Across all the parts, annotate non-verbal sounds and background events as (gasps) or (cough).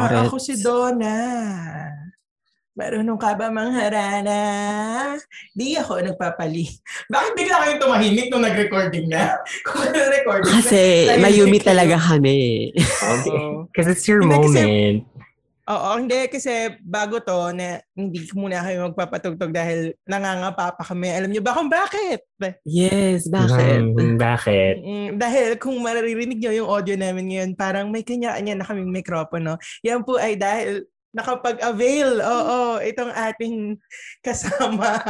Correct. ako si Donna. Marunong ka ba mangharana? Di ako nagpapali. Bakit bigla kayong tumahimik nung nag-recording na? (laughs) Kung ano recording Kasi na, mayumi talaga kami. Oo. Because it's your Hindi, kasi- moment. Oo, hindi kasi bago to na hindi ko muna kayo magpapatugtog dahil nangangapa pa kami. Alam niyo ba kung bakit? Yes, bakit? Hmm, bakit? Mm, dahil kung maririnig niyo yung audio namin ngayon, parang may kanya-kanya na kaming mikropono. Yan po ay dahil nakapag-avail, oo, itong ating kasama.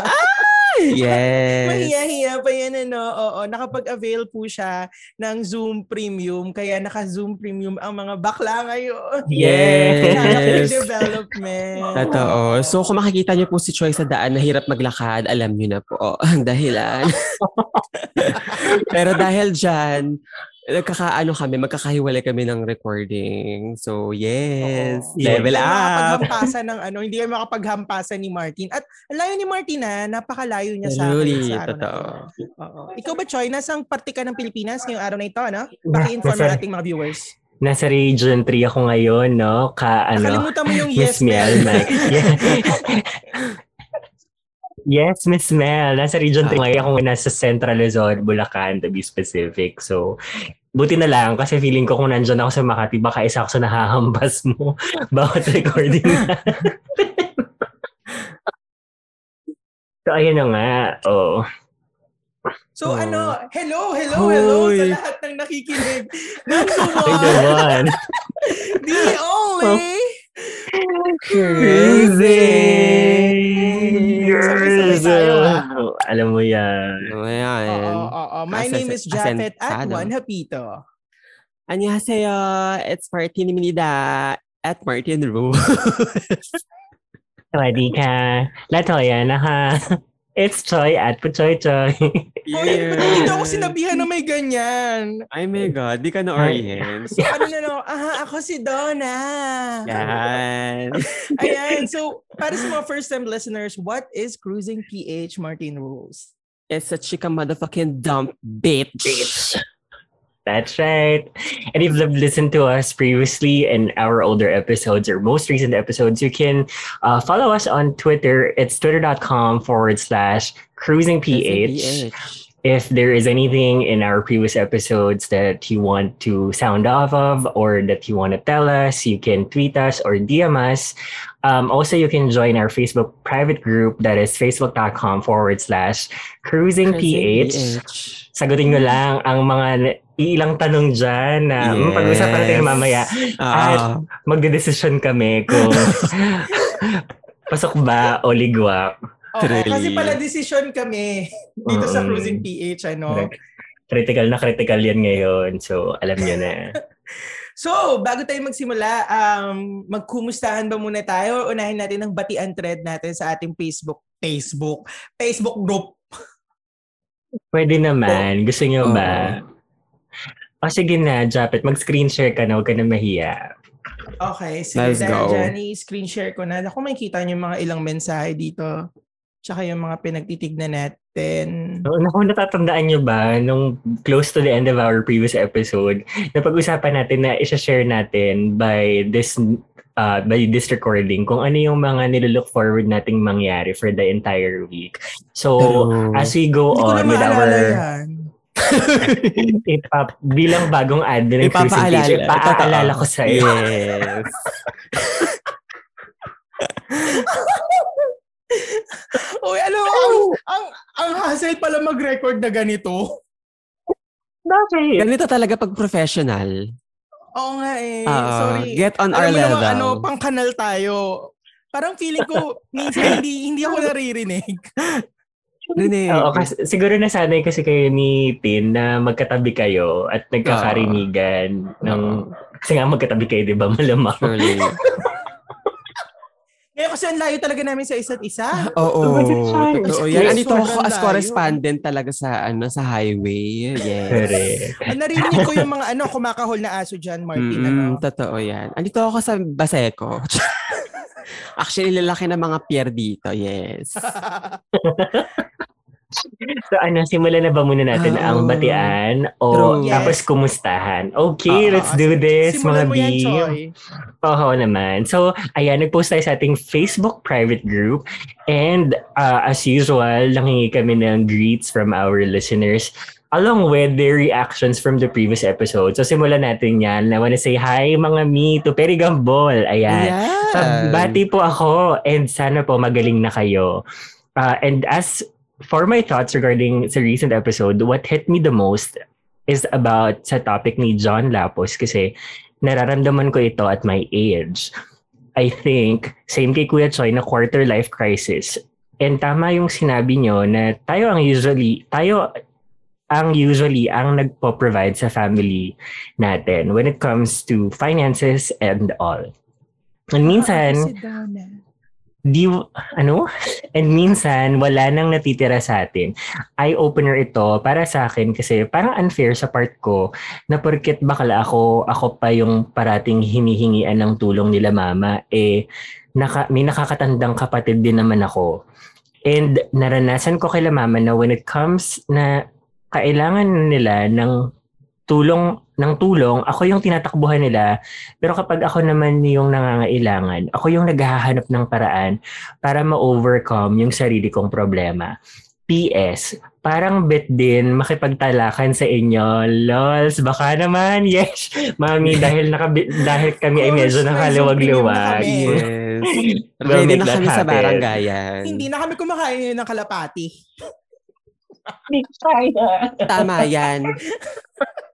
Yes. Mahiya-hiya pa yan, ano, oo, nakapag-avail po siya ng Zoom Premium, kaya naka-Zoom Premium ang mga bakla ngayon. Yes. development. Totoo. So kung makikita niyo po si Choi sa daan na hirap maglakad, alam niyo na po ang dahilan. (laughs) Pero dahil dyan, nagkakaano kami, magkakahiwalay kami ng recording. So yes, Oo. level Hindi up. makapaghampasan ng ano, hindi kayo makapaghampasan ni Martin. At layo ni Martin na, napakalayo niya sa akin sa araw na totoo. to. Oo. Ikaw ba, Choi, nasang parte ka ng Pilipinas ngayong araw na ito, ano? Paki-inform ang ating mga viewers. Nasa region 3 ako ngayon, no? Ka, ano, Nakalimutan mo yung Miss yes, Mel. Mel. Mike. Yeah. Yes, Miss Mel. Nasa region 3 ngayon ako nasa Central Luzon, Bulacan, to be specific. So, buti na lang kasi feeling ko kung nandyan ako sa Makati, baka isa ako sa nahahambas mo (laughs) bawat recording na. (laughs) so, ayun na nga. Oh. So Oh. ano, hello, hello, hello sa lahat ng nakikinig. Number one, one. the only, Crazy! Ah. Alam mo yan. Oh, Ayan. Oo, oo, oo. My name is Jafet at. Juan Hapito. Annyeonghaseyo. It's Martin Minida at Martin Ru. (laughs) Sawadi ka. Latoya na ha. It's Choi at Puchoy Choy. Hoy, ba't hindi ako sinabihan na may ganyan? Ay my God, di ka na orient. So (laughs) ano na no, aha, ako si Donna. Yan. (laughs) Ayan, so para sa mga first time listeners, what is Cruising PH Martin Rules? It's a chica motherfucking dump bitch. That's right. And if you've listened to us previously in our older episodes or most recent episodes, you can uh, follow us on Twitter. It's twitter.com forward slash cruisingph. If there is anything in our previous episodes that you want to sound off of or that you want to tell us, you can tweet us or DM us. Um, also, you can join our Facebook private group that is facebook.com forward slash cruisingph. Sagutin nyo lang ang mga ilang tanong dyan na mm, pag-usapan natin mamaya. Ah, Magde-decision kami kung (laughs) pasok ba o ligwak. Oo, Truly. kasi pala decision kami dito sa Mm. Cruising PH, ano? Critical na critical yan ngayon. So, alam nyo na. (laughs) So, bago tayo magsimula, um, magkumustahan ba muna tayo? Unahin natin ang batian thread natin sa ating Facebook, Facebook, Facebook group. Pwede naman. Gusto nyo ba? Oo. O sige na, Japet. Mag-screen share ka na. Huwag ka na mahiya. Okay, sige. Let's dahil go. dyan, i-screen share ko na. Ako makikita niyo mga ilang mensahe dito. Tsaka yung mga pinagtitignan natin. So, naku, natatandaan nyo ba nung close to the end of our previous episode, na pag-usapan natin na isa-share natin by this uh, by this recording kung ano yung mga nililook forward nating mangyari for the entire week. So, True. as we go on with our yan. (laughs) ipap, bilang bagong admin ng Cruising Ipapaalala. ipaalala ko sa iyo. Yes. (laughs) Uy, alam mo, ang, ang, ang hassle pala mag-record na ganito. Bakit? Ganito talaga pag professional. Oo nga eh. Ah, Sorry. get on our Alam mo naman, level. ano, pang kanal tayo. Parang feeling ko, minsan hindi, hindi ako (laughs) naririnig. Rinig. Oo, kasi, siguro nasanay kasi kayo ni Tin na magkatabi kayo at nagkakarinigan ng kasi nga magkatabi kayo, di ba? Malamang. Surely. (laughs) Ngayon kasi ang layo talaga namin sa isa't isa. Oo. Totoo yan. Andito ako as correspondent talaga sa ano sa highway. Yes. Correct. Ah, Narinig ko yung mga ano, kumakahol na aso dyan, Martin. Mm, Ano? totoo yan. Andito ako sa Baseco. (laughs) Actually, lalaki ng mga pier dito. Yes. (laughs) So ano, simulan na ba muna natin Oo. ang batian o True. tapos Yes. kumustahan? Okay, Oo, let's do this mga B. Oo naman. So, ayan, nag-post tayo sa ating Facebook private group. And uh, as usual, nangingi kami ng greets from our listeners along with their reactions from the previous episode. So, simulan natin yan. I wanna say hi mga me to Perry Gambol. Ayan. Ayan. So, bati po ako and sana po magaling na kayo. Uh, and as for my thoughts regarding sa recent episode, what hit me the most is about sa topic ni John Lapos kasi nararamdaman ko ito at my age. I think, same kay Kuya Choi na quarter life crisis. And tama yung sinabi nyo na tayo ang usually, tayo ang usually ang nagpo-provide sa family natin when it comes to finances and all. And minsan, Donna. Di ano? (laughs) And minsan wala nang natitira sa atin. Eye opener ito para sa akin kasi parang unfair sa part ko na porket bakala ako ako pa yung parating hinihingian ng tulong nila mama eh naka, may nakakatandang kapatid din naman ako. And naranasan ko kay mama na when it comes na kailangan nila ng tulong ng tulong, ako yung tinatakbuhan nila. Pero kapag ako naman yung nangangailangan, ako yung naghahanap ng paraan para ma-overcome yung sarili kong problema. PS, parang bet din makipagtalakan sa inyo. Lols, baka naman. (laughs) Yes. Mami, dahil naka, dahil kami ay medyo may Yes. (laughs) Ready na kami sa happen. baranggayan. Hindi na kami kumakain ng kalapati. Tama yan. (laughs)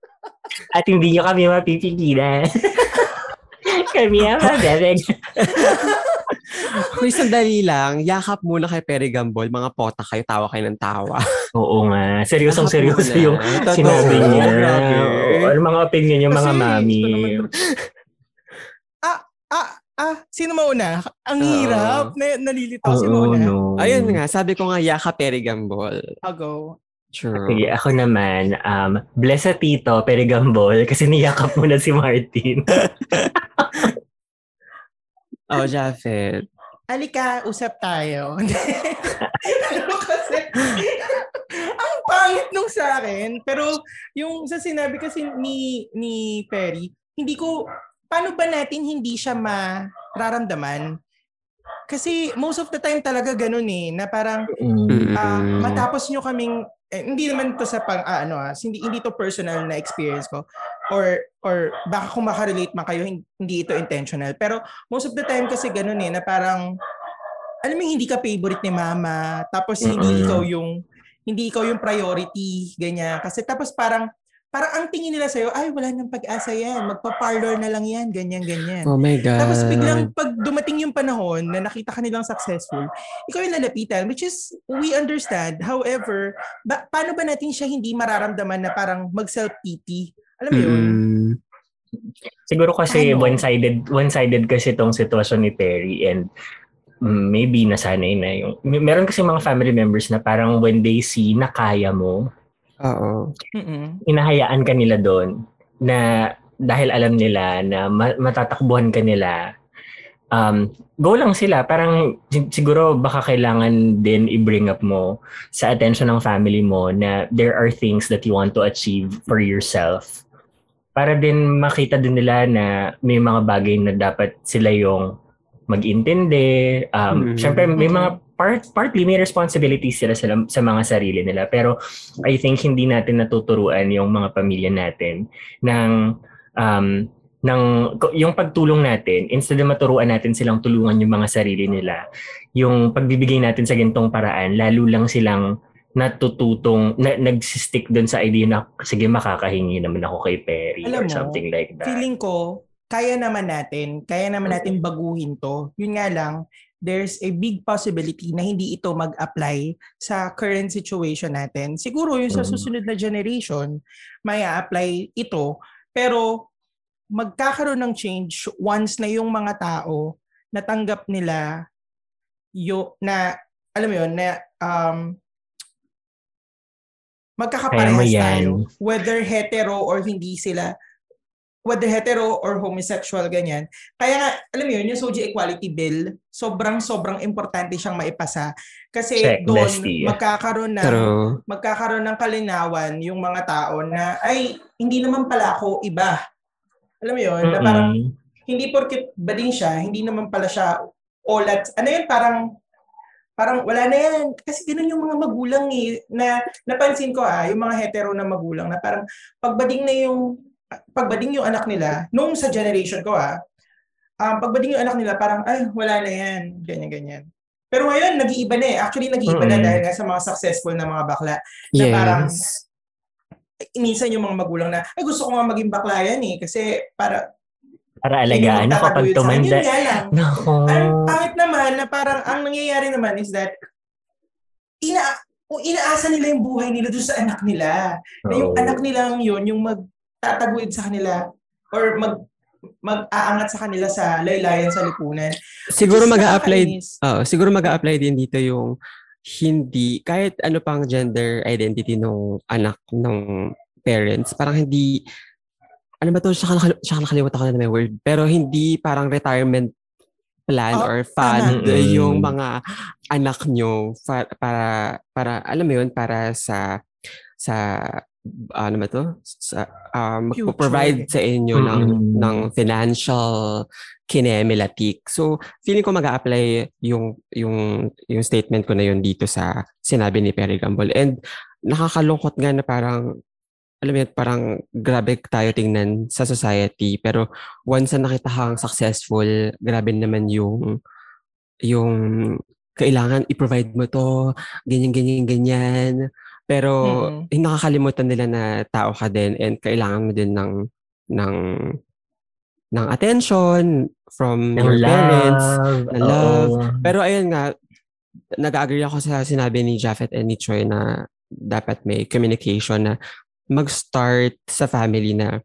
At hindi nyo kami mapipigilan. (laughs) kami ang mabebeg. Uy, sandali lang. Yakap muna kay Perry Gambol. Mga pota kayo. Tawa kayo ng tawa. Oo nga. Seryosong Yakap seryoso muna. yung Totoo. sinabi niya. (laughs) Grabe. Oo, ano mga opinion niyo mga Kasi, mami? ito naman- ah, ah, ah, sino mauna? Ang Oo. hirap. Na, nalilito. Sino Oo, mauna? no. Ayun nga. Sabi ko nga, yakap Perry Gambol. I'll go. True. Sige, ako naman, um, bless sa tito, perigambol, kasi niyakap mo na si Martin. (laughs) Oh, Japheth. Alika, usap tayo. Pero (laughs) kasi, ang pangit nung sa akin. Pero yung sa sinabi kasi ni, ni Perry, hindi ko, paano ba natin hindi siya mararamdaman? Kasi most of the time talaga ganun eh, na parang Mm. matapos nyo kaming, eh, hindi naman to sa pang, ah, ano ah, hindi, hindi to personal na experience ko. Or, or baka kung makarelate man kayo, hin- hindi ito intentional. Pero most of the time kasi ganun eh, na parang, alam mo, hindi ka favorite ni mama, tapos hindi ikaw yung, hindi ikaw yung priority, ganyan. Kasi tapos parang, parang ang tingin nila sa'yo, ay, wala nang pag-asa yan, magpa-parlor na lang yan, ganyan, ganyan. Oh my God. Tapos biglang pag dumating yung panahon na nakita ka nilang successful, ikaw yung lalapitan, which is, we understand. However, ba- paano ba natin siya hindi mararamdaman na parang mag-self-pity? Alam mo yun? Mm. Siguro kasi Ano? one-sided one-sided kasi itong sitwasyon ni Perry and maybe nasanay na yung may- meron kasi mga family members na parang when they see na kaya mo, Oo. Mm-mm. hinahayaan ka nila doon na dahil alam nila na ma- matatakbuhan ka nila um, go lang sila. Parang si- siguro baka kailangan din i-bring up mo sa attention ng family mo na there are things that you want to achieve for yourself. Para din makita din nila na may mga bagay na dapat sila yung mag-intindi. Um, Mm. Siyempre, may mga part, partly may responsibilities sila sa, sa mga sarili nila. Pero I think hindi natin natuturuan yung mga pamilya natin ng um, ng yung pagtulong natin instead na maturuan natin silang tulungan yung mga sarili nila yung pagbibigay natin sa gintong paraan lalo lang silang natututong na, nagsistick dun sa idea na sige makakahingi naman ako kay Perry or Alam mo, something like that Feeling ko, kaya naman natin, kaya naman natin baguhin to. Yun nga lang, there's a big possibility na hindi ito mag-apply sa current situation natin. Siguro yung sa Mm. susunod na generation, may apply ito. Pero magkakaroon ng change once na yung mga tao natanggap nila yo na alam mo yun na um magkakaparehas tayo whether hetero or hindi sila whether hetero or homosexual, ganyan. Kaya nga, alam mo yun, yung Soji Equality Bill, sobrang-sobrang importante siyang maipasa. Kasi Check, doon, bestie. magkakaroon ng, Pero, magkakaroon ng kalinawan yung mga tao na, ay, hindi naman pala ako iba. Alam mo yun, na parang, hindi porket bading siya, hindi naman pala siya all at, ano yun, parang, parang wala na yan. Kasi ganun yung mga magulang eh, na napansin ko ah, yung mga hetero na magulang na parang pagbading na yung, pagbading yung anak nila, nung sa generation ko ah, um, pagbading yung anak nila, parang, ay, wala na yan, ganyan, ganyan. Pero ngayon, nag-iiba na eh. Actually, nag-iiba na Mm-mm. dahil nga sa mga successful na mga bakla. Na parang, yes. minsan yung mga magulang na, ay gusto ko nga maging bakla yan eh. Kasi para, Para alagaan ako pag magtataguyod sa akin. tumanda. Yun lang. Ang pangit naman na parang ang nangyayari naman is that ina o inaasa nila yung buhay nila doon sa anak nila. Na yung anak nilang yun, yung magtataguyod sa kanila or mag mag-aangat sa kanila sa laylayan sa lipunan. Siguro mag-a-apply. Oo, siguro mag-a-apply din dito yung hindi, kahit ano pang gender identity ng anak ng parents, parang hindi, ano ba to, siya, siya nakalimutan ko na may word, pero hindi parang retirement plan Oh, or fund tama. yung mga anak nyo fa- para, para, alam mo yun, para sa, sa, ano ba to? Sa, um, Future. provide sa inyo ng, Mm. ng financial kinemelatik. So, feeling ko mag apply yung, yung, yung statement ko na yun dito sa sinabi ni Perry Gamble. And nakakalungkot nga na parang, alam mo yun, parang grabe tayo tingnan sa society. Pero once na nakita kang successful, grabe naman yung, yung kailangan i-provide mo to, ganyan, ganyan, ganyan. Pero Mm-mm. eh, nakakalimutan nila na tao ka din and kailangan mo din ng ng ng attention from Ng your parents. love. na love. Pero ayun nga, nag-agree ako sa sinabi ni Japheth and ni Troy na dapat may communication na mag-start sa family na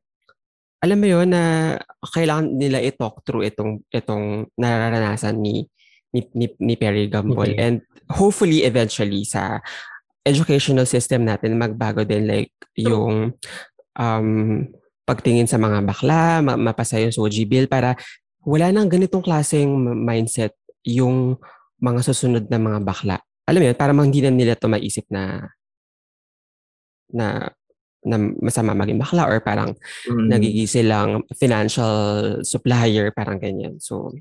alam mo yun na kailangan nila i-talk through itong itong nararanasan ni ni, ni, ni Perry Gamble Okay. and hopefully eventually sa educational system natin magbago din like yung um, pagtingin sa mga bakla, ma- mapasa yung Soji Bill para wala nang ganitong klaseng mindset yung mga susunod na mga bakla. Alam mo yun, para hindi na nila to maisip na na na masama maging bakla or parang Mm. nagiging silang financial supplier, parang ganyan. So,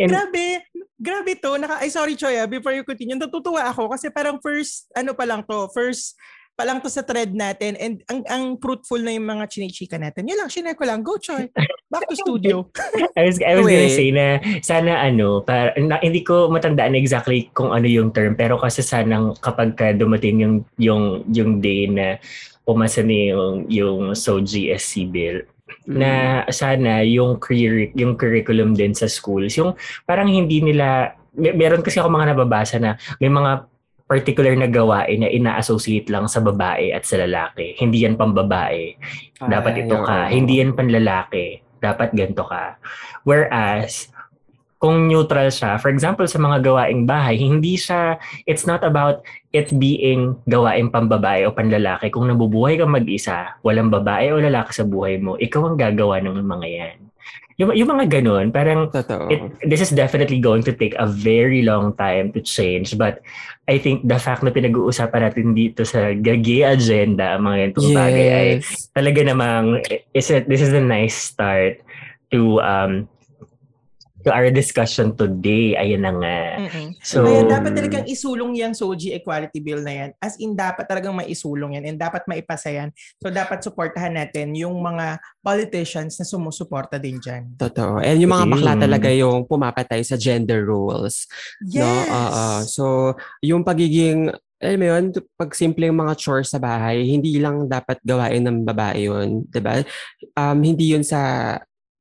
And- Grabe. Grabe to. Naka, ay, sorry, Choy, ah, before you continue. Natutuwa ako kasi parang first, ano pa lang to, first pa lang to sa thread natin and ang ang fruitful na yung mga chinichika natin. Yun lang, shinare ko lang. Go, Choy. Back to studio. I was, I was gonna say na sana ano, para, na, hindi ko matandaan exactly kung ano yung term, pero kasi sanang kapag ka dumating yung, yung, yung day na pumasa na yung, yung SOGI SC bill, mm, na sana yung curri- yung curriculum din sa schools, yung parang hindi nila, may, meron kasi ako mga nababasa na may mga particular na gawain na ina-associate lang sa babae at sa lalaki. Hindi yan pambabae. Dapat ito ka. Hindi yan panlalaki. Dapat ganito ka. Whereas, kung neutral siya, for example, sa mga gawaing bahay, hindi siya, it's not about it being gawain pambabae o panlalaki. Kung nabubuhay ka mag-isa, walang babae o lalaki sa buhay mo, ikaw ang gagawa ng mga yan. Yung, yung mga ganun, parang Totoo. it, this is definitely going to take a very long time to change. But I think the fact na pinag-uusapan natin dito sa gay agenda, mga ganitong bagay ay yes. talaga namang is it, this is a nice start to um to our discussion today. Ayun na nga. Mm-mm. So, Kaya dapat talagang isulong yung SOGI Equality Bill na yan. As in, dapat talagang maisulong yan and dapat maipasa yan. So, dapat supportahan natin yung mga politicians na sumusuporta din dyan. Totoo. And yung mga bakla Mm. talaga yung pumapatay sa gender roles. Yes! No? Oo. so, yung pagiging, alam mo yun, pag simpleng mga chores sa bahay, hindi lang dapat gawain ng babae yun. 'di ba? Um, hindi yun sa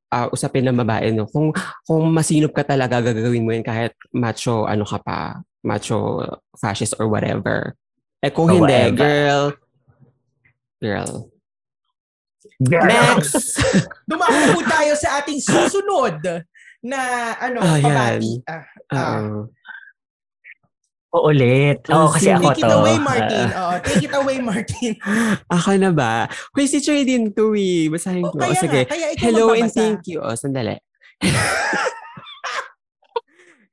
ah, usapin ng babae. No? Kung, kung masinop ka talaga, gagawin mo yun kahit macho, ano ka pa, macho, fascist or whatever. Eh kung Or hindi, whatever. girl, girl. Girl. Next! (laughs) Dumako po tayo sa ating susunod na ano, Ah, yan. pabati. Ah, ah. Oo. Ulit. Oo, kasi ako Take it to. away, Martin. Oo, take it away, Martin. (laughs) Ako na ba? Hoy, si Choy din to eh. Basahin O, ko. O, kaya sige. nga, kaya ikaw Hello and magbabasa. thank you. O, sandali. (laughs)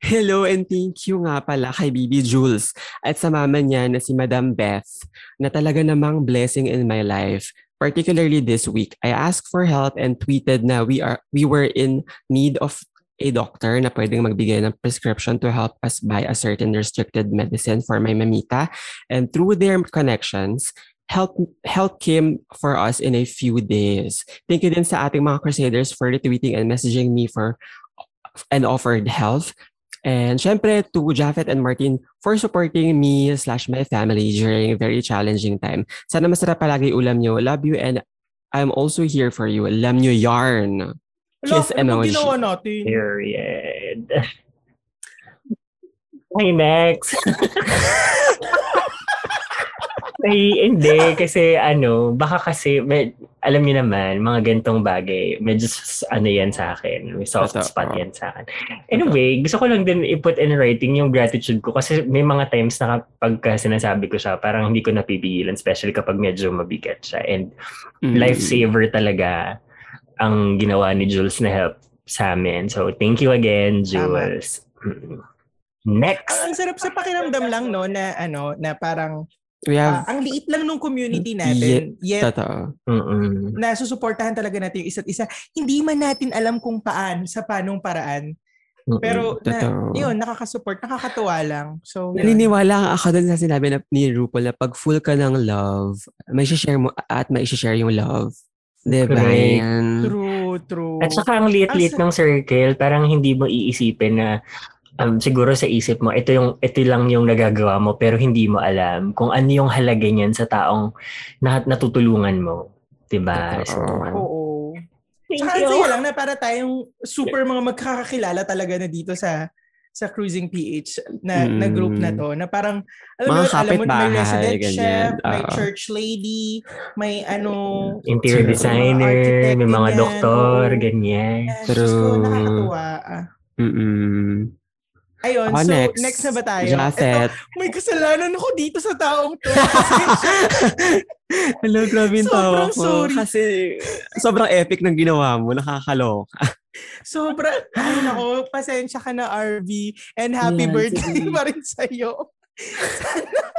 Hello and thank you nga pala kay Bibi Jules at sa mama niya na si Madam Beth na talaga namang blessing in my life. Particularly this week, I asked for help and tweeted na we are we were in need of a doctor na pwedeng magbigay ng prescription to help us buy a certain restricted medicine for my mamita. And through their connections, help help came for us in a few days. Thank you din sa ating mga crusaders for retweeting and messaging me for and offered help. And syempre to Jafet and Martin for supporting me slash my family during a very challenging time. Sana masarap palagi ulam nyo. Love you and I'm also here for you. Alam nyo yarn. Kiss ano bang emoji. ginawa natin? Period. Hi, next. (laughs) Ay, hindi. Kasi ano, baka kasi, may, alam niyo naman, mga gantong bagay, medyo ano yan sa akin. May soft Totoo. spot yan sa akin. Anyway, gusto ko lang din i-put in writing yung gratitude ko kasi may mga times na kapag sinasabi ko siya, parang hindi ko napipigilan, especially kapag medyo mabigat siya. And Mm. lifesaver talaga ang ginawa ni Jules na help sa amin. So, thank you again, Jules. Mm. Next. Ang sarap sa pakiramdam lang, no, na ano, na parang, We have, ang liit lang nung community natin. Yet, totoo. Mm-mm. na susuportahan talaga natin yung isa't isa. Hindi man natin alam kung paan, sa panong paraan. Mm-mm. Pero, na, Totoo. yun, nakakasupport, nakakatuwa lang. So. Naniniwala ako dun sa sinabi na, ni RuPaul na pag full ka ng love, may share mo at may share yung love. Diba? Correct. Yan? True, true. At saka ang liit-liit Ang ng circle, parang hindi mo iisipin na um, siguro sa isip mo, ito yung ito lang yung nagagawa mo pero hindi mo alam kung ano yung halaga niyan sa taong na, natutulungan mo. 'Di ba? So, Totoo. Oo. thank Saka you. lang na para tayong super mga magkakakilala talaga na dito sa sa Cruising PH na, na group na Mm. to na parang alam Mga mo, alam mo may resident ganyan. chef, may Oo. church lady, may ano Interior True. designer, Architect, may mga ganyan, doktor, ganyan. True. nakakatuwa. Ah. Mm-mm. Ayun, Ako so next. next. na ba tayo? Jafet. Ito, may kasalanan ako dito sa taong to. (laughs) Hello, grabe yung tawa Sobrang ko. sorry. Kasi sobrang epic ng ginawa mo. Nakakaloka. Sobra. Ay, nako, pasensya ka na, RV. And happy Yan, birthday sige. (laughs) pa rin sa'yo. (laughs)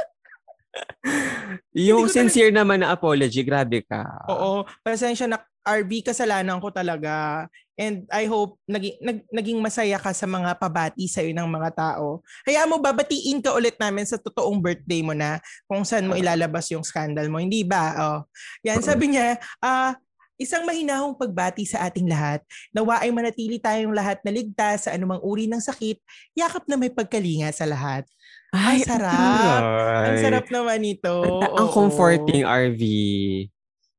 Yung sincere naman na apology, grabe ka. Oo, pasensya na, RV, kasalanan ko talaga. And I hope naging, nag, naging masaya ka sa mga pabati sa'yo ng mga tao. Kaya mo, babatiin ka ulit namin sa totoong birthday mo na kung saan mo ilalabas yung scandal mo. Hindi ba? Oh. Yan, sabi niya, ah, isang mahinahong pagbati sa ating lahat. Nawa ay manatili tayong lahat na ligtas sa anumang uri ng sakit, yakap na may pagkalinga sa lahat. Ang sarap. Ang Ay. sarap naman ito. Ang Oo. comforting, RV.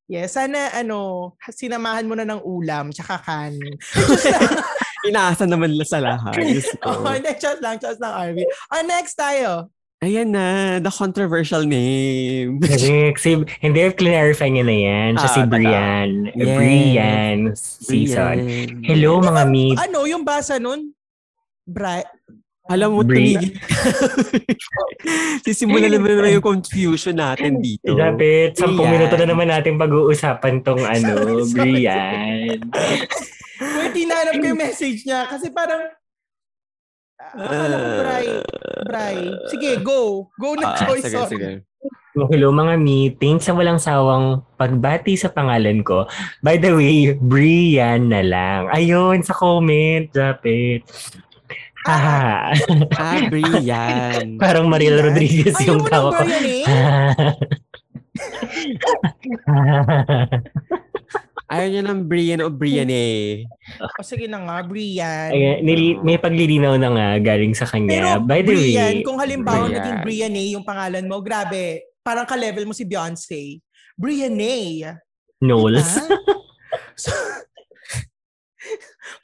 Yes, sana ano, sinamahan mo na ng ulam tsaka kanin. (laughs) Inaasa naman sa lahat. (laughs) Ko. oh, just lang, just lang, RV. Oh, next tayo. Ayan na, the controversial name. (laughs) Correct. Si, hindi, clarify niya na yan. Siya Ah, si. Brian. Yes. Brian season. Brian. Hello mga meet. Ano, yung basa nun? Bra... Alam mo, Bri- tumigil. (laughs) Sisimulan naman naman yung confusion natin (laughs) dito. Dapat, 10 Brian. minuto na naman natin pag-uusapan tong ano, Sorry, sorry. Brian. Wait, hinanap ko yung message niya kasi parang akala ko Bray. Bray. Sige, go. Go na Ah, choice. sige, sige. Hello mga meeting sa walang sawang pagbati sa pangalan ko. By the way, Brian na lang. Ayun, sa comment, dapat. Haha. Ah, Brian. (laughs) Parang Mariel Brian? Rodriguez yung mo ng tawa ko. Brian eh. (laughs) Ayaw niya ng Brian o Brian eh. O sige na nga, Brian. Ayan, nili, may paglilinaw na nga galing sa Pero kanya. By the Brian, way, kung halimbawa Brian. naging Brian eh, yung pangalan mo, grabe. Parang ka-level mo si Beyonce. Brian eh. Knowles. So, (laughs)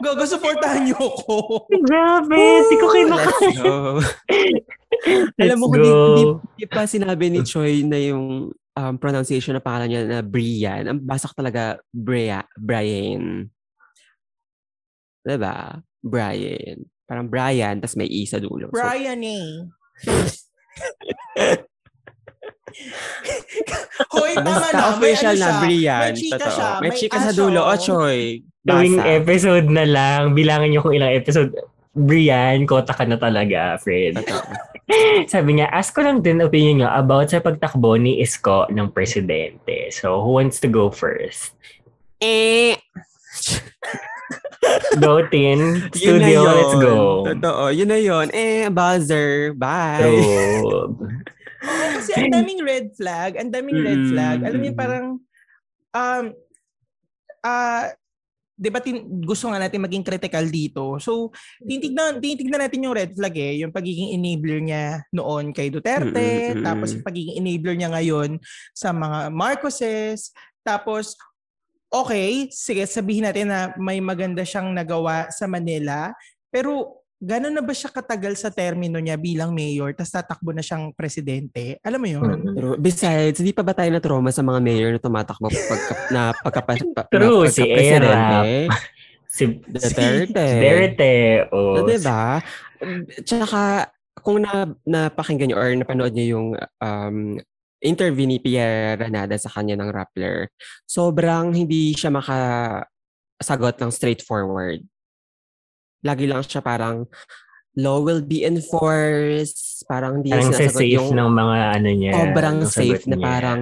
Gaga, supportahan niyo ako. Grabe, di ko. Let's go. Alam mo, Let's kung di, go. di, di pa sinabi ni Choi na yung um, pronunciation na pangalan niya na Brian, ang basak talaga Bria, Brian. Diba? Brian. Parang Brian, tas may E sa dulo. So, Brian eh. (laughs) Hoy, tama na. May official ano na. Brian. May chika Totoo. siya. May May chika sa dulo. Ochoy. Tuwing Basa. episode na lang, bilangin nyo kung ilang episode. Brian, kota ka na talaga, Fred. Totoo. (laughs) Sabi niya, ask ko lang din opinion niyo about sa pagtakbo ni Isko ng presidente. So, who wants to go first? Eh, (laughs) Go, Tin. Studio, yun. let's go. Totoo. Yun na yun. Eh, buzzer. Bye. So, Kasi ang daming red flag. Ang daming red Mm. flag. Alam niyo, parang, um, ah, di ba tin- gusto nga natin maging critical dito. So, tinitignan, tinitignan natin yung red flag eh, yung pagiging enabler niya noon kay Duterte, Mm, mm, mm, tapos yung pagiging enabler niya ngayon sa mga Marcoses, tapos okay, sige, sabihin natin na may maganda siyang nagawa sa Manila, pero gano'n na ba siya katagal sa termino niya bilang mayor, tapos tatakbo na siyang presidente? Alam mo yun? Mm. Pero besides, hindi pa ba tayo na-trauma sa mga mayor na tumatakbo pagka, na pagka, (laughs) pa, True, na si pagka-presidente? (laughs) si Duterte. Duterte. Oh, Na, diba? Tsaka, kung na, napakinggan nyo or napanood nyo yung um, interview ni Pierre Ranada sa kanya ng Rappler, sobrang hindi siya makasagot ng straightforward. Lagi lang siya parang, law will be enforced, parang hindi Parang niya sa sinasagot safe yung ng mga ano niya. sobrang ng safe sagot na niya. parang,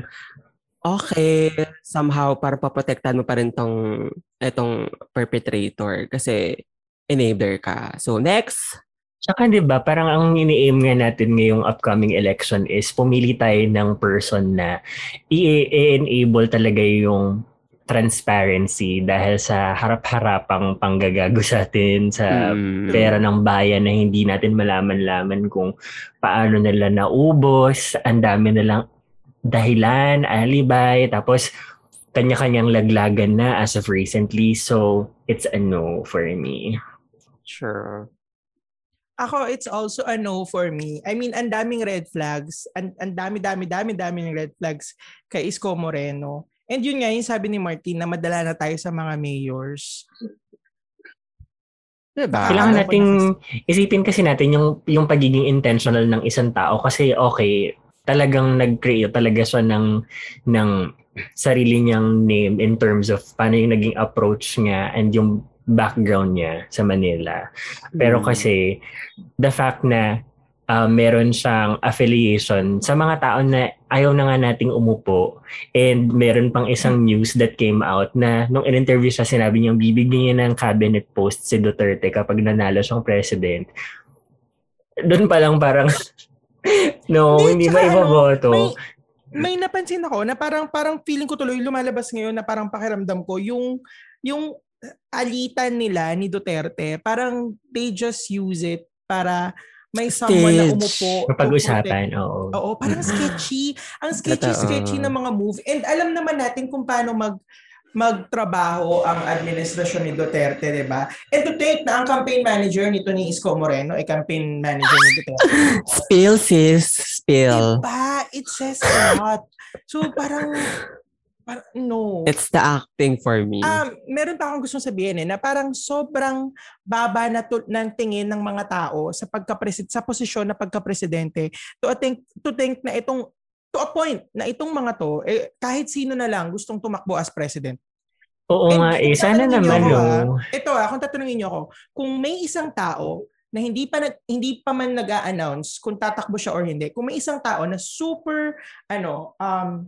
okay, somehow para paprotektahan mo pa rin tong, etong perpetrator kasi enabler ka. So, next, Tsaka 'di ba, parang ang ini-aim nga natin ngayong upcoming election is pumili tayo ng person na i-enable talaga yung transparency dahil sa harap-harapang panggagago sa atin sa mm, pera ng bayan na hindi natin malaman-laman kung paano nila naubos, ang dami nilang dahilan, alibay, tapos kanya-kanyang laglagan na as of recently. So, it's a no for me. sure. Ako, it's also a no for me. I mean, ang daming red flags. Ang, dami, dami, dami, dami ng red flags kay Isko Moreno. And yun nga, yung sabi ni Martin na madala na tayo sa mga mayors. Diba? Kailangan ano nating isipin kasi natin yung yung pagiging intentional ng isang tao kasi okay, talagang nag-create talaga siya ng ng sarili niyang name in terms of paano yung naging approach niya and yung background niya sa Manila. Pero Mm. kasi the fact na uh, meron siyang affiliation sa mga tao na ayaw na nga nating umupo and meron pang isang news that came out na nung in-interview siya sinabi niyang bibigyan niya ng cabinet post si Duterte kapag nanalo siyang president. Doon pa lang parang (laughs) no, hindi, tsaka ba ano, iboboto? May, may napansin ako na parang parang feeling ko tuloy lumalabas ngayon na parang pakiramdam ko yung yung alitan nila ni Duterte, parang they just use it para may someone na Stage. umupo. Mapag-usapan, oo. Oo, parang sketchy. Ang sketchy-sketchy ng mga move. And alam naman natin kung paano mag magtrabaho ang administrasyon ni Duterte, di ba? And to think na ang campaign manager nito ni Isko Moreno ay campaign manager ni Duterte. Spill, sis. Spill. Diba? It says a lot. So parang, parang no. It's the acting for me. Um, meron pa akong gustong sabihin eh, na parang sobrang baba na to, ng tingin ng mga tao sa pagka-presid sa posisyon na pagka-presidente to think to think na itong to a point na itong mga to eh, kahit sino na lang gustong tumakbo as president. Oo And nga eh. kung Sana naman, niyo ako, no. ah, Ito ah, kung tatanungin niyo ako, kung may isang tao na hindi pa nag- hindi pa man nag-a-announce kung tatakbo siya or hindi. Kung may isang tao na super ano um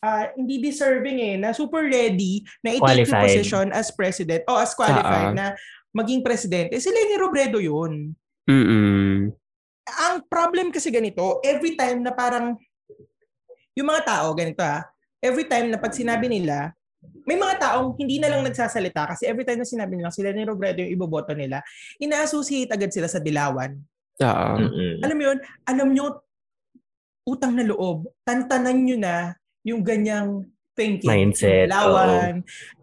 ah, hindi deserving eh, na super ready na i-take yung position as president o as qualified Ah. na maging presidente, si Leni Robredo yun. Mm-mm. Ang problem kasi ganito, every time na parang yung mga tao, ganito ah, every time na pag sinabi nila, may mga taong hindi na lang nagsasalita kasi every time na sinabi nila sila ni Robredo yung iboboto nila, ina-associate agad sila sa dilawan. Oo. Mm-mm. Alam mo yun, alam nyo, utang na loob, tantanan nyo na yung ganyang thinking. Mindset, Yung dilawan,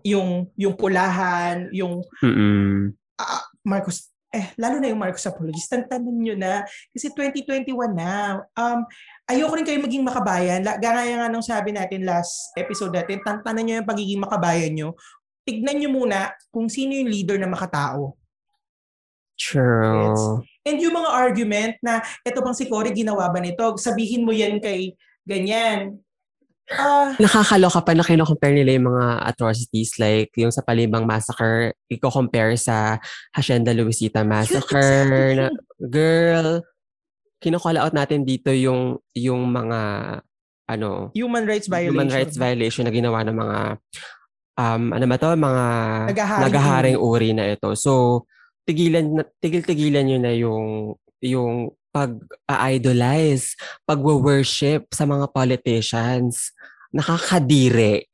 yung, yung pulahan, yung Mm-mm. ah, Marcos, eh, lalo na yung Marcos Apologies, tantanan nyo na. Kasi 2021 na. Um, ayoko rin kayo maging makabayan. Gaya nga nung sabi natin last episode natin, tantanan nyo yung pagiging makabayan nyo. Tignan nyo muna kung sino yung leader na makatao. True. And yung mga argument na eto bang si Cory ginawa ba nito? Sabihin mo yan kay ganyan. Ah, Nakakaloka pa na kino-compare nila yung mga atrocities like yung sa Palibang Massacre, i-compare sa Hacienda Luisita Massacre. na, girl, kino-call out natin dito yung yung mga ano, human rights violation. human rights violation na ginawa ng mga um ano ba to, mga Nagaharing nagaharing uri na ito. So, tigilan tigil-tigilan niyo na yung yung pag-idolize, pag-worship sa mga politicians. Nakakadire. (laughs)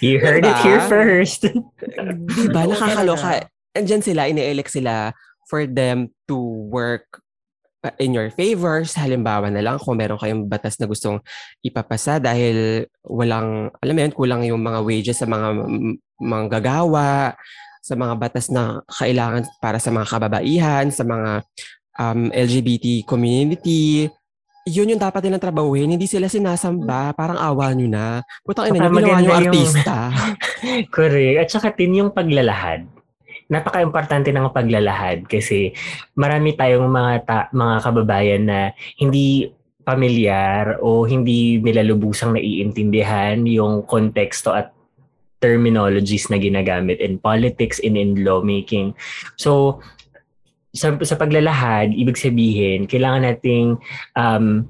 You heard it Diba? here first. (laughs) Diba? Nakakaloka. Andyan sila, ine-elect sila for them to work in your favors. Halimbawa na lang kung meron kayong batas na gustong ipapasa dahil walang, alam mo yun, kulang yung mga wages sa mga m- mga gagawa, sa mga batas na kailangan para sa mga kababaihan, sa mga um, LGBT community. Yun yung dapat nilang trabahuhin. Hindi sila sinasamba. Parang awa nyo na. Putang ina nyo, ginawa nyo yung- artista. (laughs) Correct. At saka din yung paglalahad. Napaka-importante ng paglalahad kasi marami tayong mga ta- mga kababayan na hindi pamilyar o hindi nila lubusang naiintindihan yung konteksto at terminologies na ginagamit in politics and in lawmaking. So, sa, sa paglalahad, ibig sabihin, kailangan nating um,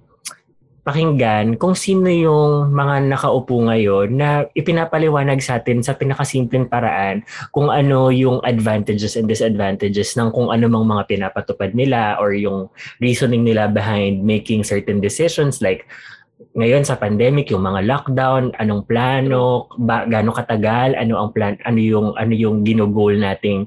pakinggan kung sino yung mga nakaupo ngayon na ipinapaliwanag sa atin sa pinakasimpleng paraan kung ano yung advantages and disadvantages ng kung ano mang mga pinapatupad nila or yung reasoning nila behind making certain decisions like ngayon sa pandemic yung mga lockdown anong plano ba gaano katagal ano ang plan ano yung ano yung ginugol nating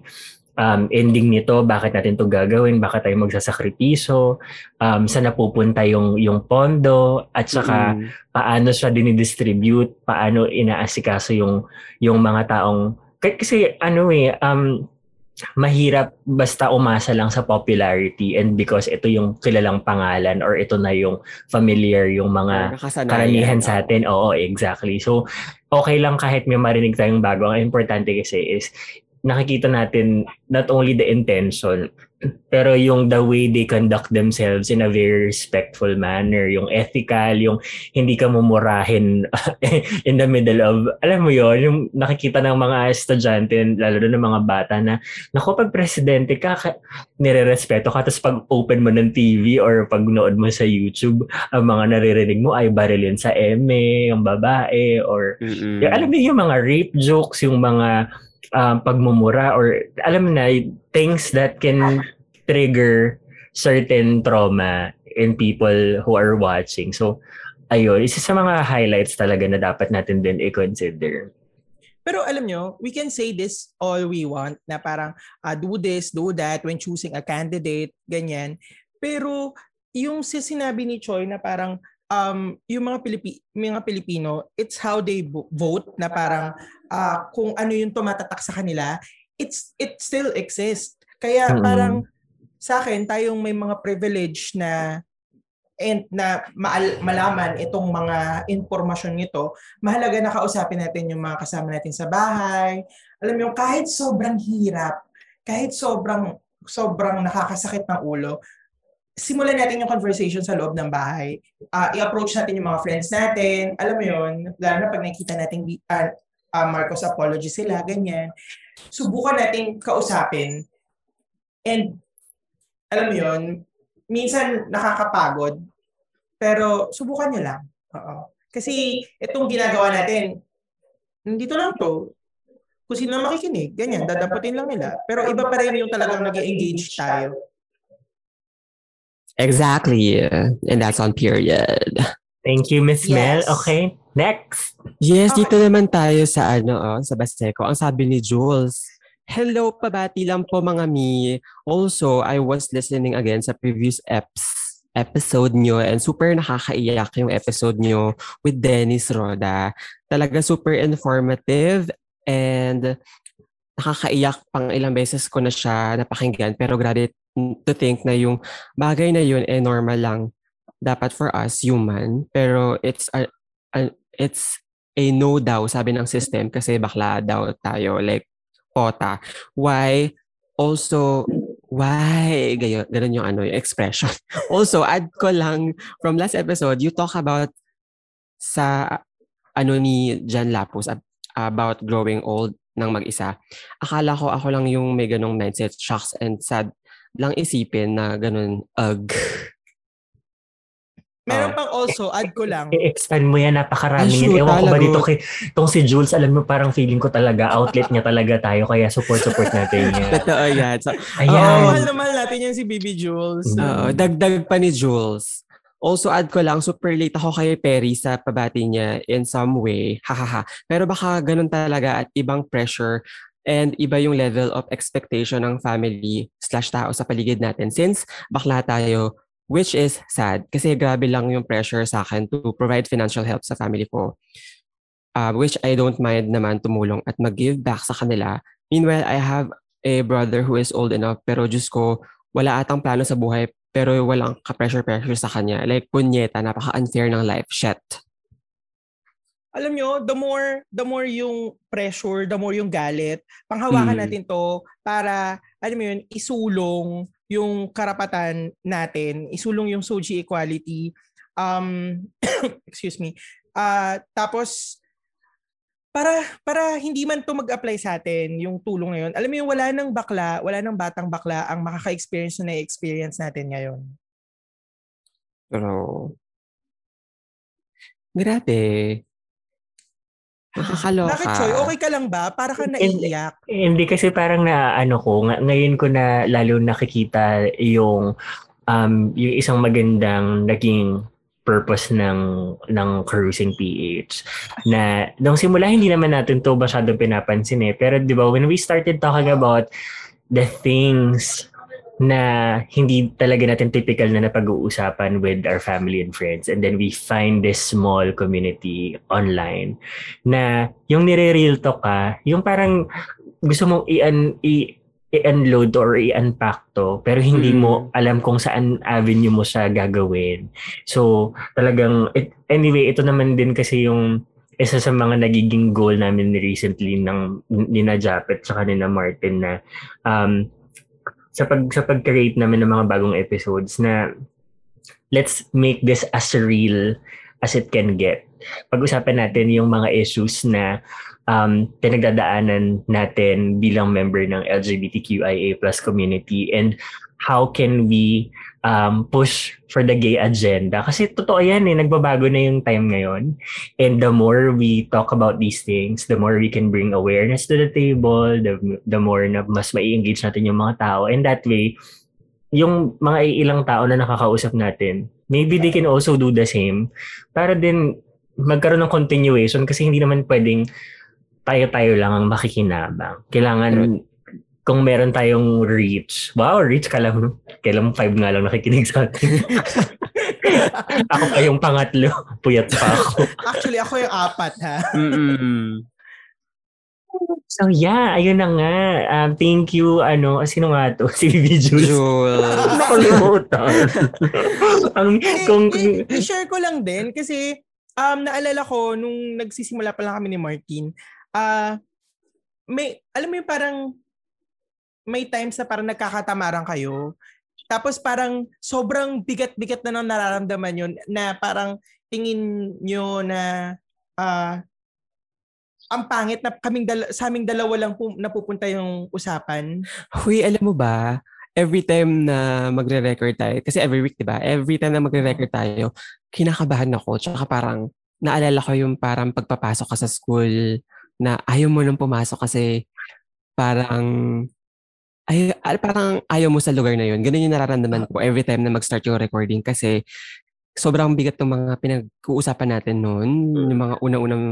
um, ending nito bakit natin to gagawin bakit tayo magsasakripiso um, saan napupunta yung yung pondo at saka Mm. paano siya dinidistribute, paano inaasikaso yung yung mga taong kasi ano eh um mahirap basta umasa lang sa popularity and because ito yung kilalang pangalan or ito na yung familiar yung mga karamihan sa atin. Oo, exactly. So, okay lang kahit may marinig tayong bago. Ang importante kasi is nakikita natin not only the intention, pero yung the way they conduct themselves in a very respectful manner, yung ethical, yung hindi ka mumurahin (laughs) in the middle of, alam mo yon yung nakikita ng mga estudyante, lalo na ng mga bata na, naku, pag presidente ka, ka nire-respeto ka, tapos pag open mo ng TV or pag nood mo sa YouTube, ang mga naririnig mo ay barilin sa eme, yung babae, or Mm-mm. yung, alam mo yung mga rape jokes, yung mga um, pagmumura or alam na things that can trigger certain trauma in people who are watching. So ayun, isa sa mga highlights talaga na dapat natin din i-consider. Pero alam nyo, we can say this all we want na parang ah, do this, do that when choosing a candidate, ganyan. Pero yung si sinabi ni Choi na parang um, yung mga, Pilipi, mga Pilipino, it's how they vo- vote na parang ah, kung ano yung tumatatak sa kanila, it's it still exists. Kaya Mm-mm. parang sa akin, tayong may mga privilege na and na maal- malaman itong mga impormasyon nito, mahalaga na kausapin natin yung mga kasama natin sa bahay. Alam mo, yung kahit sobrang hirap, kahit sobrang sobrang nakakasakit ng ulo, simulan natin yung conversation sa loob ng bahay. Ah, i-approach natin yung mga friends natin. Alam mo yun, lalo na pag nakita natin uh, Marcos apology sila, ganyan. Subukan natin kausapin. And alam mo yun, minsan nakakapagod, pero subukan nyo lang. Oo. Kasi itong ginagawa natin, dito lang to. Kung sino makikinig, ganyan, dadaputin lang nila. Pero iba pa rin yung talagang nag engage tayo. Exactly. And that's on period. Thank you, Miss Mel. Yes. Okay, next. Yes, Okay. dito naman tayo sa ano, oh, sa Baseco. Ang sabi ni Jules, Hello, pabati lang po mga mi. Also, I was listening again sa previous eps episode nyo and super nakakaiyak yung episode nyo with Dennis Roda. Talaga super informative and nakakaiyak pang ilang beses ko na siya napakinggan pero grabe to think na yung bagay na yun eh normal lang dapat for us human. Pero it's a, a- it's a no daw sabi ng system kasi bakla daw tayo like pota. Why? Also why? Gayon ganun yung ano yung expression. (laughs) Also add ko lang from last episode you talk about sa ano ni Jan Lapus about growing old ng mag-isa. Akala ko ako lang yung may ganong mindset shocks and sad lang isipin na ganun ug Meron pang also, add ko lang. I-expand mo yan, napakarami Ay, yan. sure, Ewan ko ba talaga. dito kay, tong si Jules, alam mo parang feeling ko talaga, outlet niya talaga tayo, kaya support-support natin yan. (laughs) totoo yan so, Ayan. mahal na mahal natin yan si Baby Jules. Mm. Oo, dagdag pa ni Jules. Also, add ko lang, super late ako kay Perry sa pabati niya in some way. Hahaha. Pero baka ganun talaga at ibang pressure and iba yung level of expectation ng family slash tao sa paligid natin. Since bakla tayo, which is sad kasi grabe lang yung pressure sa akin to provide financial help sa family ko. Uh, which I don't mind naman tumulong at mag-give back sa kanila. Meanwhile, I have a brother who is old enough pero Diyos ko, wala atang plano sa buhay pero walang ka-pressure-pressure sa kanya. Like, punyeta, napaka-unfair ng life. Shit. Alam nyo, the more, the more yung pressure, the more yung galit, panghawakan Mm. natin to para, alam mo yun, isulong yung karapatan natin, isulong yung Soji equality. Um, (coughs) excuse me. Ah, tapos, para para hindi man to mag-apply sa atin yung tulong ngayon. Alam mo yung wala nang bakla, wala nang batang bakla ang makaka-experience na na-experience natin ngayon. Pero, grabe. Nakakaloka. Bakit, Choy? Okay ka lang ba? Para ka naiiyak. Hindi kasi parang na ano ko, nga- ngayon ko na lalo nakikita yung um yung isang magandang naging purpose ng ng cruising PH na nung simula hindi naman natin to masyadong pinapansin eh pero di ba when we started talking about the things na hindi talaga natin typical na napag-uusapan with our family and friends and then we find this small community online na yung nire-real talk ka, yung parang gusto mong i-un, i- i-unload or i-unpack to pero hindi Mm. mo alam kung saan avenue mo siya gagawin. So talagang it, anyway ito naman din kasi yung isa sa mga nagiging goal namin recently ng ni na Japet sa ni na Martin na um, sa pag sa pag-create namin ng mga bagong episodes na let's make this as real as it can get. Pag-usapan natin yung mga issues na um, pinagdadaanan natin bilang member ng LGBTQIA plus community and how can we um, push for the gay agenda. Kasi totoo yan eh, nagbabago na yung time ngayon. And the more we talk about these things, the more we can bring awareness to the table, the, the more na mas mai-engage natin yung mga tao. And that way, yung mga ilang tao na nakakausap natin, maybe they can also do the same para din magkaroon ng continuation kasi hindi naman pwedeng tayo-tayo lang ang makikinabang. Kailangan kung meron tayong reach. Wow, reach ka lang. Kailan five nga lang nakikinig sa atin. (laughs) ako pa yung pangatlo. Puyat pa ako. Actually, ako yung apat, ha? Mm-mm. So yeah, ayun na nga. Um, thank you. Ano, sino nga to? (laughs) Si Vivi Jules. Jules. (laughs) Nakalimutan. Ang, kung, i- i-share ko lang din kasi um, naalala ko nung nagsisimula pa lang kami ni Martin, ah may, alam mo yung parang may times na parang nagkakatamaran kayo. Tapos parang sobrang bigat-bigat na nang nararamdaman yun na parang tingin nyo na ah ang pangit na kaming dala, sa aming dalawa lang pu- napupunta yung usapan. Huy, alam mo ba, every time na magre-record tayo, kasi every week, di ba? Every time na magre-record tayo, kinakabahan ako. Tsaka parang, naalala ko yung parang pagpapasok ka sa school na ayaw mo nang pumasok kasi parang, ay, ay, parang ayaw mo sa lugar na yun. Ganun yung nararamdaman ko every time na mag-start yung recording kasi sobrang bigat ng mga pinag-uusapan natin noon, yung mga una-unang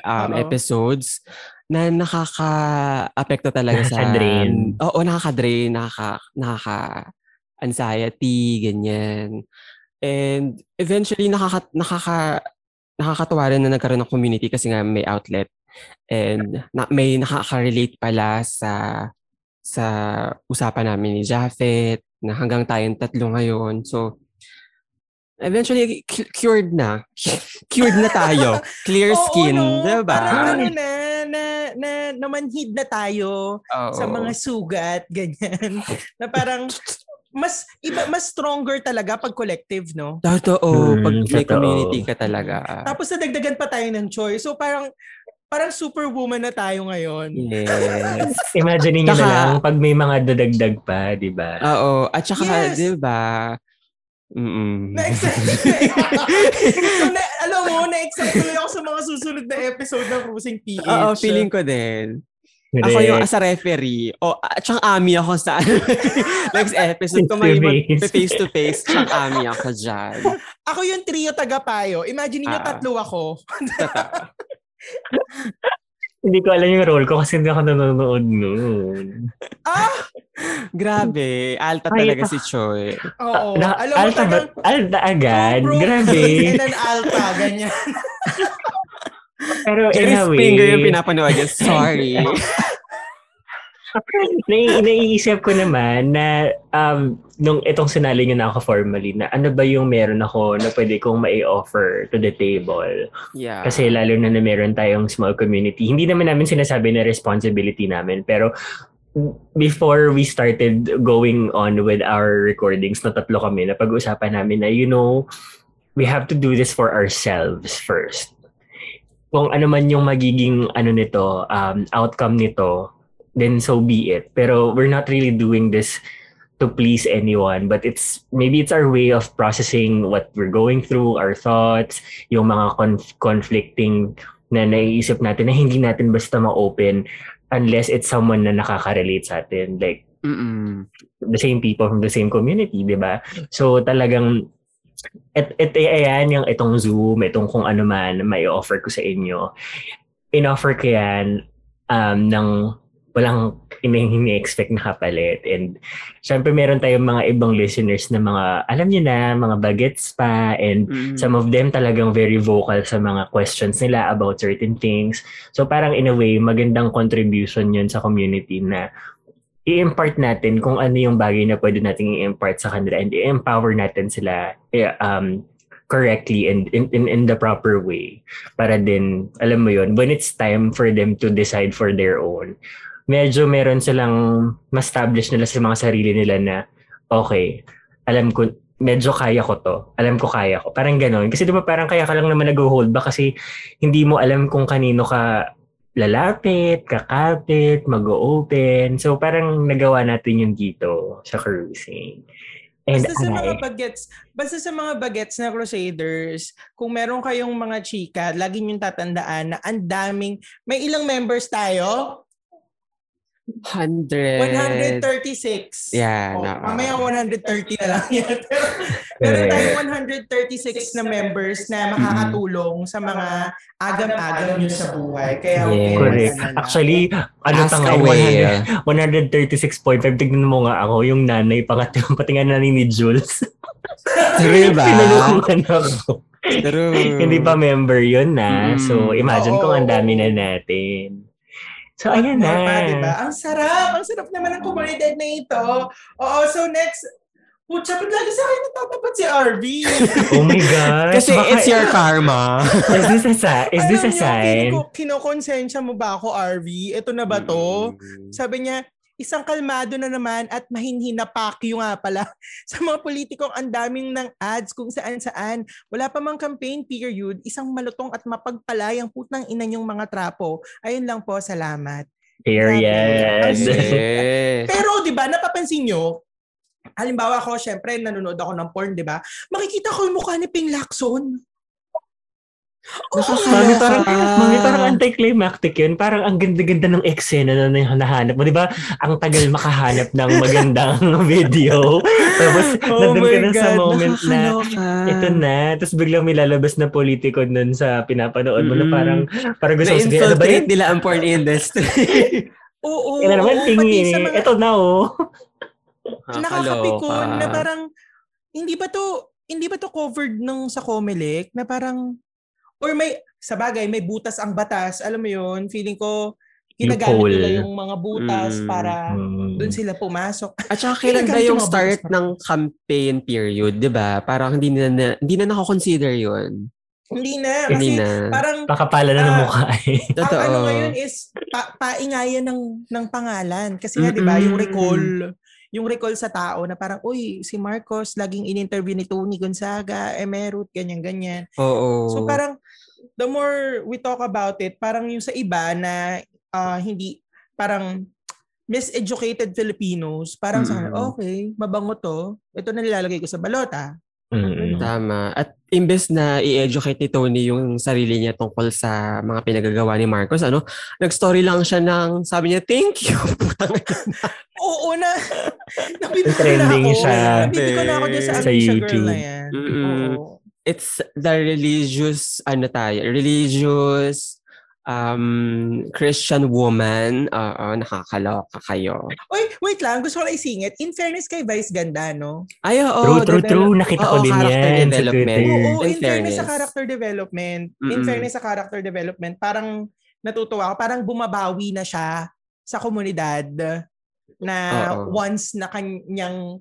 um, Oo. episodes na nakaka-apekto talaga sa... Nakaka-drain. Oo, nakaka-drain, nakaka, nakaka-anxiety, ganyan. And eventually, nakaka, nakaka, nakakatuwa rin na nagkaroon ng community kasi nga may outlet. And na, may nakaka-relate pala sa sa usapan namin ni Jafet na hanggang tayong tatlo ngayon. So, eventually, cu- cured na. (laughs) cured na tayo. Clear (laughs) Oo, skin, no? diba? Parang ano na, na, na namanhid na tayo Oo. sa mga sugat, ganyan. (laughs) na parang mas iba mas stronger talaga pag collective, no? Totoo. Mm, pag may totoo. community ka talaga. Tapos nadagdagan pa tayo ng choice. So parang parang superwoman na tayo ngayon. Yes. (laughs) Imagine niyo na lang pag may mga dadagdag pa, di ba? Oo. At saka, Yes. di ba? Mm-mm. Na-excite. (laughs) so, na, alam mo, na-excite tuloy ako sa mga susunod na episode ng Cruising PH. Oo, feeling ko din. Ako yung as a referee. O, at siyang ami ako sa (laughs) next episode. Kung may Face-to-face. face to face, siyang ami ako dyan. Ako yung trio tagapayo. Imagine niyo Ah. tatlo ako. Hindi ko alam yung role ko kasi hindi ako nanonood noon. Ah! Grabe. Alta Ay, talaga ito. si Choi. Oo. Na, alam mo, alta Alta agad? pro- Grabe. (laughs) and an alpha, ganyan. Pero in Jerry a way, Springer yung pinapanood niya. Sorry. (laughs) (laughs) nai- naiisip ko naman na um, nung itong sinali nyo na ako formally, na ano ba yung meron ako na pwede kong mai-offer to the table. yeah. Kasi lalo na na meron tayong small community. Hindi naman namin sinasabi na responsibility namin. Pero before we started going on with our recordings, na tatlo kami, na pag-usapan namin na, you know, we have to do this for ourselves first. Kung ano man yung magiging ano nito, um, outcome nito, then so be it. Pero we're not really doing this to please anyone, but it's maybe it's our way of processing what we're going through, our thoughts, yung mga conf- conflicting na naiisip natin na hindi natin basta ma-open unless it's someone na nakaka-relate sa atin. Like, Mm-mm. the same people from the same community, di ba? So, talagang, et, et, ayan, yung itong Zoom, itong kung ano man, may offer ko sa inyo. In-offer ko yan um, ng walang ini-expect na kapalit. And syempre meron tayong mga ibang listeners na mga, alam niyo na, mga bagets pa and Mm. Some of them talagang very vocal sa mga questions nila about certain things. So parang in a way, magandang contribution yun sa community na i-impart natin kung ano yung bagay na pwede nating i-impart sa kanila and i-empower natin sila eh, um, correctly and in, in, in the proper way. Para din, alam mo yun, when it's time for them to decide for their own, medyo meron silang ma-establish nila sa mga sarili nila na, okay, alam ko, medyo kaya ko to. Alam ko kaya ko. Parang ganon. Kasi di ba parang kaya ka lang naman nag-hold back kasi hindi mo alam kung kanino ka lalapit, kakapit, mag-open. So parang nagawa natin yung dito sa cruising. And Basta sa mga I, bagets, basta sa mga bagets na Crusaders, kung meron kayong mga chika, lagi niyong tatandaan na ang daming, may ilang members tayo? 100. 136. Yeah, Oh, na- mamaya 130 na lang (laughs) yan. Pero meron tayong 136 na members na makakatulong sa mga agam-agam nyo sa buhay. Kaya okay, Yes. correct. na. Actually, ano Ask pa nga, away. 100 136.5. Tignan mo nga ako, yung nanay, pangatlo, (laughs) pati nga nanay ni Jules. (laughs) True ba? Tinulungan ako. True. Hindi pa member yun na. So, Mm. imagine Oo, kung ang dami na natin. So, ayan na. Pa, diba? Ang sarap! Ang sarap naman ng komunidad na ito. Oo, so next, Putsa, ba't lagi sa akin natatapat si RV? (laughs) Oh my gosh. Kasi baka- it's your karma. (laughs) Is this a, si- is this a Alam niyo, sign? feeling ko, kinokonsensya mo ba ako, RV? Ito na ba to? Mm. Sabi niya, isang kalmado na naman at mahinhin na pakyo nga pala (laughs) sa mga politikong ang daming ng ads kung saan-saan. Wala pa mang campaign period, isang malutong at mapagpalayang putang ina yung mga trapo. Ayun lang po, salamat. Period. Yes. (laughs) Pero 'di ba, napapansin nyo, halimbawa ako, syempre nanonood ako ng porn, 'di ba? Makikita ko yung mukha ni Ping Lacson. Mami, parang, Nakakaloka. mami, parang anticlimactic yun. Parang ang ganda-ganda ng eksena na nahanap mo. Di ba? Ang tagal makahanap ng magandang (laughs) video. Tapos, nandun ka na sa moment na nakakaloka. ito na. Tapos biglang may lalabas na politiko nun sa pinapanood mo na Mm. parang, parang gusto ko sabihin, ano Na-infiltrate nila ang porn industry. (laughs) Oo. Ito naman, oo, pati tingi. sa mga Ito na, oh. nakakapikon na parang hindi ba to hindi ba to covered nung sa Comelec na parang or may sa bagay may butas ang batas alam mo yon feeling ko ginagamit Loophole. nila yung mga butas Mm. para Hmm. doon sila pumasok At saka (laughs) kailan ba yung yung start ng campaign period, 'di ba? Parang hindi na, na hindi na nako-consider 'yun. Hindi na. Hindi Kasi na. parang Pakapala na ng Ah, mukha eh. Totoo. ang ano ngayon is pa- paingayan ng, ng pangalan. Kasi nga, di ba, yung recall, yung recall sa tao na parang, uy, si Marcos, laging in-interview ni Tony Gonzaga, Emerut, ganyan-ganyan. Oo. So parang, the more we talk about it, parang yung sa iba na ah, hindi, parang miseducated Filipinos, parang sa Mm-mm. okay, mabango to, ito na nilalagay ko sa balota. Mm-mm. Tama. At imbes na i-educate ni Tony yung sarili niya tungkol sa mga pinagagawa ni Marcos, ano, nag-story lang siya ng, sabi niya, thank you. (laughs) Putang. Oo na. (laughs) Na Trending ako. siya. Nabiti ko na ako dyan sa, Sa Amnesia Girl YouTube. na yan. Mm-mm. Oo. It's the religious, ano tayo, religious um, Christian woman. Oo, nakakaloka kayo. Uy, wait lang. Gusto ko lang isingit. In fairness kay Vice ganda, no? Ay, oo. True, true, develop- true. Nakita ko Oo, din character yan sa development. Twitter. Oo, In in, fairness sa fairness. character development. In Mm-mm. fairness sa character development, parang natutuwa ako. Parang bumabawi na siya sa komunidad na Oo. once na kanyang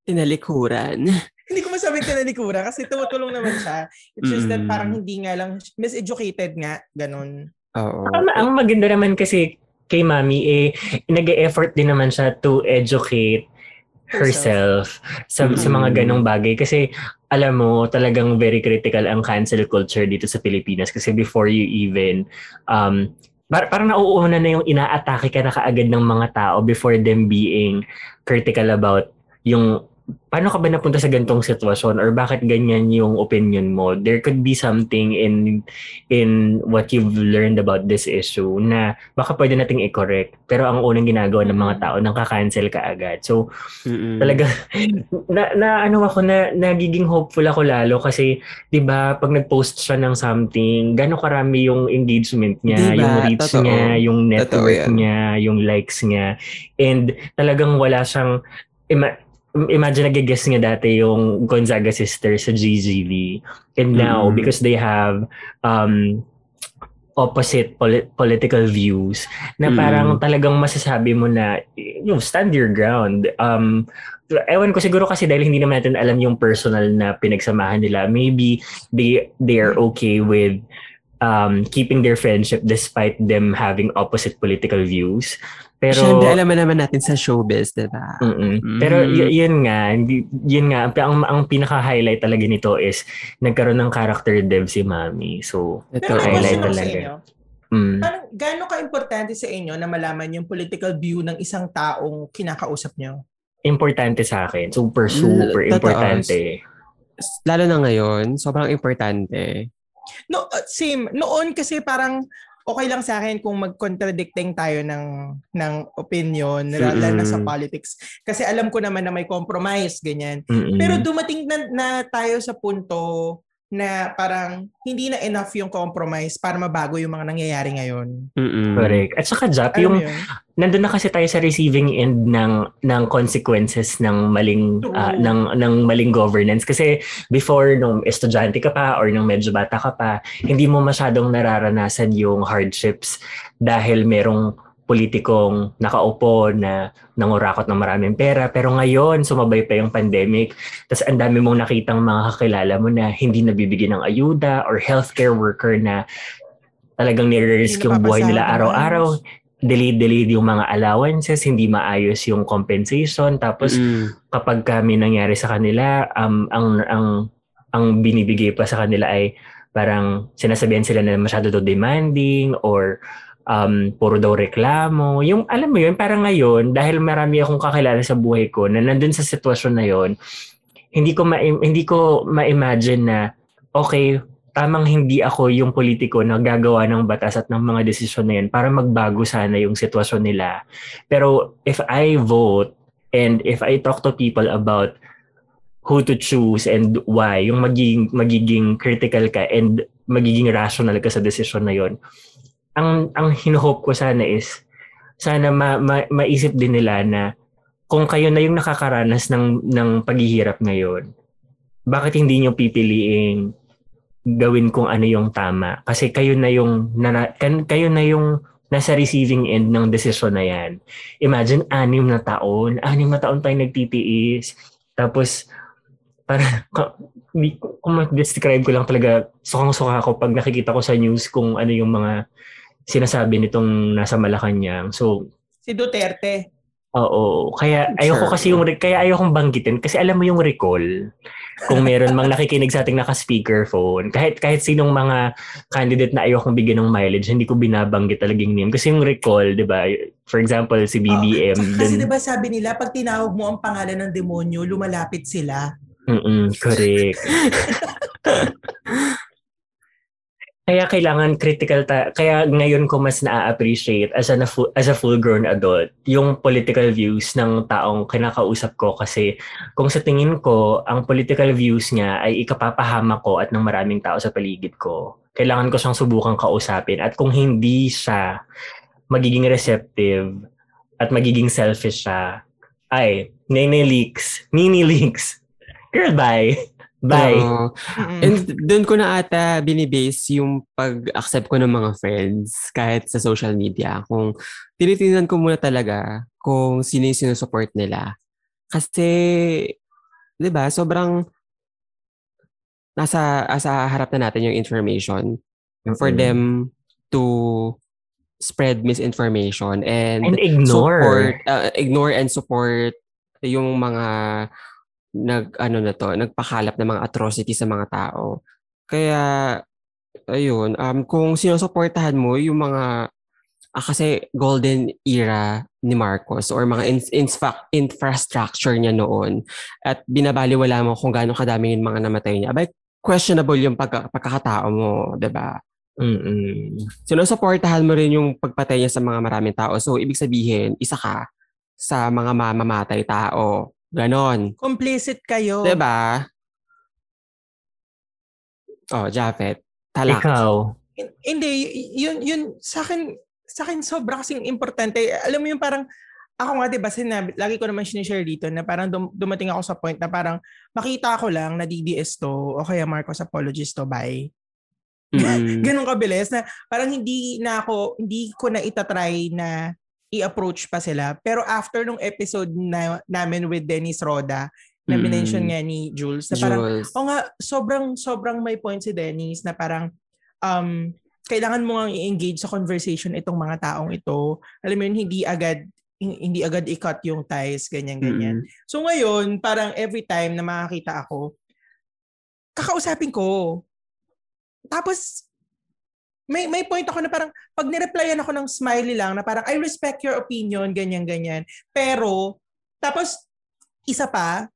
Tinalikuran. Hindi ko masabing tinalikuran kasi tumutulong naman siya. It's just that Mm. parang hindi nga lang miseducated nga, ganun. Oo. Ang, ang maganda naman kasi kay Mami, eh, nag-e-effort din naman siya to educate herself sa, sa mga Mm. ganong bagay. Kasi alam mo, talagang very critical ang cancel culture dito sa Pilipinas. Kasi before you even, um, par- parang nauuna na yung inaatake ka na kaagad ng mga tao before them being critical about yung paano ka ba napunta sa gantong sitwasyon or bakit ganyan yung opinion mo there could be something in in what you've learned about this issue na baka pwede nating i-correct pero ang unang ginagawa ng mga tao nang ka-cancel ka agad so Mm-mm. talaga (laughs) na, na ano ako na nagiging hopeful ako lalo kasi 'di ba pag nag-post siya ng something gaano karami yung engagement niya Diba? yung reach Totoo. niya yung net Totoo worth yan. niya yung likes niya and talagang wala siyang ima- imagine nag-guess nga dati yung Gonzaga sisters sa GGV and now Mm. because they have um opposite poli- political views na Mm. parang talagang masasabi mo na yung stand your ground um ewan ko siguro kasi dahil hindi naman natin alam yung personal na pinagsamahan nila maybe they they are okay with um keeping their friendship despite them having opposite political views pero Siyempre, alam naman natin sa showbiz, diba? Mm-mm. Mhm. Pero y- yun nga, hindi- yun nga, ang, ang, ang pinaka-highlight talaga nito is nagkaroon ng character dev si Mami. So, Pero Ito, highlight talaga. inyo. mm, Parang gaano ka-importante sa inyo na malaman yung political view ng isang taong kinakausap nyo? importante sa akin. Super, super totoo. importante. Lalo na ngayon, sobrang importante. No, uh, same. Noon kasi parang okay lang sa akin kung mag-contradicting tayo ng ng opinion lalo Mm-mm. na sa politics kasi alam ko naman na may compromise ganyan. Mm-mm. Pero dumating na, na tayo sa punto na parang hindi na enough yung compromise para mabago yung mga nangyayari ngayon. Mm-mm. Correct. At saka, Jap, Alam yung yun? nandun na kasi tayo sa receiving end ng ng consequences ng maling True. ah, ng ng maling governance kasi before nung estudyante ka pa or nung medyo bata ka pa hindi mo masyadong nararanasan yung hardships dahil merong politikong nakaupo na nangurakot ng maraming pera pero ngayon sumabay pa yung pandemic tapos ang dami mong nakitang mga kakilala mo na hindi nabibigyan ng ayuda or healthcare worker na talagang nire-risk yung buhay nila araw-araw delayed-delayed yung mga allowances, hindi maayos yung compensation. Tapos Mm-mm. kapag kami nangyari sa kanila, um, ang ang ang binibigay pa sa kanila ay parang sinasabihan sila na masyado daw demanding or um, puro daw reklamo. Yung alam mo yun, parang ngayon, dahil marami akong kakilala sa buhay ko na nandun sa sitwasyon na yon hindi ko ma- hindi ko ma-imagine na okay, tamang hindi ako yung politiko na gagawa ng batas at ng mga desisyon na yan para magbago sana yung sitwasyon nila. Pero if I vote and if I talk to people about who to choose and why, yung magiging, magiging critical ka and magiging rational ka sa desisyon na yon ang, ang hinuhope ko sana is sana ma, ma, maisip din nila na kung kayo na yung nakakaranas ng, ng paghihirap ngayon, bakit hindi nyo pipiliing gawin kung ano yung tama? Kasi kayo na yung, kan, kayo na yung nasa receiving end ng desisyon na yan. Imagine, anim na taon. Anim na taon tayo nagtitiis. Tapos, para, kung describe ko lang talaga, sukang-suka ako pag nakikita ko sa news kung ano yung mga sinasabi nitong nasa Malacanang. So, Si Duterte. Oo. Kaya ayoko Sure. kasi yung kaya ayokong banggitin kasi alam mo yung recall. Kung meron mang nakikinig sa ating naka-speakerphone, kahit kahit sinong mga candidate na ayokong bigyan ng mileage, hindi ko binabanggit talaga yung name. Kasi yung recall, di ba? For example, si BBM. Tsaka kasi dun- diba sabi nila, pag tinawag mo ang pangalan ng demonyo, lumalapit sila. Mm-mm, correct. (laughs) Kaya kailangan critical ta kaya ngayon ko mas na-appreciate as a fu- as a full-grown adult yung political views ng taong kinakausap ko kasi kung sa tingin ko ang political views niya ay ikapapahama ko at ng maraming tao sa paligid ko. Kailangan ko siyang subukang kausapin at kung hindi siya magiging receptive at magiging selfish siya, ay, nene leaks, nini leaks. Girl, bye. Bye. Mm-mm. And doon ko na ata binibase yung pag-accept ko ng mga friends kahit sa social media. Kung tinitingnan ko muna talaga kung sino yung sinusupport nila. Kasi, di ba, sobrang nasa, nasa harap na natin yung information for Mm-mm. them to spread misinformation and, And ignore. support, uh, ignore and support yung mga nag ano na to, nagpakalap ng mga atrocity sa mga tao. Kaya ayun, um kung sinusuportahan mo yung mga ah, kasi golden era ni Marcos or mga in, infra- infrastructure niya noon at binabaliwala mo kung gaano kadami yung mga namatay niya. Abay, questionable yung pagka, pagkakatao mo, 'di ba? Mm-mm. sinusuportahan mo rin yung pagpatay niya sa mga maraming tao. So, ibig sabihin, isa ka sa mga mamamatay tao. Ganon. Complicit kayo. 'Di ba? Oh, Jafet. Talak. Ikaw. Hin- Hindi, yun, yun, sa akin, sa akin sobra kasing importante. Alam mo yung parang, ako nga, di ba, sinabi, lagi ko naman sinishare dito na parang dum- dumating ako sa point na parang makita ko lang na DDS to o kaya Marcos apologist to, bye. Mm. (laughs) Ganun kabilis na parang hindi na ako, hindi ko na itatry na i-approach pa sila. Pero after nung episode na, namin with Dennis Roda, na Mm. minention nga ni Jules, na parang, Jules. o nga, sobrang, sobrang may point si Dennis na parang, um, kailangan mo nga i-engage sa conversation itong mga taong ito. Alam mo yun, hindi agad, hindi agad i-cut yung ties, ganyan, ganyan. Mm. So ngayon, parang every time na makakita ako, kakausapin ko. Tapos, may may point ako na parang pag nireplyan ako ng smiley lang na parang I respect your opinion, ganyan, ganyan. Pero, tapos, isa pa,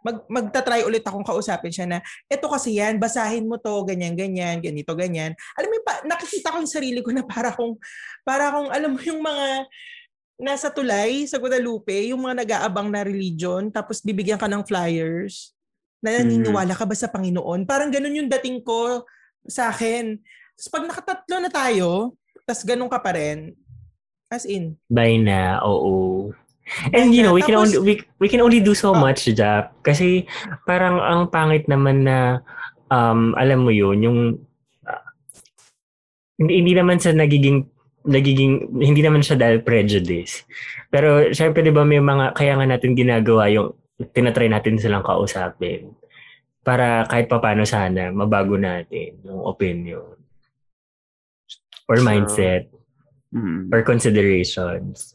mag, magta-try ulit akong kausapin siya na, eto kasi yan, basahin mo to, ganyan, ganyan, ganito, ganyan. Alam mo, pa, nakikita ko yung sarili ko na para kung, para kung, alam mo yung mga nasa tulay sa Guadalupe, yung mga nag-aabang na religion, tapos bibigyan ka ng flyers, na naniniwala ka ba sa Panginoon? Parang ganun yung dating ko sa akin. Tapos pag nakatatlo na tayo, tapos ganun ka pa rin, as in, Bye na, oo. And you know, we can only we, we can only do so Oh. much, Jap. Kasi parang ang pangit naman na um alam mo 'yun, yung ah, hindi, hindi naman sa nagiging nagiging hindi naman siya dahil prejudice. Pero syempre 'di ba may mga kaya nga natin ginagawa yung tinatry natin silang kausapin para kahit papaano sana mabago natin yung opinion or mindset Mm. or considerations.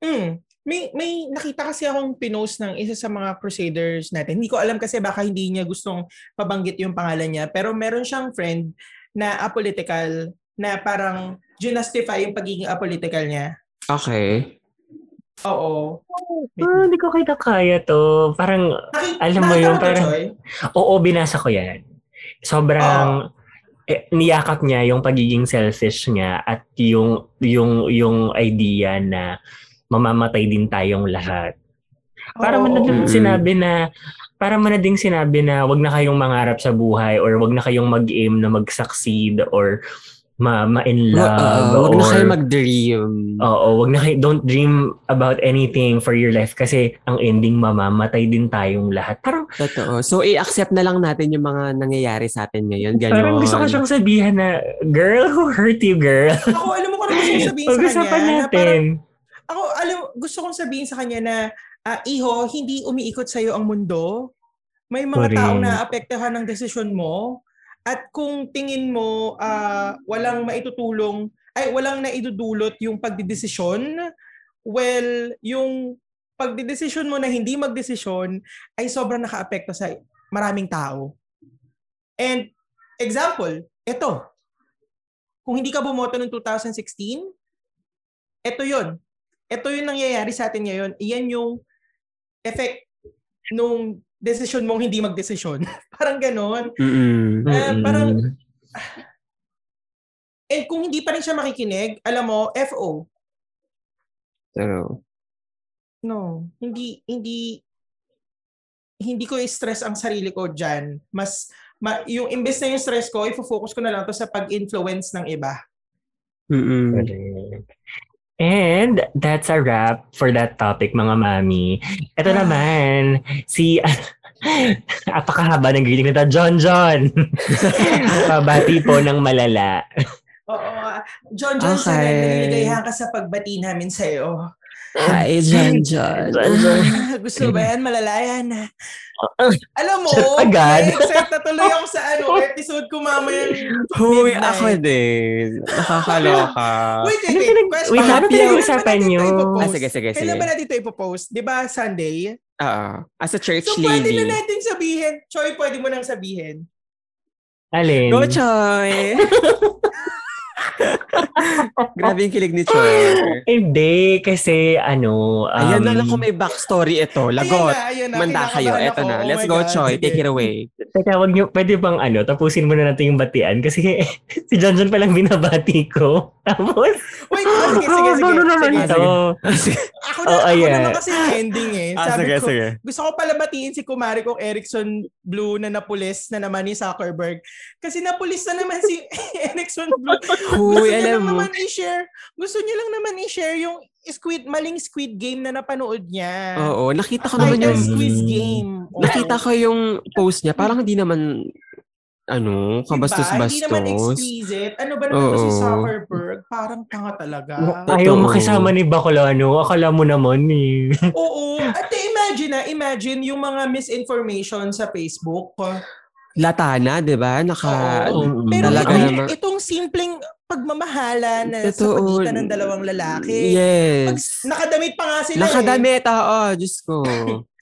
Mm. May may nakita kasi akong pinost ng isa sa mga crusaders natin. Hindi ko alam kasi baka hindi niya gustong pabanggit yung pangalan niya, pero meron siyang friend na apolitical na parang justify yung pagiging apolitical niya. Okay. Oo. Ah, hindi ko kita kaya to. Parang, Naki- Alam mo nakita yun, to, parang- Choy? oo, binasa ko yan. Sobrang, eh, niyakap niya yung pagiging selfish niya at yung, yung, yung idea na mamamatay din tayong lahat. Para mo na din sinabi na, para mo na ding sinabi na wag na kayong mangarap sa buhay or wag na kayong mag-aim na mag-succeed or ma ma-in Wa- love uh, wag na or- kayo mag-dream. Oo, wag na kayo, don't dream about anything for your life kasi ang ending mamamatay din tayong lahat. Parang, Totoo. So, i-accept na lang natin yung mga nangyayari sa atin ngayon. Ganon. parang gusto ko siyang sabihan na, girl, who hurt you, girl? Ako, alam mo kung ano gusto kong sabihin sa (laughs) kanya. Na natin. parang, ako, alam, gusto kong sabihin sa kanya na ah, iho, hindi umiikot sa'yo ang mundo. May mga Correct. taong naapektuhan ng desisyon mo. At kung tingin mo ah, walang maitutulong, ay walang naidudulot yung pagdidesisyon, well, yung pagdidesisyon mo na hindi magdesisyon ay sobrang nakaapekto sa maraming tao. And example, ito. Kung hindi ka bumoto noong 2016, ito yun. Ito yung nangyayari sa atin ngayon. Iyan yung effect nung desisyon mong hindi magdesisyon. (laughs) parang ganon. Mm-mm. Eh, parang- Mm-mm. And kung hindi pa rin siya makikinig, alam mo, FO. Pero, No, hindi hindi hindi ko i-stress ang sarili ko diyan. Mas ma, yung imbes na yung stress ko, i-focus ko na lang to sa pag-influence ng iba. mm Correct. And that's a wrap for that topic, mga mami. Ito Ah. naman, si... (laughs) (laughs) Apakahaba ng greeting nito. John John! (laughs) Pabati po ng malala. Oo. John John, sana Okay. naliligayahan ka sa pagbati namin sa iyo. Hi, (laughs) John John. John John. (laughs) Gusto ba yan? Malalayan. (laughs) Alam mo, Shit, agad. excited na tuloy ako sa ano, episode ko mamaya. Huy, ako din. Nakakaloka. Wait, wait, Ano wait. Question. wait, ano Kailan ba pinag-uusapan nyo? Ah, sige, sige, sige. Kailan ba natin ito ipopost? Di ba Sunday? Oo. As a church So, pwede lady. na natin sabihin. Choy, pwede mo nang sabihin. Alin? Go, Choy! (laughs) Grabe yung kilig ni Choy. (laughs) Hindi, kasi ano... Um, Ayan na lang kung may backstory ito. Lagot. Ayun na, ayun na. Manda kayo. Ako. na. Oh Let's go, God. Choy. Sige. Take it away. Teka, wag niyo, pwede bang ano, tapusin muna natin yung batian kasi (laughs) si John John palang binabati ko. Tapos, Wait, oh, sige, sige, sige. ano naman sige. ito? Ako na, Oh, ako ayan. naman kasi yung ending eh. Ah, Sabi sige, ko, sige. gusto ko pala batiin si kumari kong Erickson Blue na napulis na naman ni Zuckerberg. Kasi napulis na naman si Erickson Blue. Gusto Huy, niya alam lang mo. naman i-share. Gusto niya lang naman i-share yung squid, maling squid game na napanood niya. Oo. Nakita ko naman yung... squid game. Oo. Nakita ko yung post niya. Parang hindi naman... Ano, Diba? Hindi naman kabastos-bastos. explicit. Ano ba naman si. Zuckerberg? Parang tanga talaga. Ayaw makisama ni Bacolano. Akala mo naman eh. Oo. At imagine na, imagine yung mga misinformation sa Facebook. Latana, di ba? Naka... Oo. Pero Talaga itong, itong simpleng pagmamahala na sa Totoo. pagitan ng dalawang lalaki. Pag, Yes. nakadamit pa nga sila Nakadamit, oo. Diyos ko.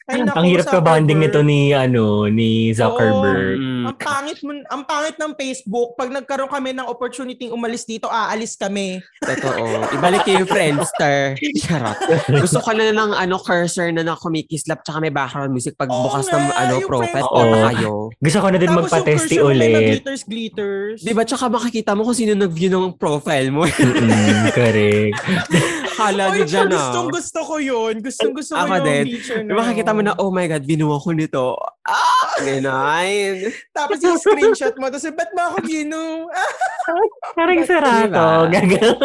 Ay, naku, Ang hirap ka bonding nito ni ano ni Zuckerberg. Mm. Ang pangit mo, ang pangit ng Facebook, pag nagkaroon kami ng opportunity umalis dito, aalis kami. Totoo. Ibalik ko yung Friendster. Charot. Gusto ko na ng ano, cursor na na kumikislap tsaka may background music pag Oo bukas nga, ng ano, yung profile. Oo. Oo. kayo. Gusto ko na din Tapos yung cursor mo may ulit. glitters, glitters. Di ba? Tsaka makikita mo kung sino nag-view ng profile mo. Mm, correct. (laughs) Kala Oy, nyo dyan ah. gustong gusto ko yun. Gustong gusto ko Ako yung din. feature ba makikita mo na, oh my God, binuwa ko nito. Ah! Ganun. Tapos yung screenshot mo, tapos ba't mo ako ginu? (laughs) Parang sarato. Diba? Gagawin. (laughs)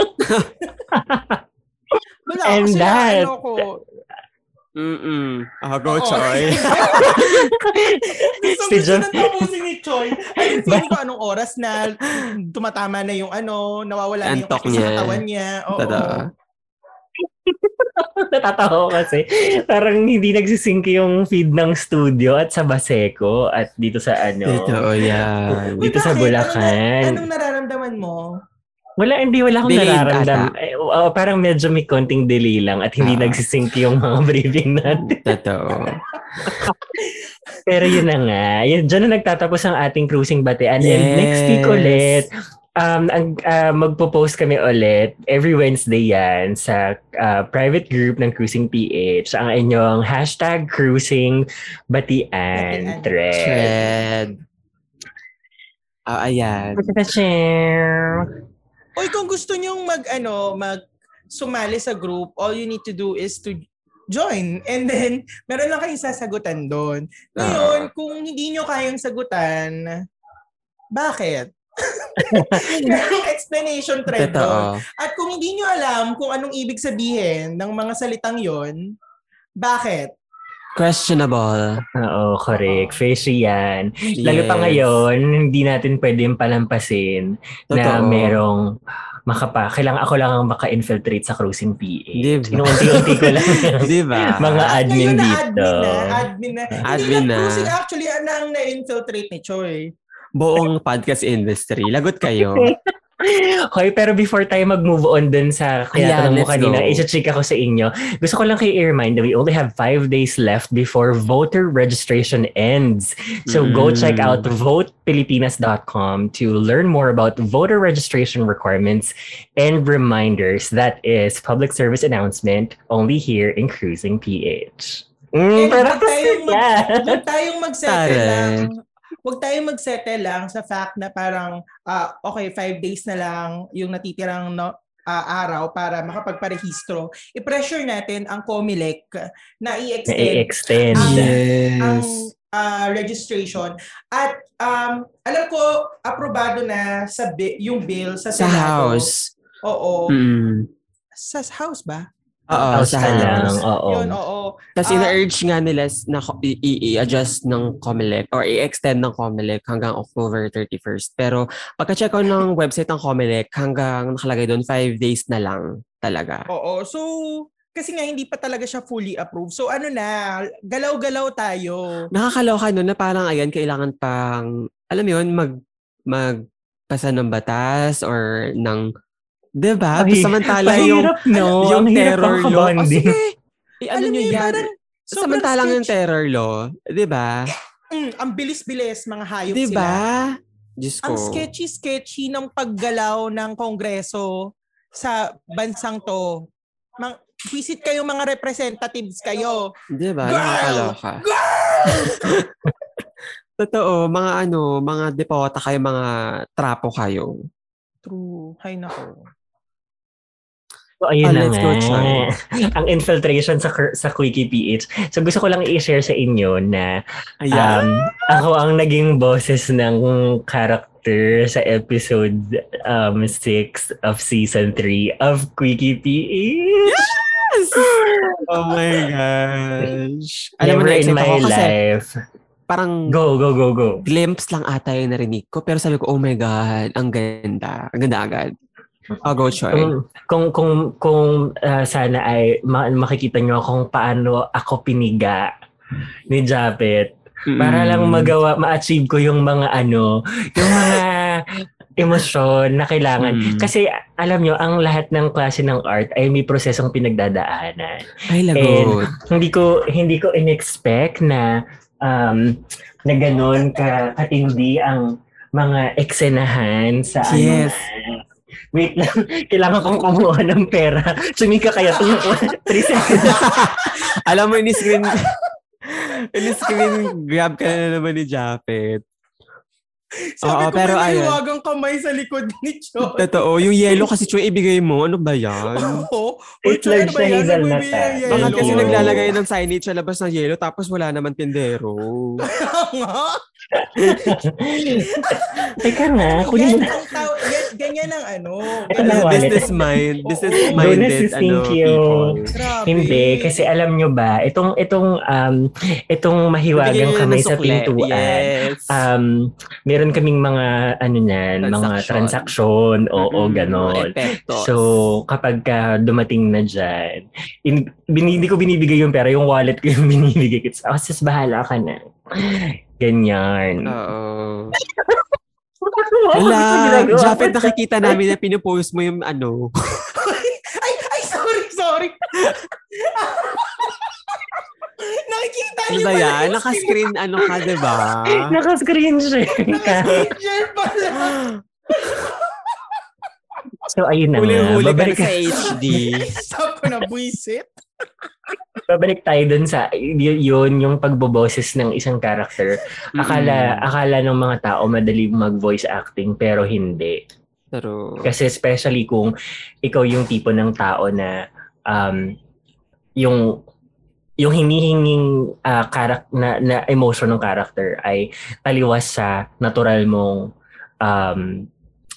wala And na that- ano ko. Mm-mm. Ah, go, Oo. Choy. (laughs) Gusto Si John- nang tapusin ni Choi. Ay, feeling ko anong oras na tumatama na yung ano, nawawala na yung Antok niya. katawan niya. Oo. Totoo. (laughs) Natatawa ko kasi parang hindi nagsisync yung feed ng studio at sa Baseco at dito sa ano. Totoo yan. Uy, Dito sa? Bulacan. Anong, anong nararamdaman mo? Wala, hindi, wala akong Delayed nararamdam. Eh, oo, parang medyo may konting delay lang at hindi Ah. nagsisync yung mga (laughs) briefing natin. Totoo. Pero yun na nga. Yun, dyan na nagtatapos ang ating cruising batean. And Yes. next week ulit, um, ang, ah, magpo-post kami ulit every Wednesday yan sa ah, private group ng Cruising PH. Ang inyong hashtag cruising batian thread. Thread. Ah, ayan. Share. Oy, kung gusto nyong mag, ano, mag sumali sa group, all you need to do is to join. And then, meron lang kayong sasagutan doon. Ngayon, kung hindi nyo kayang sagutan, bakit? Merong explanation thread doon. At kung hindi nyo alam kung anong ibig sabihin ng mga salitang yon, bakit? Questionable. Oo, correct. Fishy yan. Lalo pa Yes. ngayon, hindi natin pwedeng palampasin na Totoo. merong makapa, kailangan ako lang ang maka-infiltrate sa cruising PH. Diba? Inuunti-unti ko lang yung (laughs) Di ba? mga admin Ngayon na dito. admin na, admin na. Admin Hindi na. cruising actually na ang na-infiltrate ni Choi. Buong podcast industry. Lagot kayo. (laughs) Hoy, pero before tayo mag-move on dun sa Ayan, kinatanong mo kanina, go. isa-check ako sa inyo. Gusto ko lang kayo i-remind that we only have five days left before voter registration ends. So go Mm. check out votepilipinas.com to learn more about voter registration requirements and reminders. That is public service announcement only here in Cruising PH. Mm, Eh, pero tayong, mag, yeah. tayong mag-settle lang. Huwag tayong mag-settle lang sa fact na parang, ah, okay, five days na lang yung natitirang no, ah, araw para makapagparehistro. I-pressure natin ang COMELEC na i-extend Na-extend. Ang- ang Yes. ah, registration. At um, alam ko, aprobado na sa bi- yung bill sa Sa Senado. house. Oo. Mm. Sa house ba? Oo, sa lang. Oo. Yun, oo. Tapos Ah. ina-urge nga nila na ko- i- i- i-adjust ng COMELEC or i-extend ng COMELEC hanggang October 31st. Pero pagka-check ko ng website ng COMELEC, hanggang nakalagay doon 5 days na lang talaga. Oo. So, kasi nga hindi pa talaga siya fully approved. So ano na, galaw-galaw tayo. Nakakaloka nun na parang ayan, kailangan pang, alam mo yun, mag, magpasa ng batas or ng, di ba? Ay, Samantala yung, Mahirap, no? yung terror law. Oh, sige. Eh, ano Alam nyo yan? parang Samantalang yung terror law, di ba? Mm, ang bilis-bilis, mga hayop Di sila. ba? Diyos ko. Ang sketchy-sketchy ng paggalaw ng kongreso sa bansang to. Mang, visit kayo mga representatives kayo. Di ba? Nakakaloka. Girl! (laughs) Totoo, mga ano, mga depota kayo, mga trapo kayo. True. Hay nako. So, ayun Ah, na nga. (laughs) Ang infiltration sa sa Quickie PH. So gusto ko lang i-share sa inyo na um, ako ang naging boses ng character sa episode um, 6 of season 3 of Quickie PH. (laughs) oh my gosh. Alam mo, Never in my life. parang Go, go, go, go. glimpse lang ata yung narinig ko. Pero sabi ko, oh my God, ang ganda. Ang ganda agad. Oh, go, Choy. Kung kung kung, kung ah, sana ay ma- makikita nyo kung paano ako piniga ni Japet para lang Mm. magawa ma-achieve ko yung mga ano, yung mga (laughs) emosyon na kailangan. Mm. Kasi alam nyo, ang lahat ng klase ng art ay may prosesong pinagdadaanan. Ay, lagot. Hindi ko hindi ko inexpect na um na ganun ka katindi ang mga eksenahan sa Yes. ano. Wait lang, kailangan kong kumuha ng pera. Sumika kaya ito yung 3 seconds. (laughs) Alam mo, ini-screen, ini-screen grab ka na naman ni Japet. Sabi Oo, ko, pero may hiwagang kamay sa likod ni Chon. Totoo, yung yellow kasi Choy, ibigay mo. Ano ba yan? (laughs) Oo. Wait Chon, lang siya, hazelnut, Nagbibigay ah. ng Bakit yellow. kasi naglalagay ng signage sa labas ng yellow tapos wala naman tindero? (laughs) Nga. (laughs) Teka nga, kunin mo Yan na. ang tao, yan, ganyan ang ano. Ito na, wallet. business mind, business minded Bonus, ano, thank you. people. Grabe. Hindi, kasi alam nyo ba, itong itong um itong mahiwagang kamay sa sukle. pintuan. Yes. Um, meron kaming mga ano niyan, mga Transaction. transaksyon, oo, Mm, ganon. epektos. So, kapag ka dumating na dyan, in, bin, hindi ko binibigay yung pera, yung wallet ko yung (laughs) binibigay. ko. Oh, sis, bahala ka na. Ganyan. Oo. Ano Wala. ginagawa? Japet, nakikita namin na pinupost mo yung ano. (laughs) Ay, ay, sorry, sorry. (laughs) Nakikita Ano niyo ba yan? yung Naka-screen ano ka, di ba? Naka-screen share ka. Naka-screen share pala. (gasps) (laughs) So, ayun na nga. Huli-huli ka na Babalik, sa HD. (laughs) Stop ko na buisit. babalik tayo dun sa y- yun, yung pagboboses ng isang character. Akala, akala ng mga tao madali mag-voice acting, pero hindi. Pero, Kasi especially kung ikaw yung tipo ng tao na um, yung yung hinihinging ah, karak na, na emotion ng character ay taliwas sa natural mong um,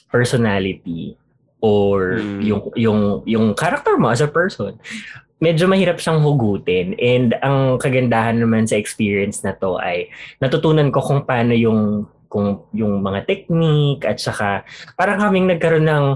personality or Mm. yung yung yung character mo as a person medyo mahirap siyang hugutin and ang kagandahan naman sa experience na to ay natutunan ko kung paano yung kung yung mga technique at saka parang kaming nagkaroon ng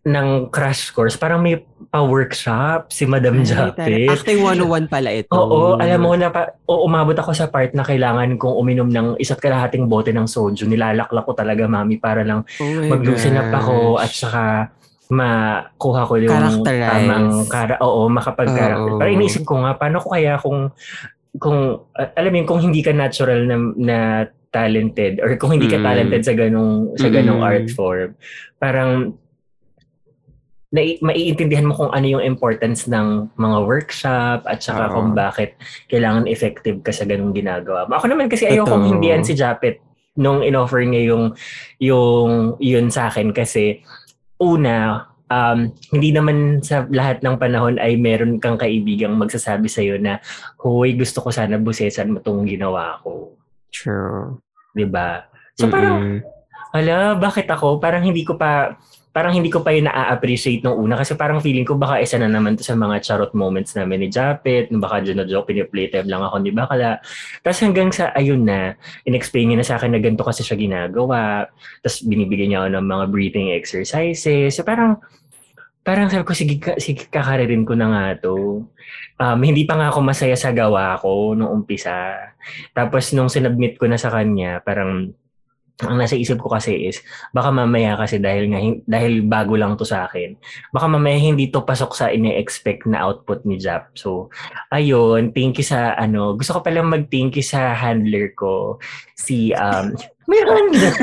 ng crash course, parang may pa-workshop si Madam Japet. Acting 101 pala ito. Oo, alam mo na pa, o, umabot ako sa part na kailangan kong uminom ng isa't kalahating bote ng soju. Nilalaklak ko talaga, mami, para lang oh mag-loosen up ako at saka makuha ko yung tamang kara oo makapag-character. Pero iniisip ko nga paano ko kaya kung kung uh, alam mo kung hindi ka natural na, na talented or kung hindi ka mm. talented sa ganong sa ganong mm. art form parang na, maiintindihan mo kung ano yung importance ng mga workshop at saka uh-huh. kung bakit kailangan effective ka sa ganung ginagawa. Ako naman kasi ayaw kong hindihan si Japet nung inoffer niya yung yung yun sa akin kasi una um, hindi naman sa lahat ng panahon ay meron kang kaibigang magsasabi sa iyo na hoy gusto ko sana busesan mo tong ginawa ko. True. 'Di ba? So Mm-mm. parang ala bakit ako parang hindi ko pa parang hindi ko pa yun na-appreciate nung una kasi parang feeling ko baka isa na naman to sa mga charot moments namin ni Japet, baka dyan na joke, piniplaytime lang ako ni Bakala. Tapos hanggang sa, ayun na, in-explain niya na sa akin na ganito kasi siya ginagawa. Tapos binibigyan niya ako ng mga breathing exercises. So parang, parang sabi ko, sige, sige kakaririn ko na nga to. Um, hindi pa nga ako masaya sa gawa ko nung umpisa. Tapos nung sinubmit ko na sa kanya, parang ang nasa isip ko kasi is baka mamaya kasi dahil nga dahil bago lang to sa akin baka mamaya hindi to pasok sa ine-expect na output ni Jap. So ayun thank you sa ano gusto ko pala mag-thank you sa handler ko. Si um (laughs) handler.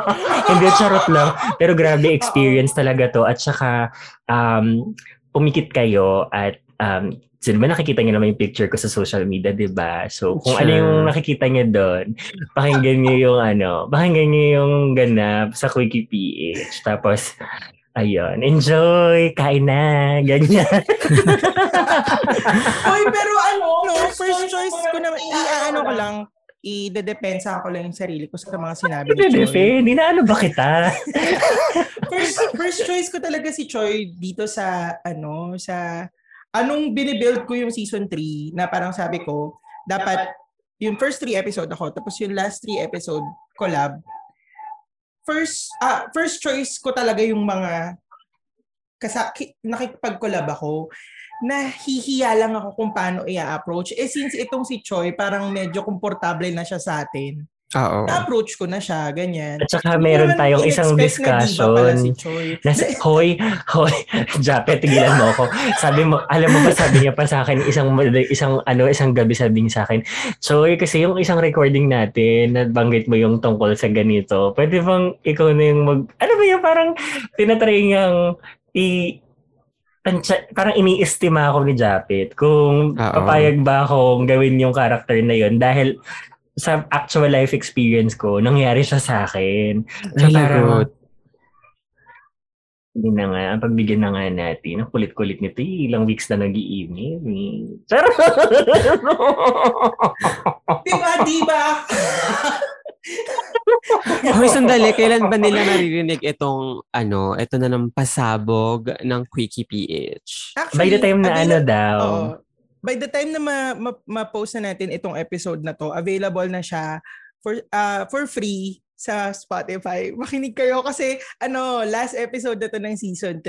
(laughs) Hindi charot lang. Pero grabe experience talaga to. At saka um pumikit kayo at um So, di ba nakikita niyo naman yung picture ko sa social media, di ba? So, kung sure. ano yung nakikita niyo doon, pakinggan niyo yung ano, pakinggan niyo yung ganap sa Quickie PH. Tapos, ayun, enjoy, kain na, ganyan. (laughs) Hoy, pero ano, (laughs) no, first choice ko naman, i-ano ko lang, i-depensa ko lang yung sarili ko sa mga sinabi ni Choi. Defend, inaano ba kita? (laughs) first, first choice ko talaga si Choi dito sa, ano, sa anong binibuild ko yung season 3 na parang sabi ko, dapat yung first three episode ako, tapos yung last three episode collab. First, ah, first choice ko talaga yung mga kasa, nakikipag-collab ako na hihiya lang ako kung paano i-approach. Eh since itong si Choi, parang medyo komportable na siya sa atin. Oo. Na-approach ko na siya, ganyan. At saka meron tayong isang discussion. Na, si na (laughs) hoy, hoy, Jape, tigilan mo ako. Sabi mo, alam mo ba sabi niya pa sa akin isang isang ano, isang gabi sabi niya sa akin. Choy, kasi yung isang recording natin, nabanggit mo yung tungkol sa ganito. Pwede bang ikaw na yung mag ano ba yung parang tinatry niyang i parang iniestima ako ni Japet kung Uh-oh. papayag ba akong gawin yung character na yun dahil sa actual life experience ko, nangyari siya sa akin. So, Really parang, good. Hindi na nga, ang pagbigyan na nga natin, ang kulit-kulit nito, eh, ilang weeks na nag-i-email. Eh. (laughs) diba, diba? (laughs) Hoy, sandali, kailan ba nila naririnig itong, ano, ito na ng pasabog ng Quickie PH? Actually, By the time na ano daw, oh, by the time na ma- ma- ma-post na natin itong episode na to, available na siya for uh, for free sa Spotify. (laughs) Makinig kayo kasi ano, last episode na to ng season 3.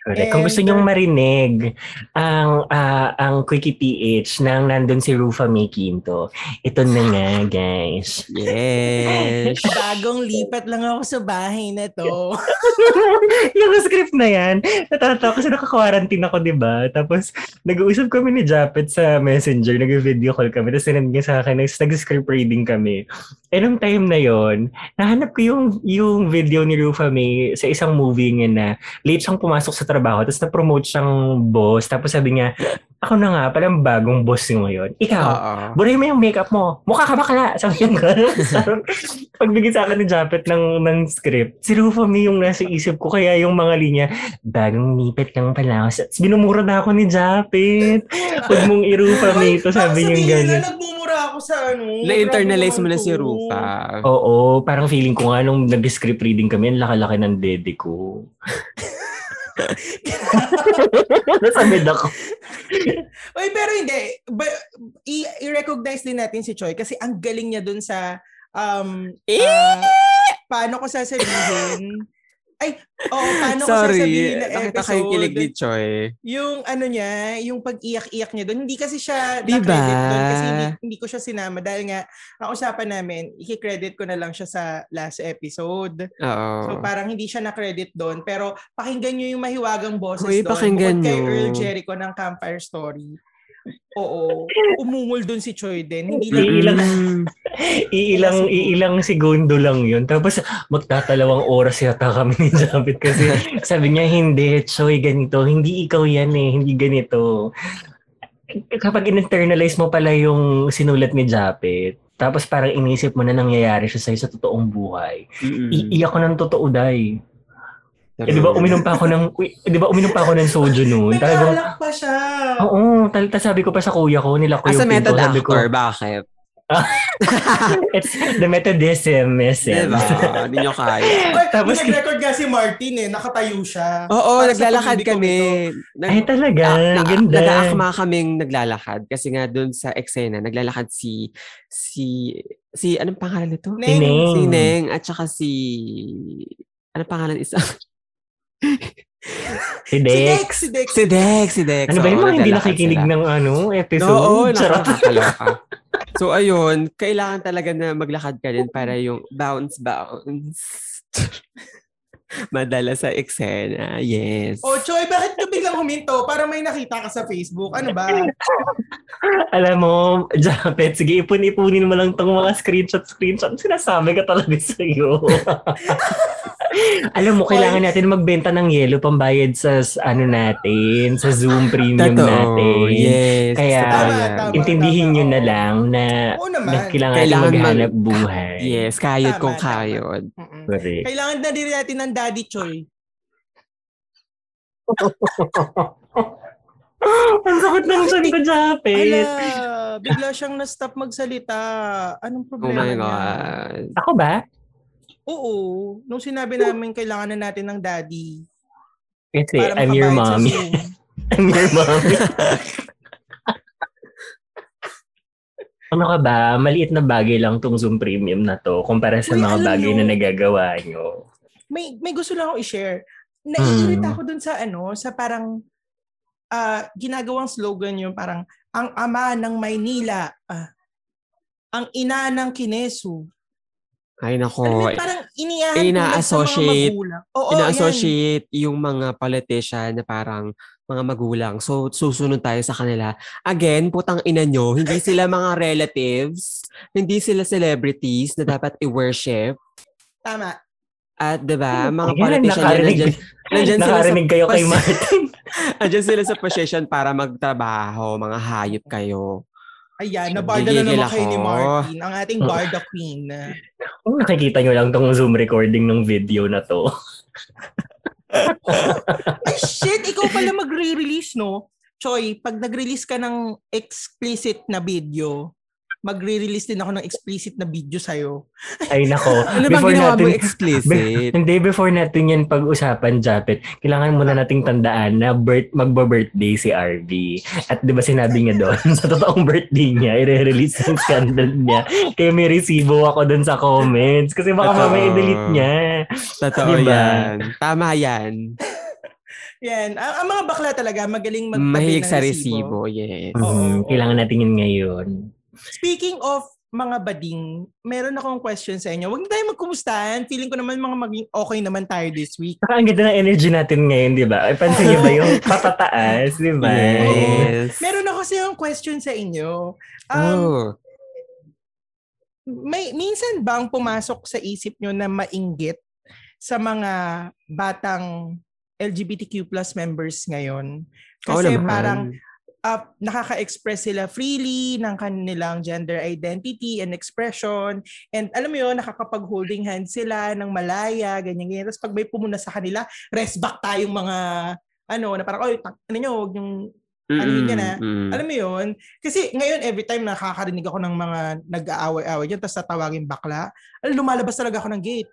Correct. Kung gusto nyong marinig ang uh, ang Quickie PH nang nandun si Rufa May Quinto, ito na nga, guys. Yes. (laughs) Bagong lipat lang ako sa bahay na to. (laughs) yung script na yan, natatawa kasi naka-quarantine ako, di ba? Tapos, nag-uusap kami ni Japet sa messenger, nag-video call kami, tapos sinend niya sa akin, nag-script reading kami. Eh, nung time na yon nahanap ko yung, yung video ni Rufa May sa isang movie niya na late siyang pumasok sa trabaho, tapos na-promote siyang boss, tapos sabi niya, ako na nga, palang bagong boss mo ngayon. Ikaw, uh-uh. buray mo yung makeup mo. Mukha ka bakla. (laughs) Sabi niya. (laughs) Pagbigay sa akin ni Japet ng, ng script, si Rufa May yung nasa isip ko, kaya yung mga linya, bagong nipit lang pala ako. Binumura na ako ni Japet. Huwag mong i-Rufa May ito, sabi niya gano'n. nagmumura ako sa ano. Na-internalize mo na si Rufa. Oo, parang feeling ko nga nung nag-script reading kami, ang laki-laki ng dede ko. (laughs) Nasa mid ako. Oy, pero hindi. I- i-recognize din natin si Choi kasi ang galing niya dun sa um, uh, paano ko sasabihin Ay, oh, paano ko Sorry, sasabihin na nakita ko yung kilig ni episode? Choi. Yung ano niya, yung pag-iyak-iyak niya doon, hindi kasi siya Diba? na-credit doon kasi hindi, hindi ko siya sinama dahil nga, ang usapan namin, i-credit ko na lang siya sa last episode. Oo. So parang hindi siya na-credit doon. Pero pakinggan nyo yung mahiwagang boses Hoy, doon. pakinggan Bukod kay. Earl Jericho ng Campfire Story. Oo. Umungol doon si Choi din. Hindi lang Iilang-. (laughs) Iilang, iilang segundo lang yun. Tapos magtatalawang oras yata kami ni Japit kasi (laughs) sabi niya, hindi, Choy, ganito. Hindi ikaw yan eh. Hindi ganito. Kapag in-internalize mo pala yung sinulat ni Japit, tapos parang inisip mo na nangyayari siya sa'yo sa totoong buhay. Mm-mm. Iiyak ko ng totoo, day. Eh, di ba uminom pa ako ng, (laughs) di ba uminom pa ako ng soju noon? Talagang, Nag-alak pa siya. oo, tal sabi ko pa sa kuya ko, nila ko As a yung pinto, method sabi ko, actor, bakit? (laughs) it's the methodism, SM. Diba? (laughs) Hindi nyo kaya. Tapos, Tapos- nag-record nga si Martin eh. Nakatayo siya. Oo, Para naglalakad kami. Nag- Ay, talaga. Na- Ganda. Nag-aakma kaming naglalakad kasi nga doon sa eksena, naglalakad si si si anong pangalan nito? Neng. Neng. Si Neng at saka si anong pangalan isa? Si Dex. Si Dex. si Dex, si Dex. Ano ba yung mga hindi nakikinig sila. ng ano, episode? Oo, Charot. nakakaloka. (laughs) so ayun, kailangan talaga na maglakad ka din para yung bounce bounce. (laughs) Madala sa eksena. Yes. Oh, Choi, bakit ka biglang huminto? Para may nakita ka sa Facebook. Ano ba? (laughs) Alam mo, Japet, sige, ipon-ipunin mo lang tong mga screenshot-screenshot. Sinasabi ka talaga sa'yo. (laughs) Alam mo, kailangan natin magbenta ng yellow pambayad sa ano natin, sa Zoom premium Totoo. natin. Yes. Kaya, yan. Tama, Intindihin tama, nyo na lang na, na kailangan, Kailangan maghanap buhay. Yes, kayod Tama, kung tama. kayod. Correct. Kailangan na din natin ng Daddy Choi. (laughs) Ang sakit ng tiyan ko, Japet. Ala, bigla siyang na-stop magsalita. Anong Oh problema my niya? God. Ako ba? Oo. Nung sinabi namin kailangan na natin ng daddy. Kasi Para I'm your mommy. (laughs) I'm your mommy. (laughs) ano ka ba? Maliit na bagay lang tong Zoom Premium na to kumpara sa Uy, mga bagay nyo- na nagagawa nyo. May, may gusto lang akong i-share. Naiirita Hmm. ako dun sa ano, sa parang ah, ginagawang slogan yung parang ang ama ng Maynila, ah, ang ina ng Kinesu. Ay nako. Yun, parang iniyahan mga Ina-associate- yan. ina-associate yung mga politician na parang mga magulang. So, susunod tayo sa kanila. Again, putang ina nyo, hindi (laughs) sila mga relatives, hindi sila celebrities na dapat i-worship. Tama. At 'di ba, mga politician na nakarinig, nandyan, nandyan sila sa kayo kay Martin. (laughs) nandyan sila sa position para magtrabaho, mga hayop kayo. Ayan, nabarda na naman kayo ni. Martin, ang ating Barda Queen. Kung nakikita nyo lang tong Zoom recording ng video na to. (laughs) Ay, shit! Ikaw pala magre-release, no? Choy, pag nag-release ka ng explicit na video, magre-release din ako ng explicit na video sa'yo. Ay nako. (laughs) Ano bang Before ginawa mo natin- explicit? (laughs) Hindi, before natin yan pag-usapan, Japet, kailangan muna nating tandaan na birth, magba-birthday si RV. At di ba sinabi niya doon, (laughs) sa totoong birthday niya, i-release yung scandal niya. Kaya may resibo ako doon sa comments. Kasi baka Totoo. mamaya i-delete niya. Totoo Diba? yan. Tama yan. Yan. Ang, ang mga bakla talaga, magaling magtabi Mahilig sa resibo. resibo. Yes. Oo. Mhm, Kailangan natin yun ngayon. Speaking of mga bading, meron akong question sa inyo. Huwag na tayo magkumustahan. Feeling ko naman mga maging okay naman tayo this week. Saka ang ganda ng energy natin ngayon, di ba? Ay, pansin niyo ba yung (laughs) patataas, di ba? Yes. Meron ako kasi yung question sa inyo. Um, Oh. may minsan bang pumasok sa isip nyo na mainggit sa mga batang LGBTQ plus members ngayon? Kasi naman. parang uh, nakaka-express sila freely ng kanilang gender identity and expression. And alam mo yun, nakakapag-holding hands sila ng malaya, ganyan-ganyan. Tapos pag may pumuna sa kanila, rest back tayong mga ano, na parang, oy, ano nyo, huwag yung ano yun yan, ah? Mm-mm. alam mo yun? Kasi ngayon, every time nakakarinig ako ng mga nag-aaway-aaway dyan, tapos tatawagin bakla, alam, lumalabas talaga ako ng gate.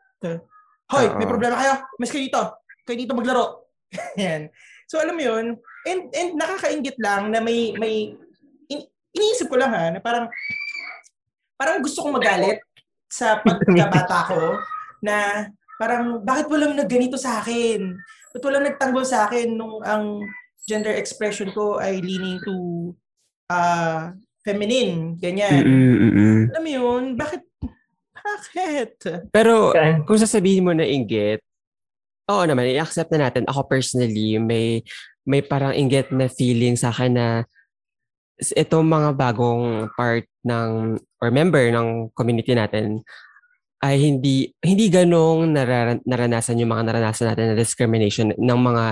Hoy, may Oo. problema kayo? Mas kayo dito. Kayo dito maglaro. (laughs) Yan. So alam mo yun, and, and nakakaingit lang na may, may in, iniisip ko lang ha, na parang, parang gusto kong magalit sa pagkabata (laughs) ko na parang bakit walang nagganito sa akin? Ba't walang nagtanggol sa akin nung ang gender expression ko ay leaning to uh, feminine, ganyan. Mm-mm-mm. Alam mo yun, bakit? Bakit? Pero kung sasabihin mo na inggit, oo naman, i-accept na natin. Ako personally, may may parang inggit na feeling sa akin na itong mga bagong part ng or member ng community natin ay hindi hindi ganong nararan- naranasan yung mga naranasan natin na discrimination ng mga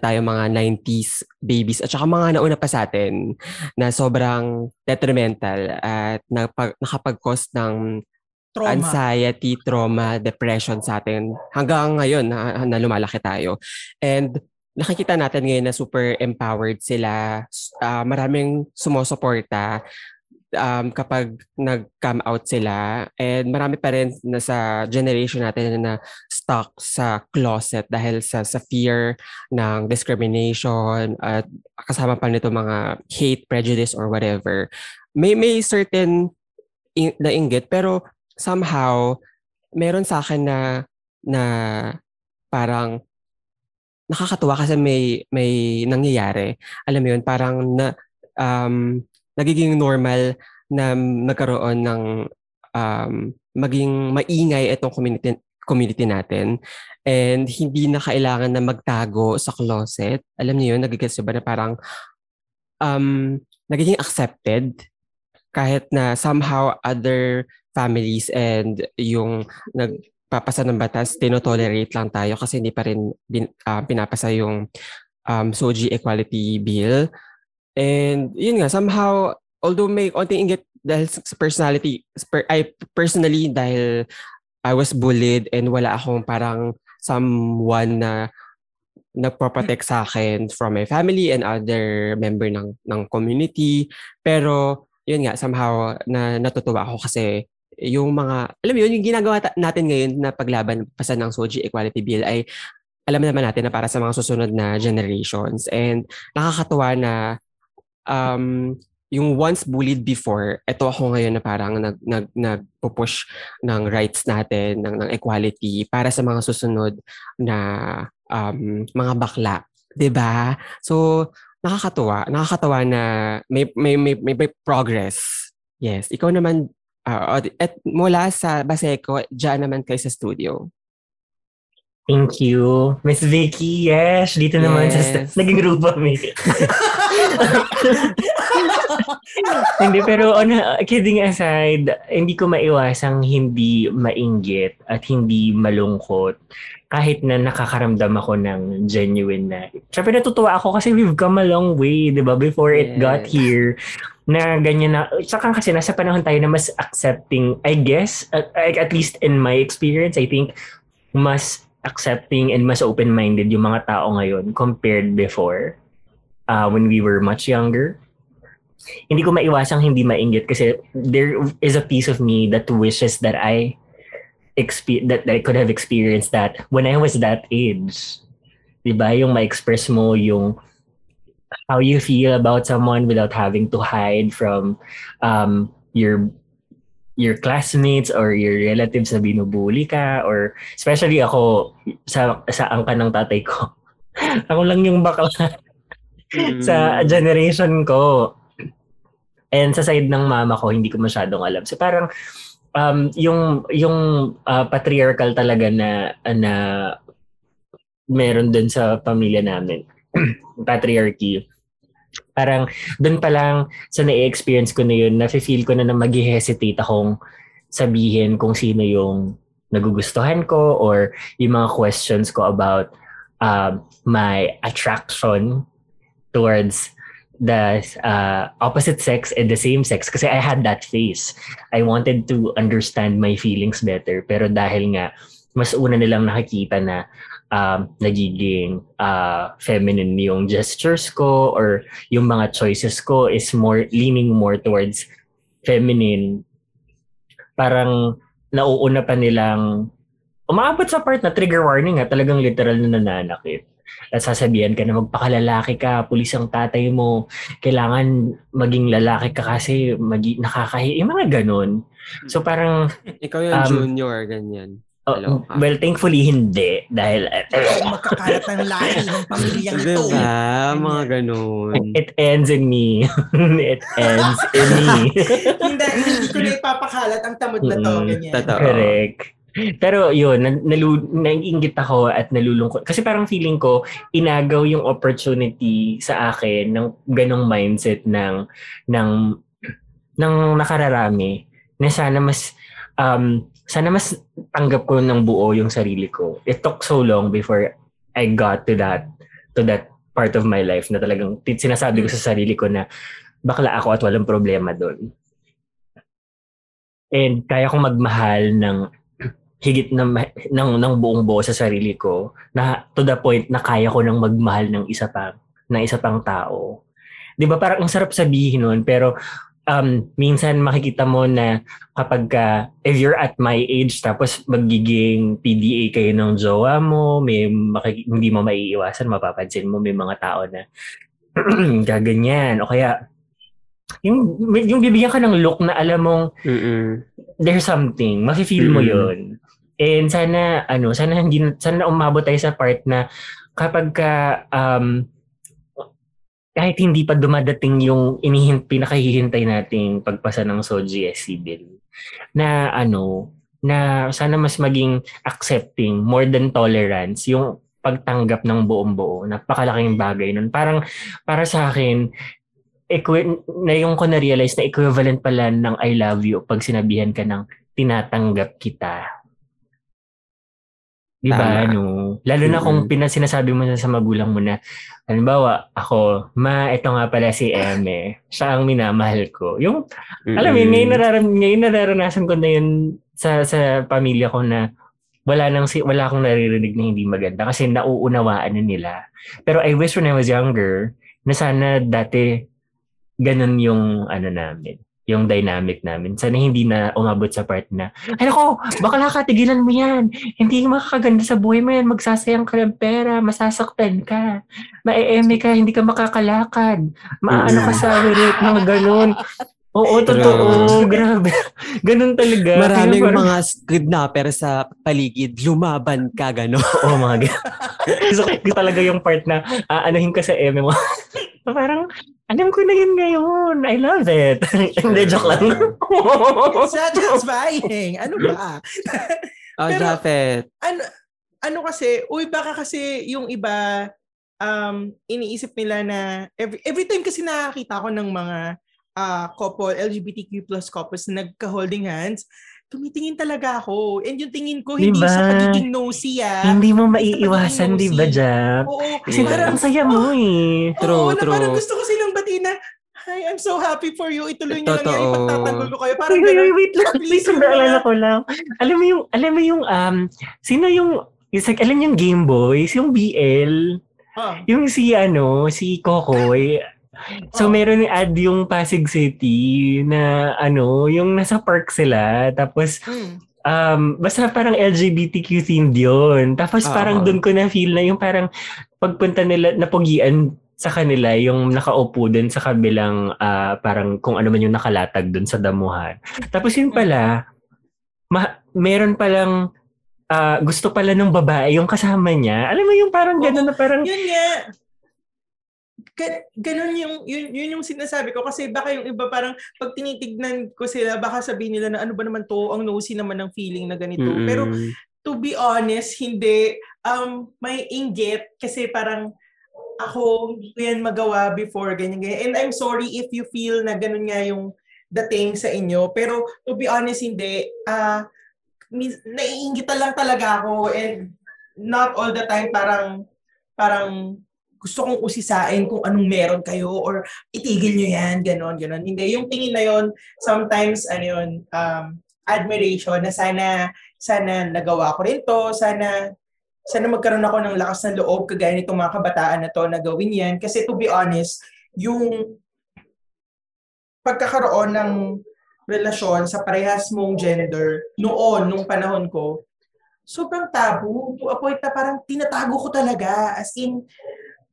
tayo mga 90s babies at saka mga nauna pa sa atin na sobrang detrimental at napag, nakapag-cause ng Trauma. anxiety, trauma, depression sa atin hanggang ngayon na, na lumalaki tayo. And nakikita natin ngayon na super empowered sila. Ah, maraming sumusuporta um, kapag nag-come out sila. And marami pa rin na sa generation natin na stuck sa closet dahil sa, sa fear ng discrimination at kasama pa nito mga hate, prejudice, or whatever. May, may certain in, na inggit pero somehow meron sa akin na na parang nakakatuwa kasi may may nangyayari. Alam mo yun, parang na um, nagiging normal na nagkaroon ng um, maging maingay itong community community natin and hindi na kailangan na magtago sa closet. Alam niyo yun, nagigets ba na parang um, nagiging accepted kahit na somehow other families and yung nagpapasa ng batas, tinotolerate lang tayo kasi hindi pa rin bin, ah, pinapasa yung um, SOGI Equality Bill. And yun nga, somehow, although may konting inggit dahil sa personality, per, I personally dahil I was bullied and wala akong parang someone na nagpo-protect sa akin from my family and other member ng ng community. Pero yun nga, somehow na natutuwa ako kasi yung mga, alam mo yun, yung ginagawa natin ngayon na paglaban pasan ng SOGI Equality Bill ay alam naman natin na para sa mga susunod na generations. And nakakatuwa na um, yung once bullied before, eto ako ngayon na parang nag, nag, nagpo-push ng rights natin, ng, ng equality para sa mga susunod na um, mga bakla. ba So, nakakatuwa. Nakakatawa na may, may, may, may, may progress. Yes. Ikaw naman, ah, at mula sa Baseco, dyan naman kayo sa studio. Thank you. Miss Vicky, yes. Dito naman sa Yes. naging grupo kami. (laughs) hindi, pero on, kidding aside, hindi ko maiwasang hindi mainggit at hindi malungkot kahit na nakakaramdam ako ng genuine na. Siyempre natutuwa ako kasi we've come a long way, di ba? Before it Yes. got here na ganyan na. Tsaka kasi nasa panahon tayo na mas accepting, I guess, at, at least in my experience, I think, mas accepting and mas open-minded yung mga tao ngayon compared before uh, when we were much younger. Hindi ko maiwasang hindi mainggit kasi there is a piece of me that wishes that I expe- that, that I could have experienced that when I was that age. 'Di ba? Yung ma-express mo yung how you feel about someone without having to hide from um, your your classmates or your relatives na binubuli ka or especially ako sa sa angka ng tatay ko. (laughs) ako lang yung bakla (laughs) sa generation ko. And sa side ng mama ko, hindi ko masyadong alam. So parang um, yung yung uh, patriarchal talaga na na meron dun sa pamilya namin. (clears throat) Patriarchy. Parang doon pa lang sa na-experience ko na yun, na-feel ko na na mag-hesitate akong sabihin kung sino yung nagugustuhan ko or yung mga questions ko about uh, my attraction towards the uh, opposite sex and the same sex kasi I had that phase. I wanted to understand my feelings better pero dahil nga mas una nilang nakikita na um, nagiging uh, feminine yung gestures ko or yung mga choices ko is more leaning more towards feminine parang nauuna pa nilang umaabot sa part na trigger warning ha, talagang literal na nananakit at sasabihan ka na magpakalalaki ka, pulis ang tatay mo, kailangan maging lalaki ka kasi magi, nakakahi, yung mga ganun. So parang, (laughs) Ikaw yung Um, junior, ganyan. Oh, well, thankfully hindi. Dahil Ay, magkakalat ng lahi ng pamilyang to. Diba? Mga ganun. it ends in me. (laughs) it ends in me. (laughs) hindi, hindi ko na ipapakalat ang tamad na to. Mm, Ganyan. totoo. Correct. Pero yun, na- nalu- naiingit ako at nalulungkot. Kasi parang feeling ko, inagaw yung opportunity sa akin ng ganong mindset ng, ng, ng nakararami na sana mas, um, sana mas tanggap ko ng buo yung sarili ko. It took so long before I got to that, to that part of my life na talagang sinasabi ko sa sarili ko na bakla ako at walang problema doon. And kaya kong magmahal ng (clears throat) higit na ng ng buong buo sa sarili ko na to the point na kaya ko nang magmahal ng isa pang ng isa pang tao. 'Di ba parang ang sarap sabihin nun pero um minsan makikita mo na kapag ka, if you're at my age tapos magiging PDA kayo ng jowa mo, may makik- hindi mo maiiwasan, mapapansin mo may mga tao na (clears throat) gaganyan o kaya yung, yung bibigyan ka ng look na alam mong Mm-mm. there's something, mafe-feel mo. 'yon. And sana ano, sana hindi sana umabot tayo sa part na kapag ka um kahit hindi pa dumadating yung inihin pinakahihintay nating pagpasa ng SOGSC bill na ano na sana mas maging accepting more than tolerance yung pagtanggap ng buong buo napakalaking bagay nun parang para sa akin equi- na yung ko na-realize na equivalent pala ng I love you pag sinabihan ka ng tinatanggap kita. Di ba? Ano? Lalo na kung pinasinasabi mo na sa magulang mo na, halimbawa, ako, ma, ito nga pala si Eme. Siya ang minamahal ko. Yung, alam mo, ngayon, nararam, ngayon nararanasan ko na yun sa, sa pamilya ko na wala nang si wala akong naririnig na hindi maganda kasi nauunawaan na nila. Pero I wish when I was younger na sana dati ganun yung ano namin, yung dynamic namin. Sana hindi na umabot sa part na, ay nako, bakla ka, tigilan mo yan. Hindi makakaganda sa buhay mo yan. Magsasayang ka ng pera, masasaktan ka. Maeeme ka, hindi ka makakalakad. Maano ka sa wirit, mga ganun. Oo, totoo. Grabe. (laughs) Ganun talaga. Maraming Kaya parang- mga kidnapper sa paligid, lumaban ka, gano'n. (laughs) Oo, mga ganun. (laughs) Gusto ko talaga yung part na aanahin ka sa eme mo. parang, alam ko na yun ngayon. I love it. Hindi, joke lang. Satisfying. Ano ba? Oh, Pero- Jafet. ano ano kasi, uy baka kasi yung iba um iniisip nila na every every time kasi nakakita ko ng mga ah, couple LGBTQ plus couples na nagka-holding hands, tumitingin talaga ako. And yung tingin ko hindi Diba? sa pagiging nosy ah. Hindi mo maiiwasan, di ba, Jab? Oo. Kasi Yeah. parang ang saya mo eh. True, Oo, na true. parang gusto ko silang batiin na, Hi, I'm so happy for you. Ituloy niyo lang yan. Ipagtatanggol ko kayo. Parang Wait, wait, wait lang. Please, naalala na. ko lang. Alam mo yung, alam mo yung, um, sino yung, it's like, alam yung Game Boys, yung BL, Ah, yung si, ano, si Kokoy. So, Oh. meron ni ad yung Pasig City na, ano, yung nasa park sila. Tapos, mm. um, basta parang LGBTQ themed yun. Tapos Oo. parang doon ko na feel na yung parang pagpunta nila, napugian sa kanila yung nakaupo doon sa kabilang ah, parang kung ano man yung nakalatag doon sa damuhan. Tapos yun pala, ma- meron palang ah, gusto pala ng babae yung kasama niya. Alam mo yung parang gano'n na parang Yun nga. Ga- ganun yung, yun, yun yung sinasabi ko. Kasi baka yung iba parang pag tinitignan ko sila, baka sabihin nila na ano ba naman to, ang nosy naman ng feeling na ganito. Mm-mm. Pero to be honest, hindi. Um, may inggit kasi parang ako, hindi ko yan magawa before, ganyan, ganyan. And I'm sorry if you feel na ganun nga yung dating sa inyo. Pero to be honest, hindi. Ah, mis- naiingitan lang talaga ako and not all the time parang parang gusto kong usisain kung anong meron kayo or itigil nyo yan, ganon, ganon. Hindi, yung tingin na yon sometimes, ano yun, um, admiration na sana, sana nagawa ko rin to, sana, sana magkaroon ako ng lakas ng loob kagaya nitong mga kabataan na to na gawin yan. Kasi to be honest, yung pagkakaroon ng relasyon sa parehas mong gender noon, nung panahon ko, sobrang tabu. To a point na parang tinatago ko talaga. As in,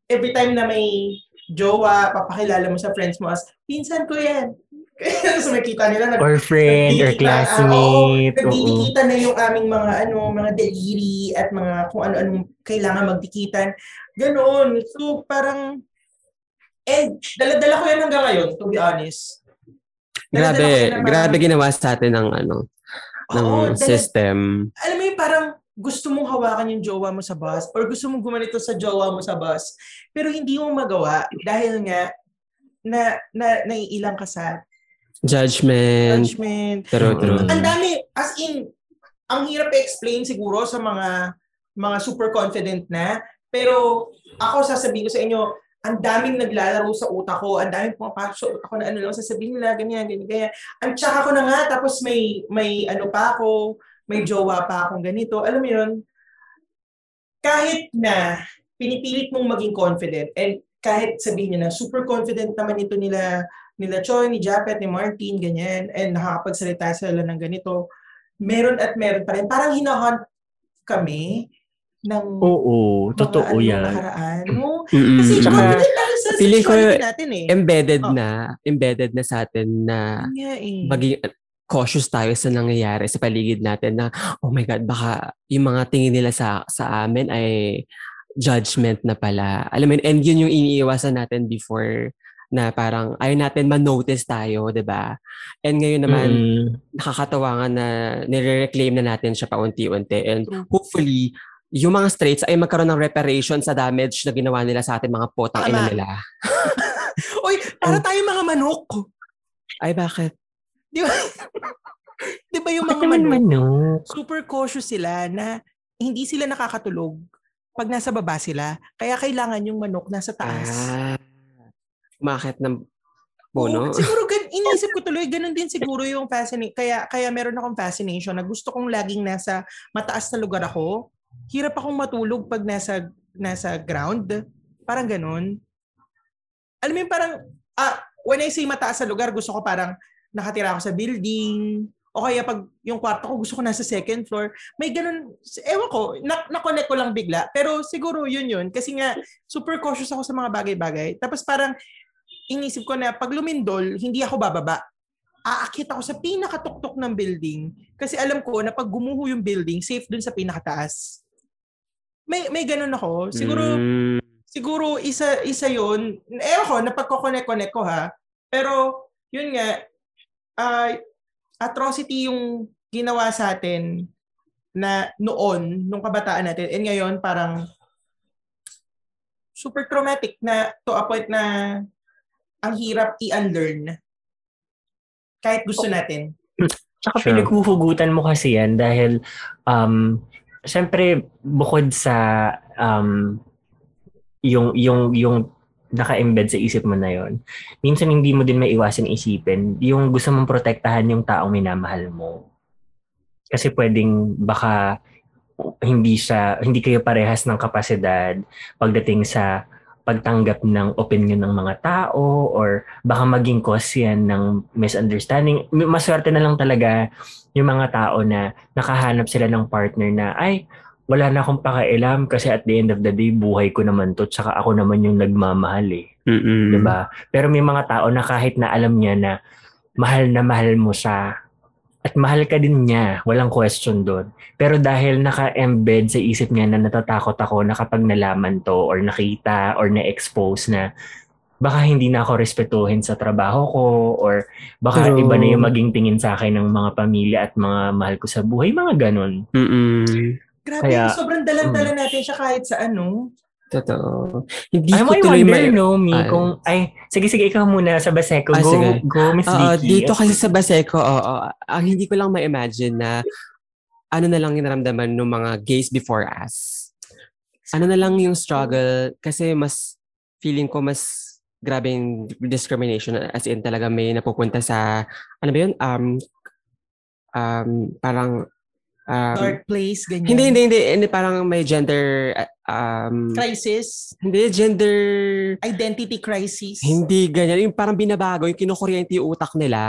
every time na may jowa, papakilala mo sa friends mo as, pinsan ko yan. (laughs) Sa makita nila, nag, Or friend, or nagdidikita- classmate. Ah, oo, na yung aming mga ano, mga deliri at mga kung ano-anong kailangan magdikitan. Ganon. So, parang, and dala-dala ko yan hanggang ngayon, to be honest. Dala-dala Grabe, grabe ginawa sa atin ng ano, ng Oo, dala- system. alam mo yung parang gusto mong hawakan yung jowa mo sa bus or gusto mong gumanito sa jowa mo sa bus pero hindi mo magawa dahil nga na, na naiilang ka sa Judgment. judgment. True, Mm. true. Ang dami, as in, ang hirap i-explain siguro sa mga mga super confident na, pero ako sasabihin ko sa inyo, ang daming naglalaro sa utak ko, ang daming pumapasok sa utak ko na ano lang, sasabihin nila, ganyan, ganyan, ganyan. Ang tsaka ko na nga, tapos may, may ano pa ako, may jowa pa akong ganito. Alam mo yun, kahit na pinipilit mong maging confident, and kahit sabihin nyo na super confident naman ito nila, nila Choi, ni Japet, ni Martin, ganyan, and nakakapagsalita sila ng ganito, meron at meron pa rin. Parang hinahunt kami ng Oo, mga totoo ano, yan. nakaraan. No? Mm-mm. Kasi Tsaka, confident tayo sa feeling ko, natin eh. Embedded Oh. na, embedded na sa atin na nga eh. maging cautious tayo sa nangyayari sa paligid natin na, oh my God, baka yung mga tingin nila sa sa amin ay judgment na pala. Alam mo, and yun yung iniiwasan natin before na parang ayaw natin ma-notice tayo, 'di ba? And ngayon naman, Mm. nakakatawa nga na nire-reclaim na natin siya paunti-unti. And hopefully, yung mga straights ay magkaroon ng reparation sa damage na ginawa nila sa ating mga potang ina nila. (laughs) Uy, para tayo mga manok. Ay, bakit? Di ba? (laughs) Di ba yung mga manok, manok? super cautious sila na hindi sila nakakatulog pag nasa baba sila. Kaya kailangan yung manok nasa taas. Ah, umakit ng puno. Oo, siguro gan (laughs) iniisip ko tuloy ganun din siguro yung fascination kaya kaya meron akong fascination na gusto kong laging nasa mataas na lugar ako. Hirap akong matulog pag nasa nasa ground. Parang ganun. Alam mo parang ah, when I say mataas na lugar, gusto ko parang nakatira ako sa building. O kaya pag yung kwarto ko gusto ko nasa second floor. May ganun, ewan ko, na- na-connect ko lang bigla. Pero siguro yun yun. Kasi nga, super cautious ako sa mga bagay-bagay. Tapos parang, inisip ko na pag lumindol, hindi ako bababa. Aakit ako sa pinakatuktok ng building. Kasi alam ko na pag gumuho yung building, safe dun sa pinakataas. May may ganun ako. Siguro Mm, siguro isa isa 'yon. Eh ako napagko-connect-connect ko ha. Pero yun nga ah, atrocity yung ginawa sa atin na noon nung kabataan natin and ngayon parang super traumatic na to a point na ang hirap i-unlearn kahit gusto natin. (laughs) Tsaka Sure. pinaghuhugutan mo kasi yan dahil um syempre bukod sa um yung yung yung naka-embed sa isip mo na yon. Minsan hindi mo din maiwasan isipin yung gusto mong protektahan yung taong minamahal mo. Kasi pwedeng baka hindi siya hindi kayo parehas ng kapasidad pagdating sa pagtanggap ng opinion ng mga tao or baka maging cause yan ng misunderstanding. Maswerte na lang talaga yung mga tao na nakahanap sila ng partner na ay wala na akong pakialam kasi at the end of the day buhay ko naman to tsaka ako naman yung nagmamahal eh. mm-mm. 'di ba? Pero may mga tao na kahit na alam niya na mahal na mahal mo siya at mahal ka din niya, walang question doon. Pero dahil naka-embed sa isip niya na natatakot ako na kapag nalaman to or nakita or na-expose na baka hindi na ako respetuhin sa trabaho ko or baka True. iba na yung maging tingin sa akin ng mga pamilya at mga mahal ko sa buhay, mga ganun. Mm-mm. Grabe, Kaya- sobrang dalan-dalan natin siya kahit sa ano. Totoo. Hindi Ay, ko tuloy wonder, may... no, Mi, Ay. kung, ay, sige, sige, ikaw muna sa Baseco. Ah, go, sige. go, Miss Vicky. dito kasi sa Baseco, oo, ang hindi ko lang ma-imagine na ano na lang yung naramdaman ng mga gays before us. Ano na lang yung struggle kasi mas feeling ko mas grabe yung discrimination as in talaga may napupunta sa ano ba yun um um parang um, Dark place, ganyan. hindi hindi hindi hindi parang may gender uh, um Crisis, hindi gender identity crisis. hindi ganyan yung parang binabago yung kinukuryente yung utak nila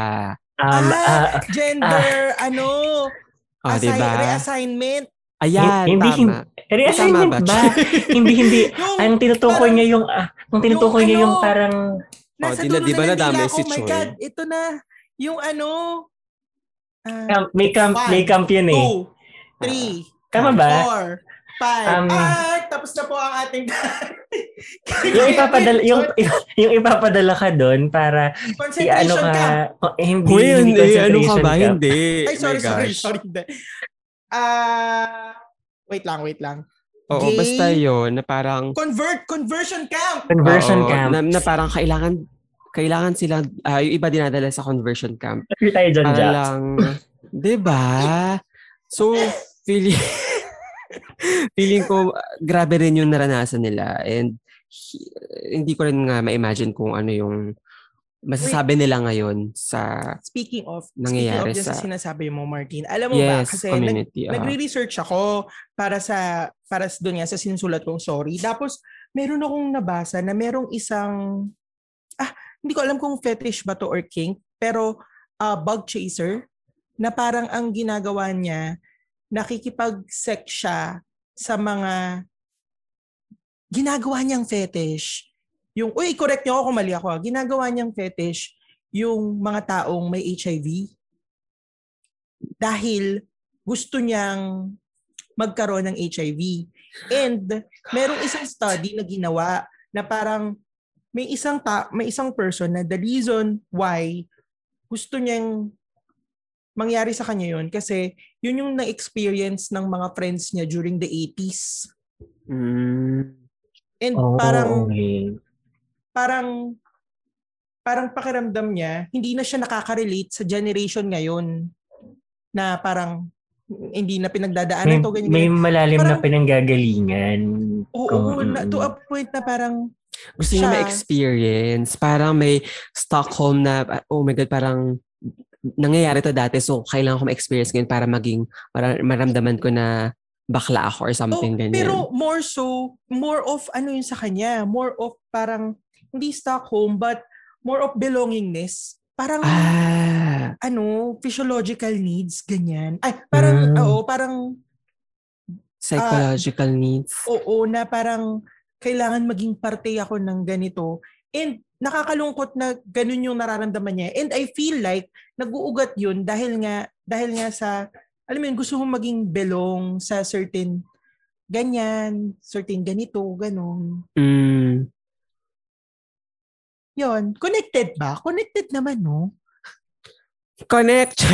Um, ah, ah, gender, ano, (laughs) oh assi- diba reassignment. ayan Hindi, tama reassignment Tama ba? ba? (laughs) hindi, hindi. (laughs) Yung, Ang tinutukoy niya yung, ah, ang tinutukoy yung niya yung ano, parang, nasa Oh, di na- di ba na dila si ko, oh my Choi? God, ito na. Yung ano, ah, Camp, may camp, One, may camp yun eh. two, three, Tama ba? four, five. Um, ah, tapos na po ang ating (laughs) Yung ipapadala, (laughs) yung, (laughs) yung ipapadala ka doon para concentration ka, camp. oh, eh, hindi, Hoy, hindi hindi. Ano ka ba? camp. Hindi. Ay, sorry, My sorry, gosh. sorry. Ah, wait lang, wait lang. Oo, Gay- basta yun, na parang, Convert, conversion camp. Conversion Oo, camp. Na, na parang kailangan, kailangan silang, ah, yung iba dinadala sa conversion camp. Agree tayo dyan, Para Jax. lang, di ba? So, feeling, (laughs) feeling ko, grabe rin yung naranasan nila. And, hi- hindi ko rin nga ma-imagine kung ano yung masasabi nila ngayon sa Speaking of, Nangyayari speaking of sa sa- sinasabi mo, Martin, alam mo ba, yes, kasi nag, ah. nagre-research ako para sa, para sa doon nga sa sinusulat kong sorry. Tapos, meron akong nabasa na merong isang, hindi ko alam kung fetish ba to or kink, pero ah, bug chaser, na parang ang ginagawa niya, nakikipag-sex siya sa mga ginagawa niyang fetish. Yung, uy, correct niyo ako kung mali ako. ah. Ginagawa niyang fetish yung mga taong may HIV dahil gusto niyang magkaroon ng HIV. And merong isang study na ginawa na parang may isang ta- may isang person na the reason why gusto niyang mangyari sa kanya yun kasi yun yung na-experience ng mga friends niya during the 80s. Mm. And Oh, parang okay. parang parang pakiramdam niya, hindi na siya nakaka-relate sa generation ngayon na parang hindi na May, pinagdadaanan to, ganyan, may ganyan. malalim na Parang- pinanggagalingan. Oo, Kung- na, to a point na parang, Gusto niya ma-experience. Parang may Stockholm na, oh my God, parang nangyayari to dati. So, kailangan ko ma-experience ngayon para maging, para maramdaman ko na bakla ako or oh, something ganyan. pero more so, more of ano yun sa kanya, more of parang, hindi Stockholm, but more of belongingness. Parang, ah, ano, physiological needs, ganyan. Ay, parang, Mm. oo, parang, psychological needs. oo, na parang, kailangan maging parte ako ng ganito. And nakakalungkot na ganun yung nararamdaman niya. And I feel like nag-uugat yun dahil nga dahil nga sa alam mo yun, gusto mong maging belong sa certain ganyan, certain ganito, ganun. Mm. Yon, connected ba? Connected naman, no? Connect.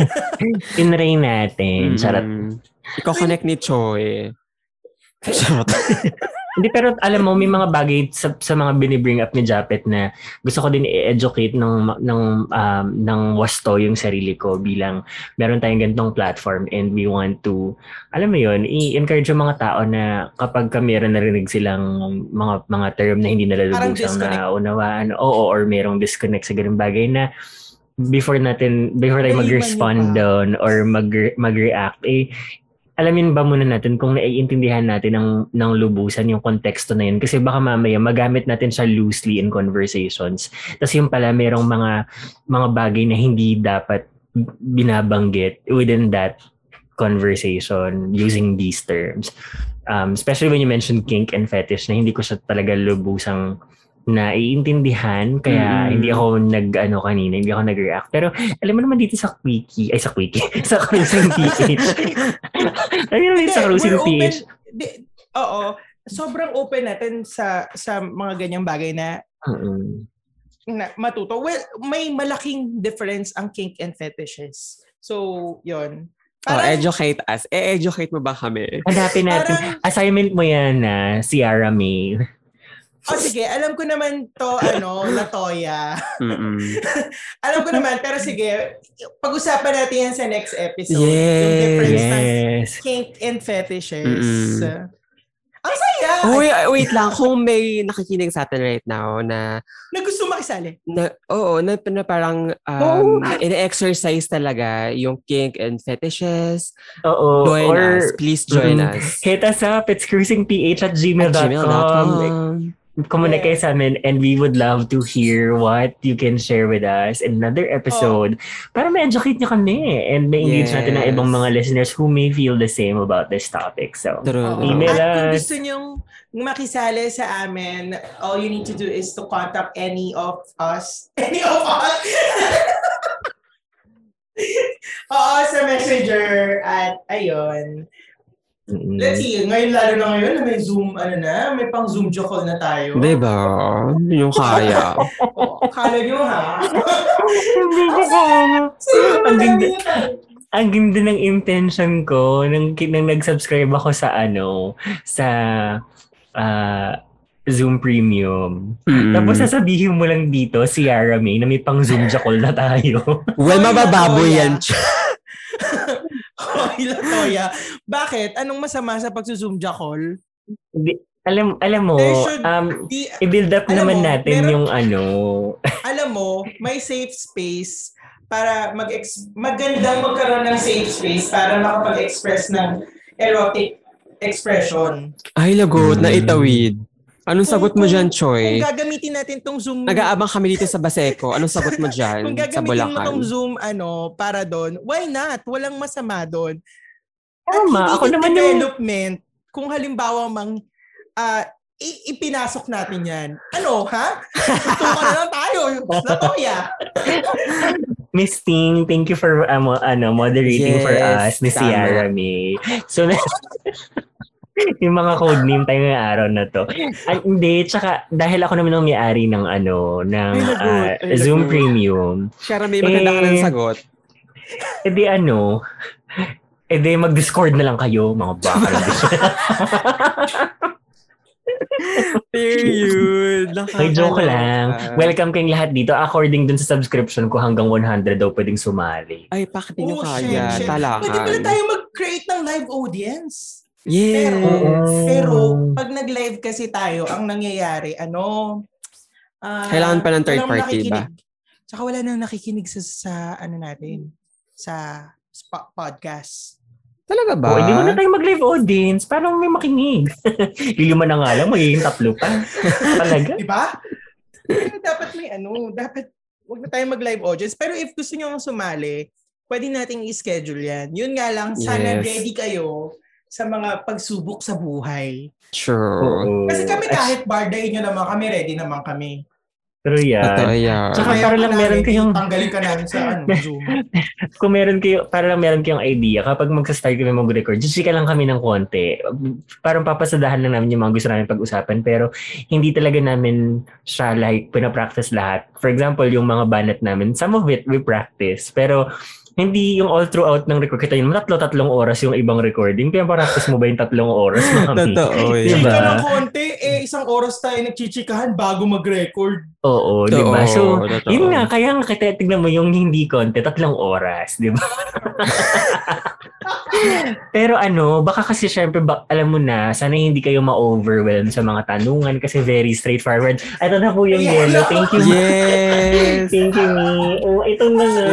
(laughs) Inray natin. Mm. Ikaw connect ni Choi. (laughs) Charot. (laughs) Hindi, pero alam mo, may mga bagay sa, sa mga binibring up ni Japet na gusto ko din i-educate ng, ng, um, ng wasto yung sarili ko bilang meron tayong ganitong platform and we want to, alam mo yun, i-encourage yung mga tao na kapag ka meron narinig silang mga mga term na hindi nila lubusang na unawaan, oo, or merong disconnect sa ganung bagay na before natin, before tayo mag-respond doon or mag, mag-react, eh, alamin ba muna natin kung naiintindihan natin ng, ng lubusan yung konteksto na yun. Kasi baka mamaya magamit natin siya loosely in conversations. Tapos yung pala merong mga, mga bagay na hindi dapat binabanggit within that conversation using these terms. Um, especially when you mentioned kink and fetish na hindi ko siya talaga lubusang naiintindihan kaya Mm. hindi ako nag ano kanina hindi ako nag-react pero alam mo naman dito sa quickie ay sa quickie (laughs) sa cruising PH (laughs) alam mo naman sa cruising. PH oo, sobrang open natin sa sa mga ganyang bagay na Mm-mm. na matuto. Well, may malaking difference ang kink and fetishes. So, yon. oh, educate us. E-educate mo ba kami? hanapin natin Parang- assignment mo yan na Ciara May Oh, sige, alam ko naman to, ano, Latoya. (laughs) Alam ko naman, pero sige, pag-usapan natin yan sa next episode. yung Yes. difference ng yes kink and fetishes. Mm-mm. Ang saya! Uy, wait lang. Kung may nakikinig sa atin right now na, na gusto makisali. na oo, na, na parang um, in-exercise talaga yung kink and fetishes, oo join or us. Please join Mm, us. hit us up it's cruisingph at At gmail.com gmail.com. Kumunik kayo sa amin and we would love to hear what you can share with us in another episode para ma-educate nyo kami and ma-engage natin ang Yes. ibang mga listeners who may feel the same about this topic. So, True. Email At kung us. gusto nyong makisali sa amin, all you need to do is to contact any of us. (laughs) Any of us? (laughs) Oo, sa messenger at ayun. Mm. Let's see, ngayon lalo na ngayon, may Zoom, ano na, may pang Zoom call na tayo. Diba? Yung kaya. (laughs) Oh, Kala nyo ha? Hindi ko kaya. Ang ganda. na? Ang ganda ng intention ko nang, nang nag-subscribe ako sa ano, sa ah, Zoom Premium. Mm. Tapos sasabihin mo lang dito, si Yara May, na may pang Zoom call na tayo. Well, mabababoy yan. (laughs) Hoy, Latoya. Bakit? Anong masama sa pagsuzoom call? Alam alam mo, should um, Di, i-build up naman mo, natin meron- yung ano. (laughs) alam mo, may safe space para mag magandang magkaroon ng safe space para makapag-express ng erotic expression. Ay, lagot na Mm. itawid. Anong sagot mo dyan, Choy? Kung gagamitin natin tong Zoom Nag-aabang kami dito sa Baseco. Anong sagot mo (laughs) dyan kung sa gagamitin mo tong Bulacan? Zoom ano para doon, why not? Walang masama doon. Tama, At ako naman yung development kung halimbawa mang ah, i- ipinasok natin yan. Ano, ha? (laughs) Tutukan na lang tayo. Latoya. (laughs) Miss Ting, thank you for um, ano, moderating for Yes, us ni tama. Ciara May. So, (laughs) yung mga code name tayo ngayong araw na to. Ay, hindi, tsaka dahil ako naman ang may-ari ng ano, ng ay, Zoom. Premium. Shara, may maganda ka ng Eh, sagot. E di ano, e di mag-discord na lang kayo, mga baka na (laughs) Period. Ay, joke lang. Welcome kayong lahat dito. According dun sa subscription ko, hanggang 100 daw pwedeng sumali. Ay, bakit nyo Oh, kaya? Talakan. Pwede pala tayo mag-create ng live audience. Yes. Pero, pero pag nag-live kasi tayo, ang nangyayari, ano, ah, Kailangan pa ng third party ba? Tsaka wala nang nakikinig sa, sa ano natin, sa spo- podcast. Talaga ba? Oh, hindi mo na tayo mag-live audience. Paano may makinig? (laughs) Lilima na nga lang, magiging tatlo pa. (laughs) Talaga? Di ba? Pero dapat may ano, dapat wag na tayo mag-live audience. Pero if gusto nyo sumali, pwede nating i-schedule yan. Yun nga lang, sana Yes. ready kayo sa mga pagsubok sa buhay. Sure. Oo. Kasi kami kahit barday nyo naman kami, ready naman kami. Pero Totoo yan. yan. Tsaka Kaya para pa lang meron kayong- Tanggalin ka namin sa ano, (laughs) Zoom. Kung meron kayo, para lang meron kayong idea, kapag magsa-start kami mag-record, just ka lang kami ng konti. Parang papasadahan lang namin yung mga gusto namin pag-usapan, pero hindi talaga namin siya like pinapractice lahat. For example, yung mga banat namin, some of it we practice, pero hindi yung all throughout ng record. Kita yun, tatlo-tatlong oras yung ibang recording. Pinapractice mo ba yung tatlong oras, mami? (laughs) Totoo Diba? yan. Chika ng konti, eh isang oras tayo nagchichikahan bago mag-record. Oo, di ba? So, totoo. yun nga, kaya nga kita tignan mo yung hindi konti, tatlong oras, di ba? (laughs) Pero ano, baka kasi syempre, ba, alam mo na, sana hindi kayo ma-overwhelm sa mga tanungan kasi very straightforward. Ito na po yung Yeah. yellow. Thank you. Yes. (laughs) Thank you, me. Oh, ito na nga.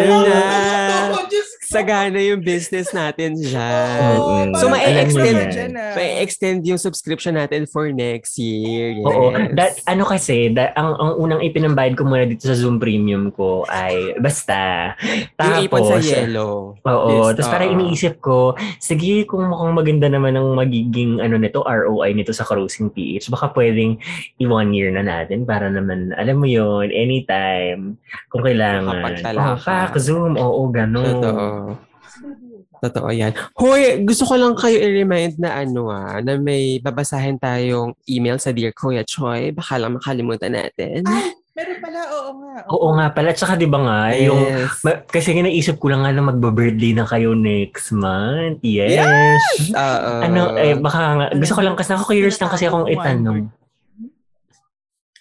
Na. Oh, Diyos ko. Sagana yung business natin dyan. Mm. So, ma-extend- alam mo dyan, ah. May extend yung subscription natin for next year. Yes. Oo. That, ano kasi, that, ang, ang unang ipinambayad ko muna dito sa Zoom Premium ko ay basta. yung ipon sa Tapos, yellow. Oo. Tapos parang iniisip ko, sige kung mukhang maganda naman ang magiging ano nito, ROI nito sa Cruising PH, baka pwedeng i-one year na natin para naman, alam mo yon anytime, kung kailangan. Makapagtala Oh, ka. pak, Zoom, oo, ganun. Totoo. Totoo yan. Hoy, gusto ko lang kayo i-remind na ano ah, na may babasahin tayong email sa Dear Kuya Choi. Baka lang makalimutan natin. Meron pala, oo nga. Oo nga pala, tsaka di ba nga, yung, Yes. ma- kasi nga naisip ko lang nga na magba-birthday na kayo next month. Yes. Oo. Ano, eh, baka nga, gusto ko lang kasi, ako curious lang kasi akong itanong.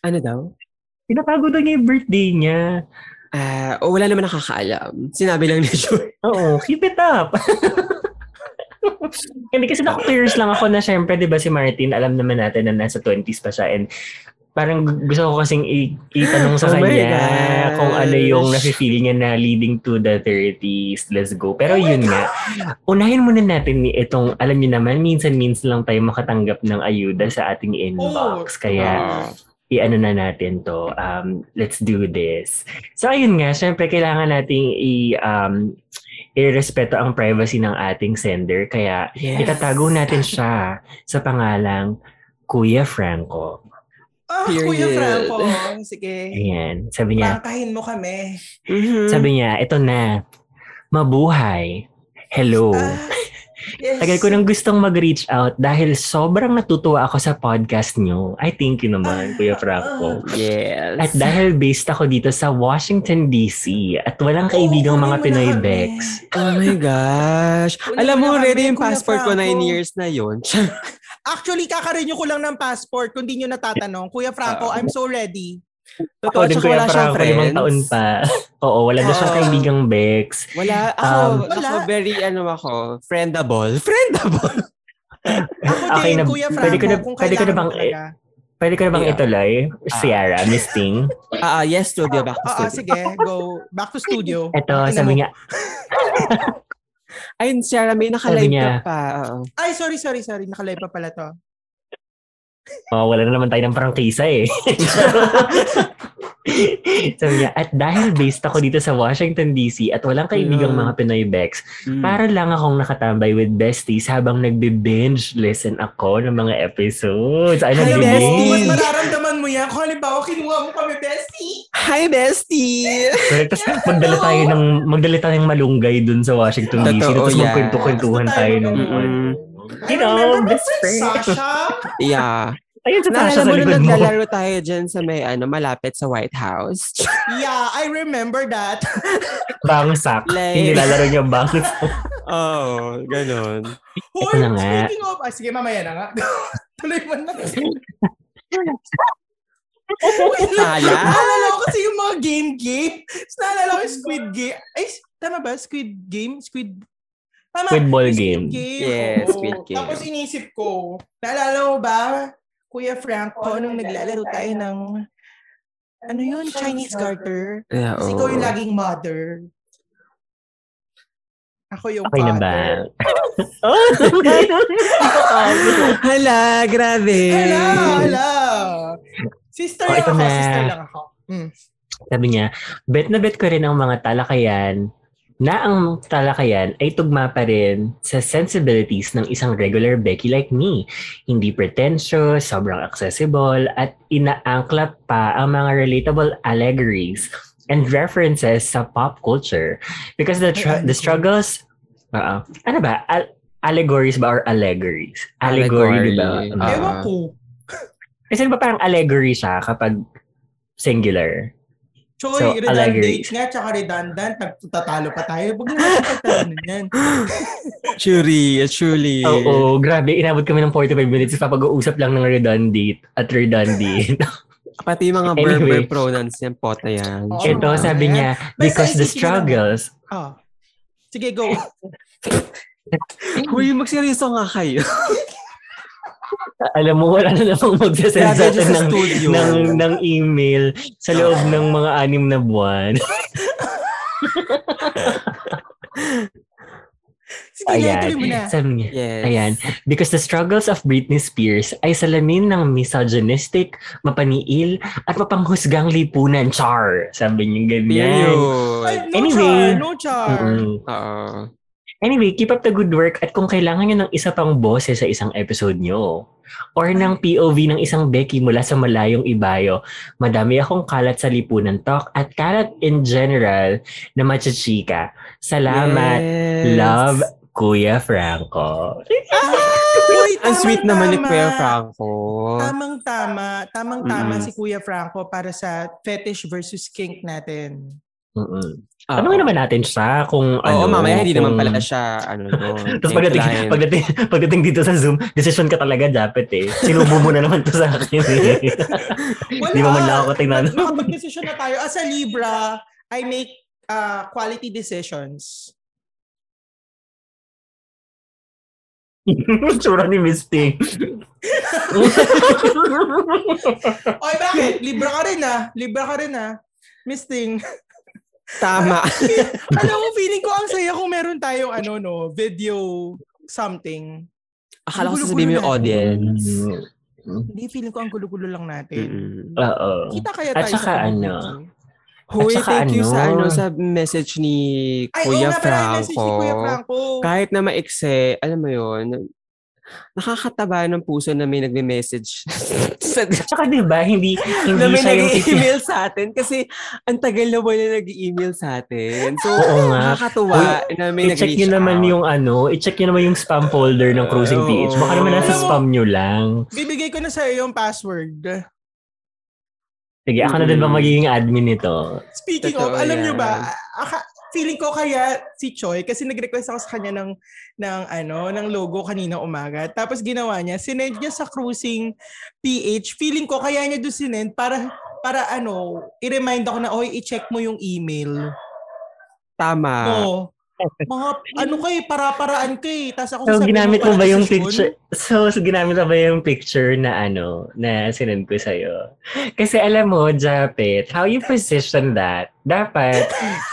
Ano daw? Pinatago daw niya yung birthday niya. Ah, oh, wala naman nakakaalam. Sinabi lang ni Joy. (laughs) Oo, keep it up. Hindi kasi naku-curious lang ako na syempre, di ba si Martin, alam naman natin na nasa 20s pa siya and parang gusto ko kasing i- itanong sa Oh kanya kung ano yung nafe-feel niya na leading to the 30s. Let's go. Pero yun nga, unahin muna natin ni itong, alam niyo naman, minsan-minsan lang tayo makatanggap ng ayuda sa ating inbox. Kaya, Ah. I-ano na natin to. Um, let's do this. So, ayun nga, syempre, kailangan nating i- um, i-respeto ang privacy ng ating sender. Kaya, yes. itatago natin siya sa pangalang Kuya Franco. Ah, Period. Kuya Franco. Sige. Ayan. Sabi niya, Prangkahin mo kami. Mhm. sabi niya, ito na. Mabuhay. Hello. Ah, yes. Tagal ko nang gustong mag-reach out dahil sobrang natutuwa ako sa podcast nyo. I thank you naman, Kuya Franco. Yes. At dahil based ako dito sa Washington, D.C. at walang kaibigang Oo, mga Pinoy na kami. Bex. Oh my gosh. Kunin Alam mo kami, yung passport ko, Franco. 9 years na yun. (laughs) Actually, kakarenew ko lang ng passport kung di nyo natatanong. Kuya Franco, Ah. I'm so ready. Totoo, Ako din, tsaka Kuya wala siyang Franco, limang friends. taon pa. Oo, wala na siyang kaibigang Bex. Wala. Ako, Um, Wala. ako very, ano ako, friendable. (laughs) Friendable. Ako Okay din, na- Kuya Franco, pwede ko na- kung pwede ko na bang- talaga. Pwede ko na bang Yeah. ituloy? Sierra, Miss Ting. (laughs) Ah, ah, yes, studio. Back to Oo, studio. sige, go. Back to studio. (laughs) Ito, Tingnan sabi niya, Ayun, Sarah, may nakalive ka pa. Oo. Ay, sorry, sorry, sorry. Nakalive pa pala to. Oh, wala na naman tayo ng prangkisa eh. (laughs) sabi niya, at dahil based ako dito sa Washington DC at walang kaibigang Yeah. mga Pinoy Bex, Mm. para lang akong nakatambay with besties habang nagbe-binge listen ako ng mga episodes. Ay, Hi, bestie! mas mararamdaman mo yan kung halimbawa kinuha mo kami, bestie. Hi, bestie! Correct. Tapos magdala tayo ng magdala tayo ng malunggay dun sa Washington DC. Totoo Tapos yan. magkwento-kwentuhan tayo tayo ng Mm-mm. You I know, friend. Sasha. (laughs) Yeah. Ayun sa Naalala mo nung naglalaro tayo dyan sa may ano, malapit sa White House. (laughs) Yeah, I remember that. (laughs) Bangsak. Like- Hindi lalaro niya bangsak. Oh, ganun. Hoy, na nga. speaking of... Ah, sige, mamaya na nga. Tuloy mo na. Hala? Naalala ko kasi yung mga game-game. Naalala ko yung Squid Game. Ay, tama ba? Squid Game? Squid... Tama. Squid Ball Yung Game. Yes, oo. Squid Game. Tapos inisip ko, naalala mo ba, Kuya Franco, nung naglalaro tayo ng, ano yun, Chinese garter? Yeah, Kasi oo. ikaw yung laging mother. Ako yung Okay na ba? father. oh, (laughs) Hala, grabe. Hala, hala. Sister Oh, lang ako, na. sister lang ako. Mm. Sabi niya, bet na bet ko rin ang mga talakayan na ang talakayan ay tugma pa rin sa sensibilities ng isang regular Becky like me. Hindi pretentious, sobrang accessible, at inaangkla pa ang mga relatable allegories and references sa pop culture. Because the tr- the struggles, uh, ano ba? Al- allegories ba or allegories? Allegory, di ba? Allegory. Uh, Ewan ko. kasi ba parang allegory siya kapag singular? Choy, So, redundant nga, tsaka redundant. Nagtatalo pa tayo. Huwag na natin pagtalo yan. (laughs) Truly, truly. Oo, grabe. Inabot kami ng 45 minutes pa pag-uusap lang ng redundant at redundant. (laughs) Pati yung mga Anyway. verb pronouns niyan, pot na yan. Oo. Ito, nga. sabi niya, Basta because the struggles, Ah. Sige, go. (laughs) Uy, magseryoso nga kayo. Alam mo, wala na namang magsasend sa atin ng, studio. ng, ng email sa loob ng mga anim na buwan. (laughs) Sige, Ayan. mo na. Sabi niya, Yes. Ayan. Because the struggles of Britney Spears ay salamin ng misogynistic, mapaniil, at mapanghusgang lipunan. Char! Sabi niya ganyan. Ay, no Anyway. char, no char. Mm-mm. Oo. Anyway, keep up the good work at kung kailangan nyo ng isa pang boses sa isang episode nyo or ng POV ng isang Becky mula sa malayong ibayo, madami akong kalat sa Lipunan Talk at kalat in general na machichika. Salamat. Yes. Love, Kuya Franco. Uy, Ang sweet naman ni. Kuya Franco. Tamang-tama. Tamang-tama Mm-mm. si Kuya Franco para sa fetish versus kink natin. Mm-mm. Oo. Tanungin naman natin siya kung Oo, ano. mamaya hindi kung- naman pala siya, ano (laughs) doon. Tapos pagdating, inclined. pagdating, pagdating dito sa Zoom, decision ka talaga, Japet eh. Sinubo mo na naman to sa akin eh. (laughs) Wala. Di mo man lang ako tingnan. Nakapag-decision na tayo. As a Libra, I make uh, quality decisions. (laughs) Tsura ni Miss Ting. Oy, bakit? Libra ka rin ah. Libra ka rin ah. Miss Ting. Tama. (laughs) Alam mo, feeling ko ang saya kung meron tayong ano no, video something. Akala ko sasabihin mo yung audience. Hindi, feeling ko ang gulo-gulo lang natin. Oo. Kita kaya At tayo saka sa ano, Hoy, At thank you sa ano, ano sa message ni Ay, Kuya message Franco. ni Kuya Franco. Kahit na maikse, alam mo yun, nakakataba ng puso na may nagme-message. (laughs) sa, (laughs) Tsaka di ba, hindi, hindi na may siya yung nag-email sa atin kasi ang tagal na wala nag-email sa atin. So, Oo nga. nakakatuwa na may I-check nag-reach nyo naman out. yung ano, i-check nyo naman yung spam folder ng Cruising. PH. Baka naman nasa spam nyo lang. Bibigay ko na sa iyo yung password. Sige, ako na din ba Mm. magiging admin nito? Speaking Totoo of, alam yan. nyo ba, aka, feeling ko kaya si Choi, kasi nag-request ako sa kanya ng, ng, ano, ng logo kanina umaga. Tapos ginawa niya, sinend niya sa cruising PH. Feeling ko kaya niya doon sinend para, para ano, i-remind ako na, oy, i-check mo yung email. Tama. Oo. Mga, ano kay, para-paraan kay. Tapos ako So, ginamit mo ba yung picture? So, so, ginamit mo ba yung picture na ano, na sinend ko sa'yo? Kasi alam mo, Japet, how you position that, dapat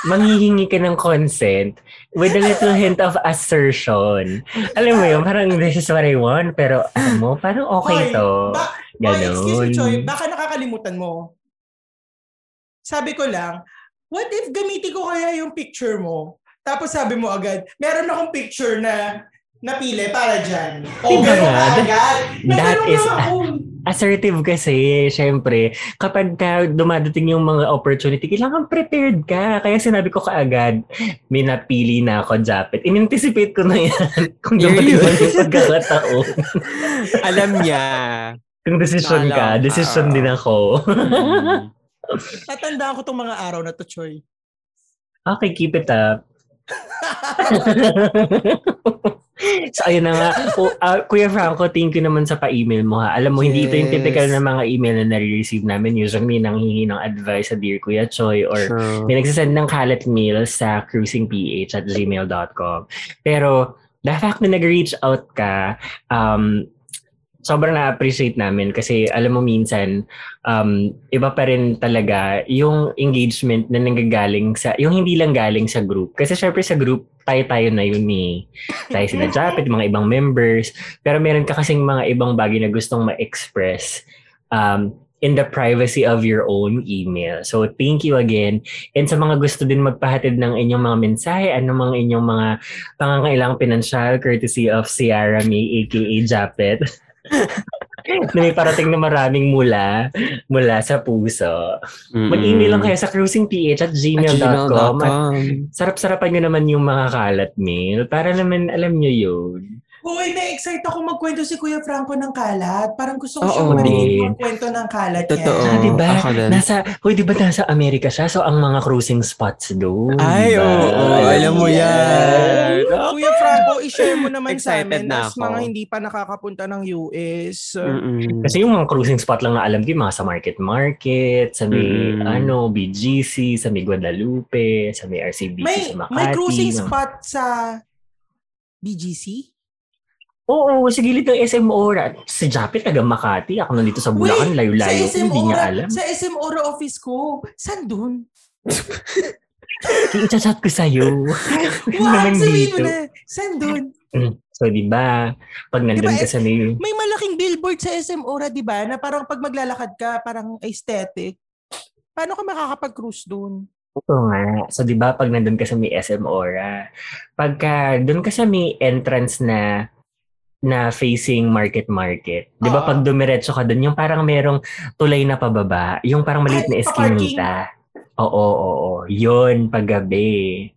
manghihingi ka ng consent with a little hint of assertion. Alam mo yun, parang this is what I want, pero alam mo, parang okay Hoy, to. Ba- excuse me. Choi. Baka nakakalimutan mo. Sabi ko lang, what if gamitin ko kaya yung picture mo? Tapos sabi mo agad, meron akong picture na napili para dyan. O, Diba nga? ka agad. That is- na ako. Assertive kasi, syempre, kapag ka dumadating yung mga opportunity, kailangan prepared ka. Kaya sinabi ko kaagad, may napili na ako, Japet. In-anticipate ko na yan (laughs) kung dumating man yung pagkakataon. (laughs) Alam niya. Kung decision ka, decision din ako. Mm. Tatandaan ko tong mga araw na to, Choi. okay, keep it up. So, ayun na nga. O, ah, Kuya Franco, thank you naman sa pa-email mo ha. Alam mo, hindi ito yung Yes. typical na mga email na nare-receive namin. Usually, may nanghihingi ng advice sa Dear Kuya Choi or True. may nagsasend ng kalat mail sa cruisingph at gmail.com. Pero, the fact na nag-reach out ka, um, sobrang na-appreciate namin kasi alam mo minsan, um, iba pa rin talaga yung engagement na nanggagaling sa, yung hindi lang galing sa group. Kasi syempre sa group, tayo-tayo na yun ni tayo sila Japet, mga ibang members. Pero meron ka kasing mga ibang bagay na gustong ma-express um, in the privacy of your own email. So thank you again. And sa mga gusto din magpahatid ng inyong mga mensahe, ano mga inyong mga pangangailangang pinansyal, courtesy of Ciara May aka Japet. (laughs) na may parating na maraming mula mula sa puso. Mag-email lang kayo sa cruisingph at At gmail.com at gmail.com. sarap-sarapan nyo naman yung mga kalat mail para naman alam nyo yun. Uy, na-excite ako magkwento si Kuya Franco ng kalat. Parang gusto ko siyang marinig Din. magkwento ng kalat niya. Totoo. Ah, di ba? ako din. Nasa, huy, di ba nasa Amerika siya? So, ang mga cruising spots doon. Ay, diba? oo. alam mo yan. Kuya Franco, i-share mo naman sa amin na as mga hindi pa nakakapunta ng US. Mm-mm. Kasi yung mga cruising spot lang na alam ko, mga sa Market Market, sa may, Mm. ano, BGC, sa may Guadalupe, sa may RCBC, May, sa Makati. may cruising no? spot sa BGC? Oo, sa gilid ng SM Ora. Si Japet, taga Makati. Ako nandito sa Bulacan, layo-layo. sa SM Hindi niya alam. sa SM Ora office ko. Saan dun? I-chat ko sa'yo. (laughs) Wow, sabihin mo na. Saan dun? So, di ba, pag nandun Diba, ka sa may... May malaking billboard sa SM Ora, di ba? Na parang pag maglalakad ka, parang aesthetic. Paano ka makakapag-cruise dun? Ito nga. So, di ba, pag nandun ka sa may SM Aura, pagka doon ka sa may entrance na na facing market market. Di ba Oo. pag dumiretso ka doon, yung parang merong tulay na pababa, yung parang maliit na eskinita. Oo, oo, oo. Yun, paggabi.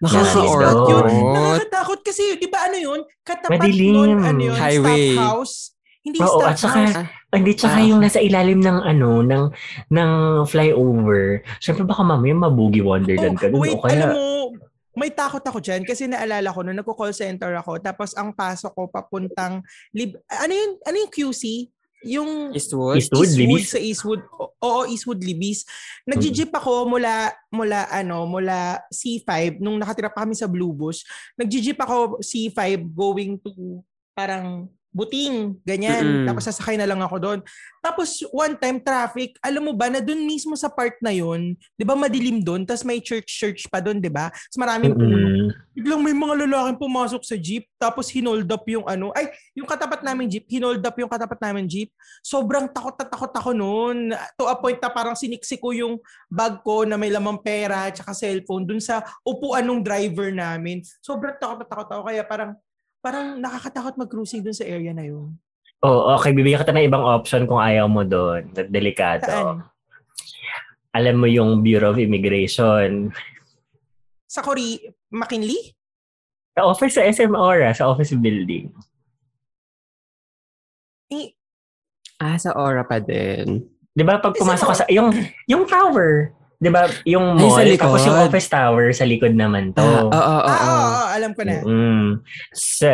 Nakaka-orot. Yun, nakakatakot kasi, di ba ano yun? Katapat Madilim. nun, ano yun, Highway. staff house. Hindi Oo, staff at saka, house. hindi, tsaka Ah. yung nasa ilalim ng ano, ng, ng flyover. Siyempre baka mamaya mabugi wonderland ka Oh, doon. wait, o kaya, alam mo, may takot ako dyan kasi naalala ko nung nagko-call center ako tapos ang pasok ko papuntang lib ano yun ano yung QC yung Eastwood. Eastwood, Eastwood Libis? sa Eastwood O- oo Eastwood Libis nagji-jeep ako mula mula ano mula C5 nung nakatira pa kami sa Blue Bush nagji-jeep ako C5 going to parang Buting, ganyan. Mm-mm. Tapos sasakay na lang ako doon. Tapos one time traffic, alam mo ba na doon mismo sa part na yun, 'di ba madilim doon, tapos may church church pa doon, 'di ba? Tapos maraming puno. Biglang may mga lalaking pumasok sa jeep, tapos hinold up yung ano, ay, yung katapat namin jeep, hinold up yung katapat namin jeep. Sobrang takot na takot ako noon. To a point na parang siniksi ko yung bag ko na may lamang pera at cellphone dun sa upuan ng driver namin. Sobrang takot na takot ako kaya parang parang nakakatakot mag-cruising dun sa area na yun. Oh, okay. Bibigyan kita ng ibang option kung ayaw mo doon. Delikado. Saan? Alam mo yung Bureau of Immigration. Sa Korea, McKinley? Sa office sa SM Aura, sa office building. Eh, Ah, sa Aura pa din. 'Di ba pag pumasok ka sa yung yung tower, 'di ba? Yung Ay, mall likod. tapos yung office tower sa likod naman to. Ah, oo, oo, ah, oo, oo. oo, alam ko na. Mm. So,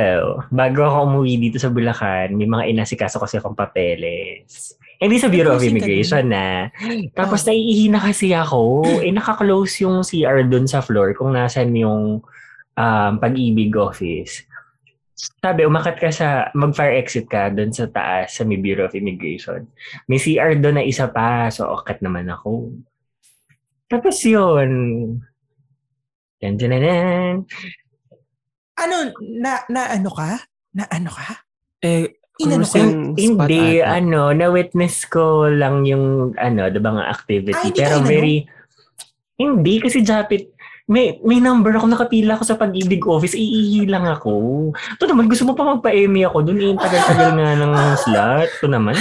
bago ako umuwi dito sa Bulacan, may mga inasikaso kasi akong papeles. Hindi sa Bureau of Immigration na. Tapos Oh. naiihi na kasi ako. eh, naka-close yung CR dun sa floor kung nasan yung um, pag-ibig office. Sabi, umakat ka sa, mag-fire exit ka dun sa taas sa may Bureau of Immigration. May CR doon na isa pa. So, akat naman ako. Tapos yun. Yan, dyan, dyan, Ano, na, na ano ka? Na ano ka? Eh, Inano ka? Hindi, ata. ano, na-witness ko lang yung, ano, diba nga activity. Hindi pero very, hindi, kasi Japit, may, may number ako, nakapila ako sa pag-ibig office, iihi lang ako. Ito naman, gusto mo pa magpa-Emmy ako dun, eh, tagal-tagal nga ng slot. Ito naman.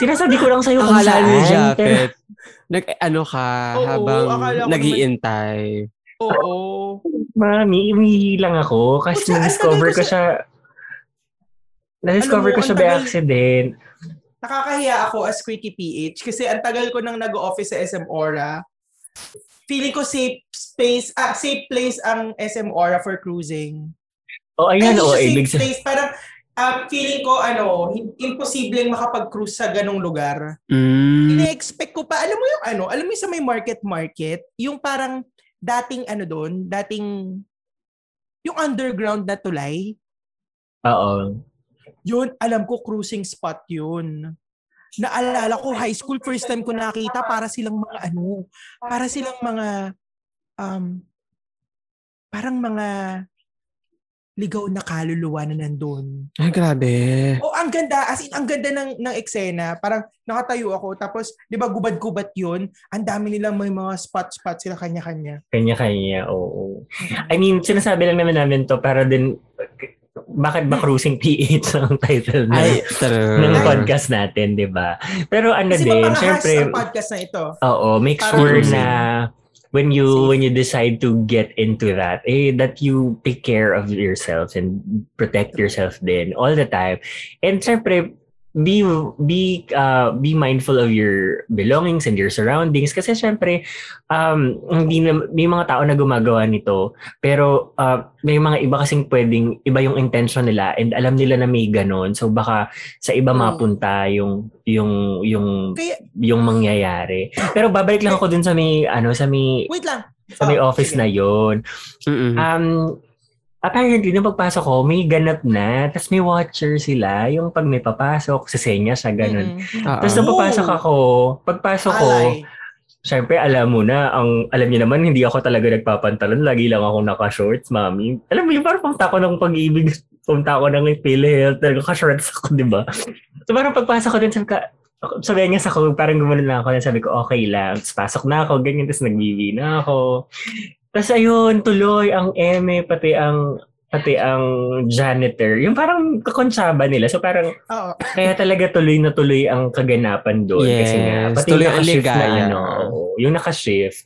Sinasabi ko lang sa'yo kung Akala saan. ni pero- Japet, nag, ano ka, Oo, habang akala ko nag-iintay. Oo. Mami, umihi lang ako kasi ang na-discover ko siya na-discover ko siya by accident. Nakakahiya ako as Quickie PH kasi ang tagal ko nang nag-office sa SM Aura. Feeling ko safe space, ah, safe place ang SM Aura for cruising. O Ay, ayan, hindi o siya ibig safe sabihin. place. Parang ah, feeling ko, ano, imposibleng makapag-cruise sa ganong lugar. Mm. Ina-expect ko pa, alam mo yung ano, alam mo yung sa may market-market, yung parang dating ano doon, dating yung underground na tulay, Oo. yun, alam ko cruising spot yun. Naalala ko, high school, first time ko nakita, para silang mga ano, para silang mga, um, parang mga ligaw na kaluluwa na nandun. Ay, grabe. Oh, ang ganda. As in, ang ganda ng, ng eksena. Parang nakatayo ako. Tapos, di ba, gubad-gubat yun. Ang dami nilang may mga spot-spot sila kanya-kanya. Kanya-kanya, oo. I mean, sinasabi lang naman namin to para din, bakit ba Cruising PH ang title ng, Ay, true. ng podcast natin, di ba? Pero ano Kasi din, syempre, podcast na ito. oo, make Para sure cruising. na when you when you decide to get into that eh that you take care of yourself and protect yourself then all the time and syempre be be uh, be mindful of your belongings and your surroundings kasi syempre um hindi na, may mga tao na gumagawa nito pero uh, may mga iba kasing pwedeng iba yung intention nila and alam nila na may ganon so baka sa iba Mm. mapunta yung yung yung Kaya, yung mangyayari pero babalik lang ako dun sa may ano sa may wait lang. sa may Oh, office sige. na yon. Um, apparently, nung pagpasok ko, may ganap na. Tapos may watcher sila. Yung pag may papasok, sasenya siya, ganun. Mm-mm. Oo. Tapos nung papasok ako, pagpasok ko, Alay. syempre alam mo na, ang, alam niyo naman, hindi ako talaga nagpapantalon. Lagi lang ako naka-shorts, mami. Alam mo yung parang pumunta ko ng pag-ibig, pumunta ko ng PhilHealth, naka-shorts ako, di ba? So parang pagpasok ko din, sabi ka, sabi niya sa ko, parang gumano na ako. Sabi ko, okay lang. Tapos pasok na ako, ganyan. Tapos nagbibi na ako. Tapos ayun, tuloy ang eme, pati ang pati ang janitor. Yung parang kakonsyaba nila. So parang Oo. kaya talaga tuloy na tuloy ang kaganapan doon. Kasi nga, Yes, pati tuloy yung ang naka-shift na ano, yung naka-shift,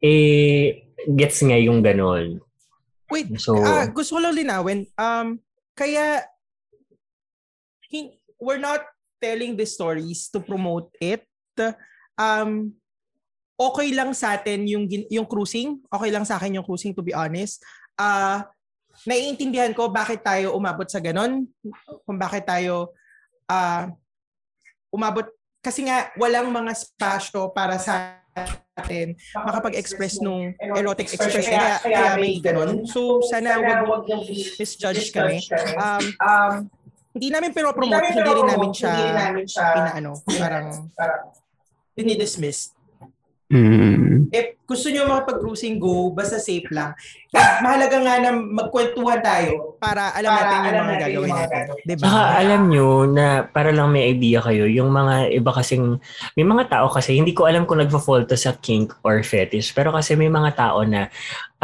eh, gets nga yung ganon. Wait, So, ah, gusto ko lang linawin. Um, kaya, hin- we're not telling the stories to promote it. Um, okay lang sa atin yung, yung cruising. Okay lang sa akin yung cruising, to be honest. Ah, naiintindihan ko bakit tayo umabot sa ganon. Kung bakit tayo ah, umabot. Kasi nga, walang mga spasyo para sa atin makapag-express nung erotic expression. Kaya, kaya may ganon. So, sana wag misjudge kami. Um, Um, hindi namin pinopromote, hindi rin namin siya inaano, parang dinidismiss. Mm. If gusto nyo makapag-cruising, go. Basta safe lang. At mahalaga nga na magkwentuhan tayo para alam Para natin yung alam mga natin gagawin yung mga natin. gagawin. Diba? Saka alam nyo na para lang may idea kayo, yung mga iba kasing, may mga tao kasi, hindi ko alam kung nagpa-fall to sa kink or fetish, pero kasi may mga tao na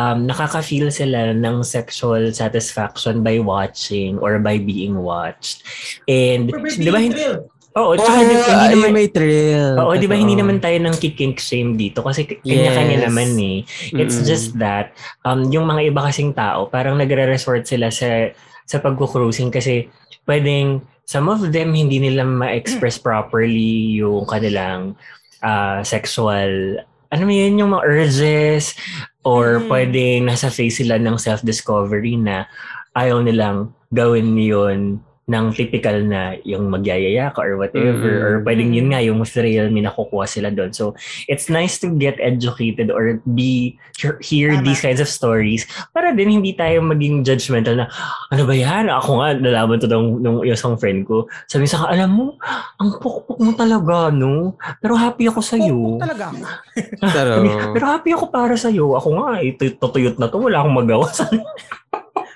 um, nakaka-feel sila ng sexual satisfaction by watching or by being watched. And, di ba, hindi, thrilled. Oo, Oh, di- hindi naman, may thrill. Oo, di ba hindi naman tayo ng kink shame dito kasi kanya-kanya Yes. naman eh. It's Mm-mm. just that um yung mga iba kasing tao parang nagre-resort sila sa sa pagko-cruising kasi pwedeng some of them hindi nila ma-express properly yung kanilang ah, sexual ano yun, yung mga urges or Mm. pwedeng nasa phase sila ng self-discovery na ayaw nilang gawin yun ng typical na yung magyayaya ka or whatever Mm-mm. or pwedeng yun nga yung thrill may nakukuha sila doon. So it's nice to get educated or be hear Tama. these kinds of stories para din hindi tayo maging judgmental na ano ba yan? Ako nga nalaman to nung, nung isang friend ko. Sabi sa alam mo, ang pukpuk mo talaga, no? Pero happy ako sa Pukpuk iyo. talaga. (laughs) Pero, Pero happy ako para sa iyo. Ako nga, ito tutuyot na to, wala akong magawa sa (laughs)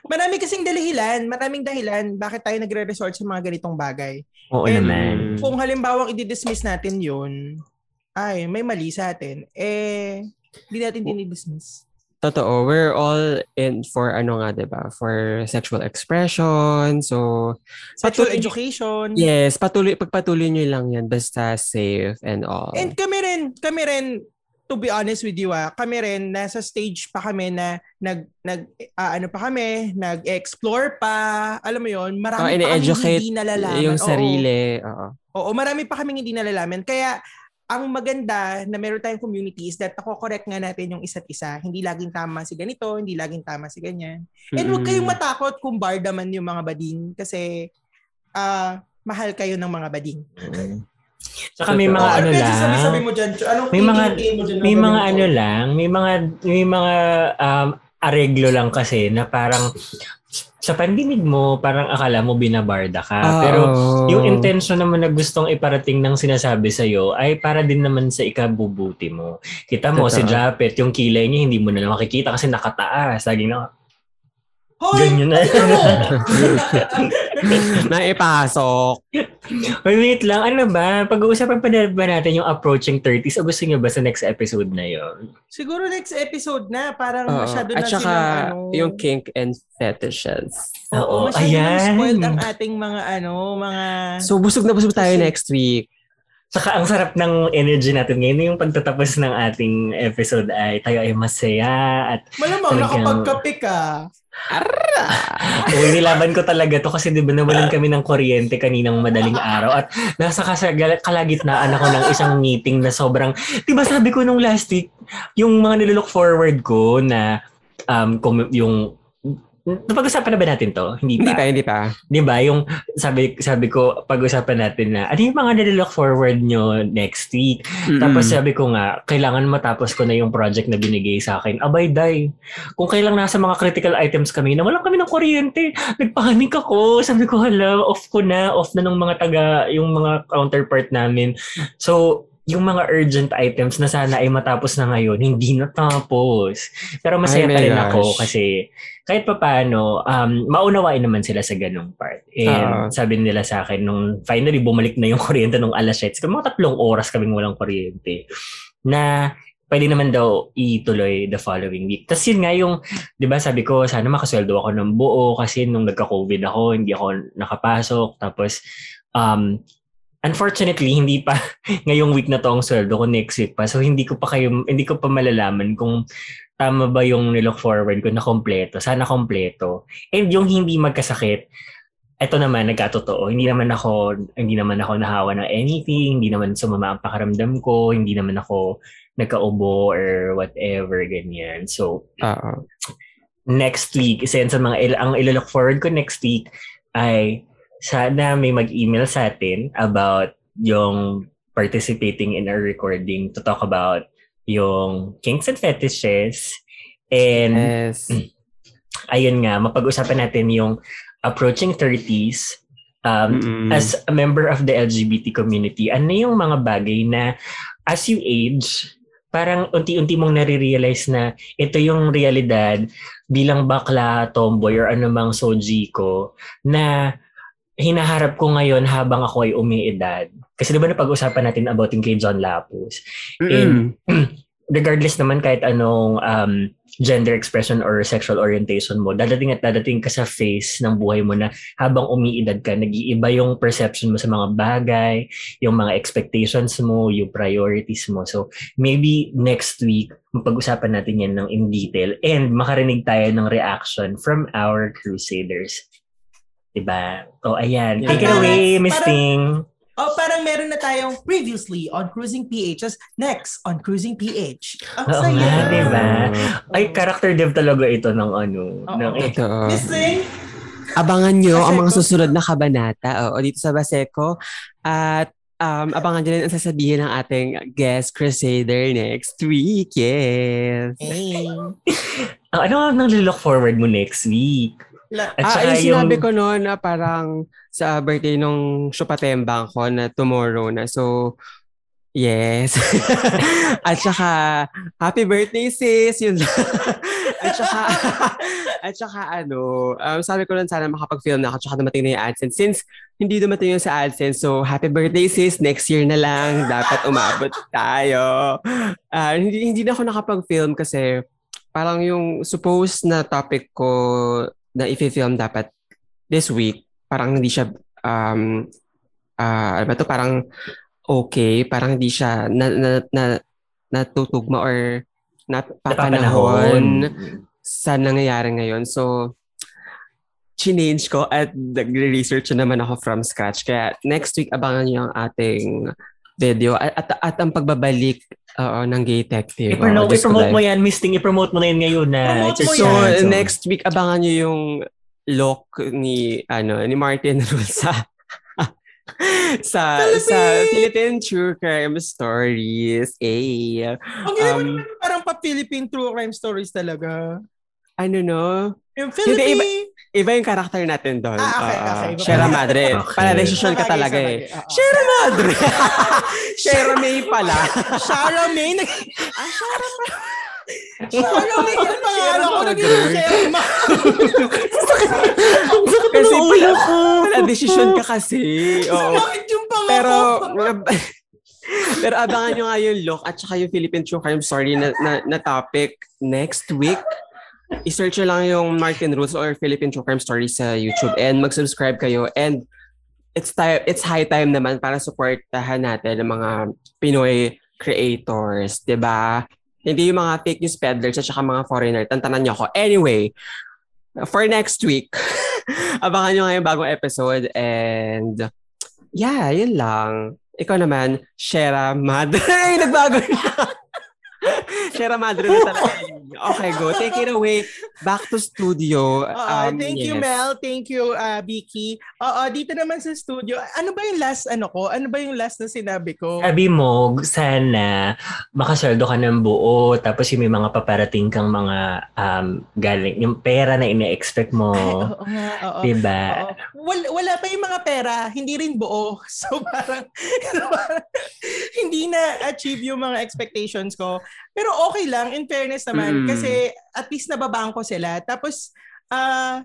Marami kasing dahilan, maraming dahilan bakit tayo nagre-resort sa mga ganitong bagay. Oo And- naman. Kung halimbawa i-dismiss natin yun, ay, may mali sa atin, eh, hindi natin dinidismiss. totoo, we're all in for ano nga, 'di ba? For sexual expression. So, Sexual Patuloy- education. yes, patuloy pagpatuloy niyo lang 'yan basta safe and all. And kami rin, kami rin, to be honest with you ah, kami rin, nasa stage pa kami na nag, nag ah, ano pa kami, nag-explore pa, alam mo yon Oh, marami pa kami hindi nalalaman. yung Oo. sarili. Oo. Oo, marami pa kaming hindi nalalaman. Kaya, ang maganda na meron tayong community is that nako-correct nga natin yung isa't isa. Hindi laging tama si ganito, hindi laging tama si ganyan. And huwag kayong matakot kung bardaman yung mga bading kasi ah mahal kayo ng mga bading. Saka may mga ano lang. Sabi-sabi mo dyan. Anong May mga- mo dyan? May mga ano lang, may mga may mga um, areglo lang kasi na parang sa pandinig mo, parang akala mo binabarda ka. Ah, Pero yung intention naman na gustong iparating ng sinasabi sa'yo ay para din naman sa ikabubuti mo. Kita mo, si Totoo. Japet, yung kilay niya hindi mo na makikita kasi nakataas. Lagi na, Hoy! ganyan na. Ano? (laughs) Naipasok. Wait, wait lang, ano ba? Pag-uusapan pa na ba natin yung approaching 30s o gusto niyo ba sa next episode na yon? Siguro next episode na, parang Oo. masyado At na saka, silang ano. yung kink and fetishes. Oo, Oo, masyado ayan. spoiled ang ating mga ano, mga... So, busog na busog tayo next week. Saka ang sarap ng energy natin ngayon. Yung pagtatapos ng ating episode ay tayo ay masaya at Malamang Talagang- nakapagkape ka. (laughs) Uy, nilaban ko talaga to kasi di ba nawalan kami ng kuryente kaninang madaling araw at nasa kasag- kalagitnaan ako ng isang meeting na sobrang, di ba sabi ko nung last week, yung mga nililook forward ko na um, kung yung Napag-usapan na ba natin to? Hindi Hindi pa. pa, hindi pa. Di ba? Yung sabi, sabi ko, pag-usapan natin na, ano yung mga nililook forward nyo next week? Tapos sabi ko nga, kailangan matapos ko na yung project na binigay sa akin. Abay, day. Kung kailang nasa mga critical items kami, na wala kami ng kuryente. Nagpanik ako. Sabi ko, hala, off ko na. Off na ng mga taga, yung mga counterpart namin. So, yung mga urgent items na sana ay matapos na ngayon, hindi natapos. Pero masaya Ay, pa rin ako gosh. kasi kahit pa paano, um, maunawain naman sila sa ganung part. And Oo. sabi nila sa akin, nung finally bumalik na yung (laughs) kuryente nung alas 7, mga tatlong oras kaming walang kuryente, na pwede naman daw ituloy the following week. Tapos yun nga yung, di ba sabi ko, sana makasweldo ako ng buo kasi nung nagka-COVID ako, hindi ako nakapasok. Tapos, um, unfortunately, hindi pa (laughs) ngayong week na to ang sweldo ko next week pa. So, hindi ko pa kayo, hindi ko pa malalaman kung tama ba yung nilook forward ko na kompleto. Sana kompleto. And yung hindi magkasakit, eto naman, nagkatotoo. Hindi naman ako, hindi naman ako nahawa ng anything, hindi naman sumama ang pakaramdam ko, hindi naman ako nagkaubo or whatever, ganyan. So, Oo. next week, isa yan sa mga, il- ang ilo-look forward ko next week ay sana may mag-email sa atin about yung participating in our recording to talk about yung kinks and fetishes and Yes. (clears throat) ayun nga, mapag-usapan natin yung approaching 30s um, Mm-mm. as a member of the LGBT community, ano yung mga bagay na as you age, parang unti-unti mong nare-realize na ito yung realidad bilang bakla, tomboy, or anumang soji ko na hinaharap ko ngayon habang ako ay umiidad. Kasi di ba napag-usapan natin about yung kay John Lapus? And (clears throat) regardless naman kahit anong um, gender expression or sexual orientation mo, dadating at dadating ka sa phase ng buhay mo na habang umiidad ka, nag-iiba yung perception mo sa mga bagay, yung mga expectations mo, yung priorities mo. So, maybe next week, mapag-usapan natin yan ng in detail and makarinig tayo ng reaction from our crusaders. Diba? O, oh, ayan. Take it away, Miss Ting. Oh, parang meron na tayong previously on Cruising PH. Just next on Cruising PH. Ang Oo saya. nga, diba? Ay, character dev talaga ito ng ano. Oo. ng, Ito. Missing? Abangan nyo ang mga Baseco. susunod na kabanata oo, dito sa Baseco. At um, abangan nyo rin ang sasabihin ng ating guest crusader next week. Yes. Hey. (laughs) Ano ang nang look forward mo next week? La- At Ah, saka yung sinabi ko noon na parang sa birthday nung Shupatembang ko na tomorrow na. So, yes. (laughs) at saka, happy birthday sis! Yun (laughs) at saka, (laughs) at saka ano, um, sabi ko lang sana makapag-film na ako tsaka dumating na yung AdSense. Since hindi dumating yung sa AdSense, so happy birthday sis! Next year na lang, dapat umabot tayo. Ah, hindi, hindi na ako nakapag-film kasi parang yung suppose na topic ko na i-film dapat this week, parang hindi siya, um, ah, ano ba to, parang okay, parang hindi siya na, na, na, natutugma or napapanahon sa nangyayari ngayon. So, chinage ko at nagre-research na naman ako from scratch. Kaya next week, abangan niyo ang ating video at, at, at ang pagbabalik oo, ng Gay Detective. I-promote, ko, i-promote mo yan, Miss Ting. I-promote mo na yun ngayon na. Promote It's your mo So, yan. chance. next week, abangan nyo yung look ni, ano, ni Martin (laughs) Rule sa sa Philippine! sa Philippine True Crime Stories. Eh, Ang mo Um, naman parang pa-Philippine true crime stories talaga. ano no? Yung Hindi, Philippine... Iba yung karakter natin doon. Ah, okay, Oo. okay. Iba Sierra pala. Madre. Okay. Para decision ka talaga eh. Sierra Madre. (laughs) Sierra May (laughs) pala. Shara May. Nag- Shara May. Ang pangalan ko. Madre. Naging Sherma. (laughs) Kasi pala, pala decision ka kasi. Oo. Bakit yung pangalan Pero, pero abangan nyo nga yung look at saka yung Philippine True Crime Story na, na, na topic next week. I-search lang yung Martin Rules or Philippine True Crime Story sa YouTube and mag-subscribe kayo. And it's time, it's high time naman para supportahan natin ang mga Pinoy creators, 'di ba? Hindi yung mga fake news peddlers at saka mga foreigner. Tantanan niyo ako. Anyway, for next week, (laughs) abangan nyo nga yung bagong episode and yeah, yun lang. Ikaw naman, Shera Madre. (laughs) Nagbago na. (laughs) Shera Madre na talaga. Okay, go. Take it away. Back to studio. Oo, Um, thank you, yes. Mel. Thank you, uh, Vicky. Oo, dito naman sa studio. Ano ba yung last ano ko? Ano ba yung last na sinabi ko? Sabi mo, sana makasweldo ka ng buo tapos yung may mga paparating kang mga um, galing, yung pera na ina-expect mo. Ay, oo nga, oo. Diba? Oo. Wala, wala pa yung mga pera, hindi rin buo. (laughs) So parang, parang (laughs) hindi na achieve yung mga expectations ko. Pero okay lang, in fairness naman, Mm. kasi at least nababaan ko sila. Tapos, ah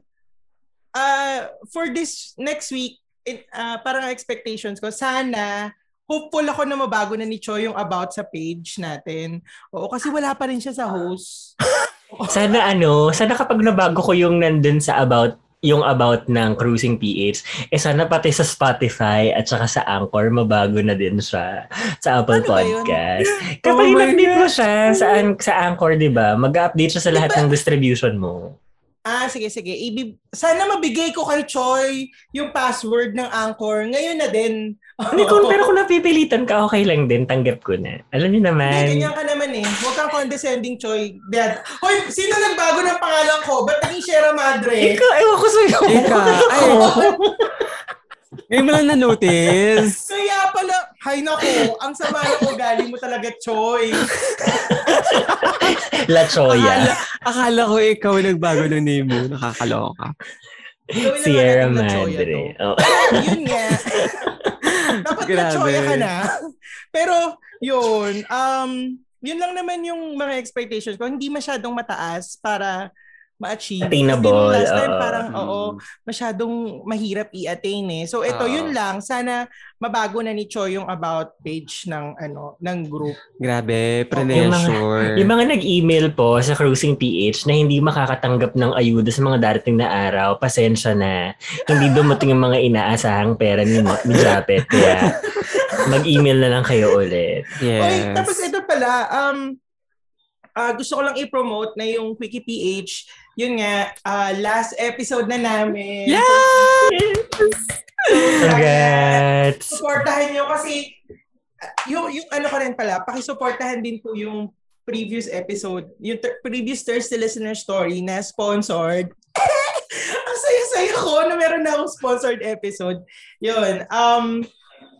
ah for this next week, it, ah, parang expectations ko, sana, hopeful ako na mabago na ni Choi yung about sa page natin. Oo, kasi wala pa rin siya sa host. (laughs) Sana ano, sana kapag nabago ko yung nandun sa about yung about ng Cruising PH, eh sana pati sa Spotify at saka sa Anchor, mabago na din siya sa Apple Ano? Podcast. Oh Kapag my in-update mo siya sa, An- sa Anchor, di ba? Mag-update siya sa lahat ng distribution mo. Ah, sige, sige. Ibi- Sana mabigay ko kay Choi yung password ng Anchor. Ngayon na din. Hindi ko, (laughs) pero kung napipilitan ka, okay lang din. Tanggap ko na. Alam niyo Hindi, naman. ganyan ka naman eh. Huwag kang condescending, Choi. Dad. Hoy, sino nagbago ng pangalan ko? Ba't naging Sierra Madre? Ikaw, ewan ko sa'yo. Ika, (laughs) ay, ngayon mo lang na-notice. Kaya pala, hay nako, ang sama ng ugali mo talaga, Choi. (laughs) La Choya. Akala, akala ko ikaw nagbago ng name mo. Nakakaloka. Sierra Madre. Oh. Yun nga. Dapat na Grabe. Choya ka na. (laughs) Pero, yun. Um, yun lang naman yung mga expectations ko. Hindi masyadong mataas para ma-achieve. Attainable, Kasi last time oo. parang, Mm. oo, masyadong mahirap i-attain eh. So ito, Oo. yun lang. Sana mabago na ni Choi yung about page ng ano ng group. Grabe, Yung mga- pressure. (laughs) Yung mga nag-email po sa Cruising PH na hindi makakatanggap ng ayuda sa mga darating na araw, pasensya na. Hindi dumating yung mga inaasahang pera ni, ni Japet. Kaya (laughs) mag-email na lang kayo ulit. Yes. Okay, tapos ito pala, um, ah, gusto ko lang i-promote na yung Quickie PH. Yun nga, ah, last episode na namin. Congrats! Supportahan nyo kasi ah, yung, yung ano ka rin pala, pakisuportahan din po yung previous episode, yung ter- previous Thursday Listener Story na sponsored. (laughs) Ang saya-saya ko na meron na akong sponsored episode. Yun. Um,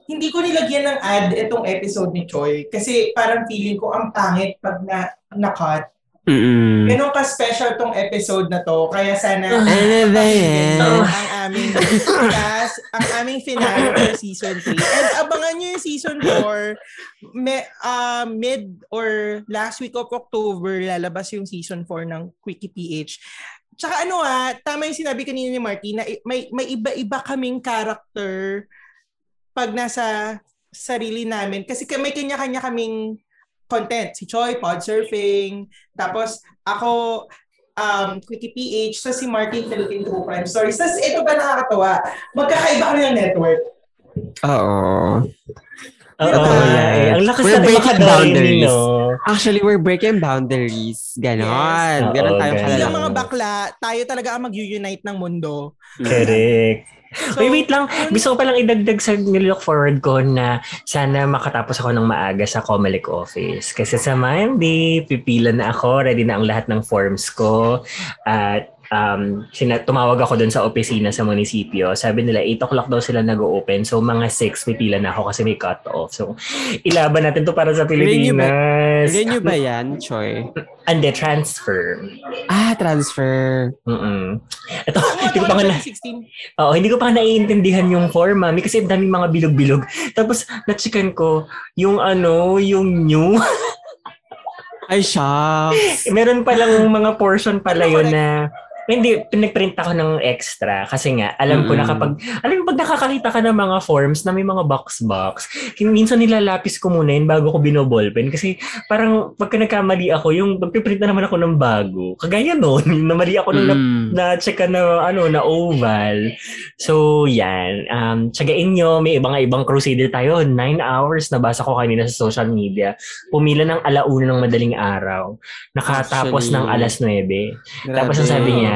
hindi ko nilagyan ng ad itong episode ni Choi kasi parang feeling ko ang pangit pag na, na-cut. Mm-mm. Ganun ka-special tong episode na to. Kaya sana Ano ba yan? ang aming last, ang aming finale for season 3. And abangan nyo yung season 4 me, ah, mid or last week of October lalabas yung season 4 ng Quickie PH. Tsaka ano ah, tama yung sinabi kanina ni Marky na i- may, may iba-iba kaming character pag nasa sarili namin. Kasi ka- may kanya-kanya kaming content. Si Choi, pod surfing. Tapos ako, um, Quickie PH. So si Martin, Philippine True Crime Stories. Tapos ito ba nakakatawa? Magkakaiba kami ng network. Oo. Oo, Diba? yeah, eh. Ang lakas We're na breaking boundaries. no? Actually, we're breaking boundaries. Ganon. Yes. Ganon tayo ganon. Bilang kalala. mga bakla, tayo talaga ang mag-unite ng mundo. Correct. (laughs) So, wait, wait lang. Gusto ko palang idagdag sa nilook forward ko na sana makatapos ako ng maaga sa Comelec office. Kasi sa Monday, pipila na ako. Ready na ang lahat ng forms ko. At um, sina- tumawag ako dun sa opisina sa munisipyo. Sabi nila, 8 o'clock daw sila nag-open. So, mga 6, pipila na ako kasi may cut-off. So, ilaban natin to para sa ba- Pilipinas. Renew ba yan, Choi? Ande, transfer. Ah, transfer. Mm-mm. Ito, Tama, hindi ko pa nga na, 2016. Oo, hindi ko pa naiintindihan yung form, mami, kasi ang daming mga bilog-bilog. Tapos, nachikan ko, yung ano, yung new. (laughs) Ay, shucks. Meron palang mga portion pala yun na, hindi, pinagprint ako ng extra kasi nga, alam ko na kapag, alam mo, pag nakakakita ka ng mga forms na may mga box-box, minsan nilalapis ko muna yun bago ko binoballpen kasi parang pagka nagkamali ako, yung magpiprint na naman ako ng bago. Kagaya noon, yung (laughs) namali ako nung Mm. na check na ano na oval. So yan, um tsagain nyo, may ibang ibang crusader tayo. Nine hours nabasa ko kanina sa social media. Pumila ng alauna ng madaling araw. Nakatapos Actually, ng alas 9. Tapos ang sabi niya,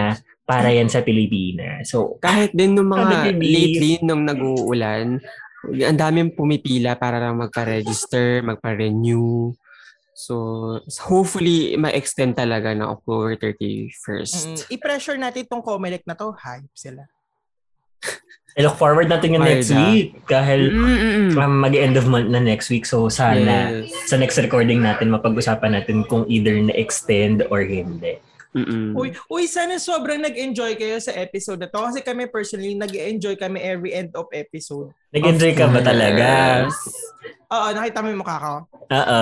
para yan sa Pilipinas. So, Kahit din nung mga lately nung nag-uulan, ang daming pumipila para lang magpa-register, magpa-renew. So, hopefully, ma-extend talaga ng October 31st. Mm, I-pressure natin itong Comelec na to. Hype sila. I look forward natin yung next week dahil Mm-mm. um, mag-end of month na next week. So, sana Yes. sa next recording natin mapag-usapan natin kung either na-extend or hindi. Mm-mm. Uy, uy, sana sobrang nag-enjoy kayo sa episode na to. Kasi kami personally, nag-enjoy kami every end of episode. Nag-enjoy ka ba talaga? Oo, nakita mo yung mukha ko. Oo.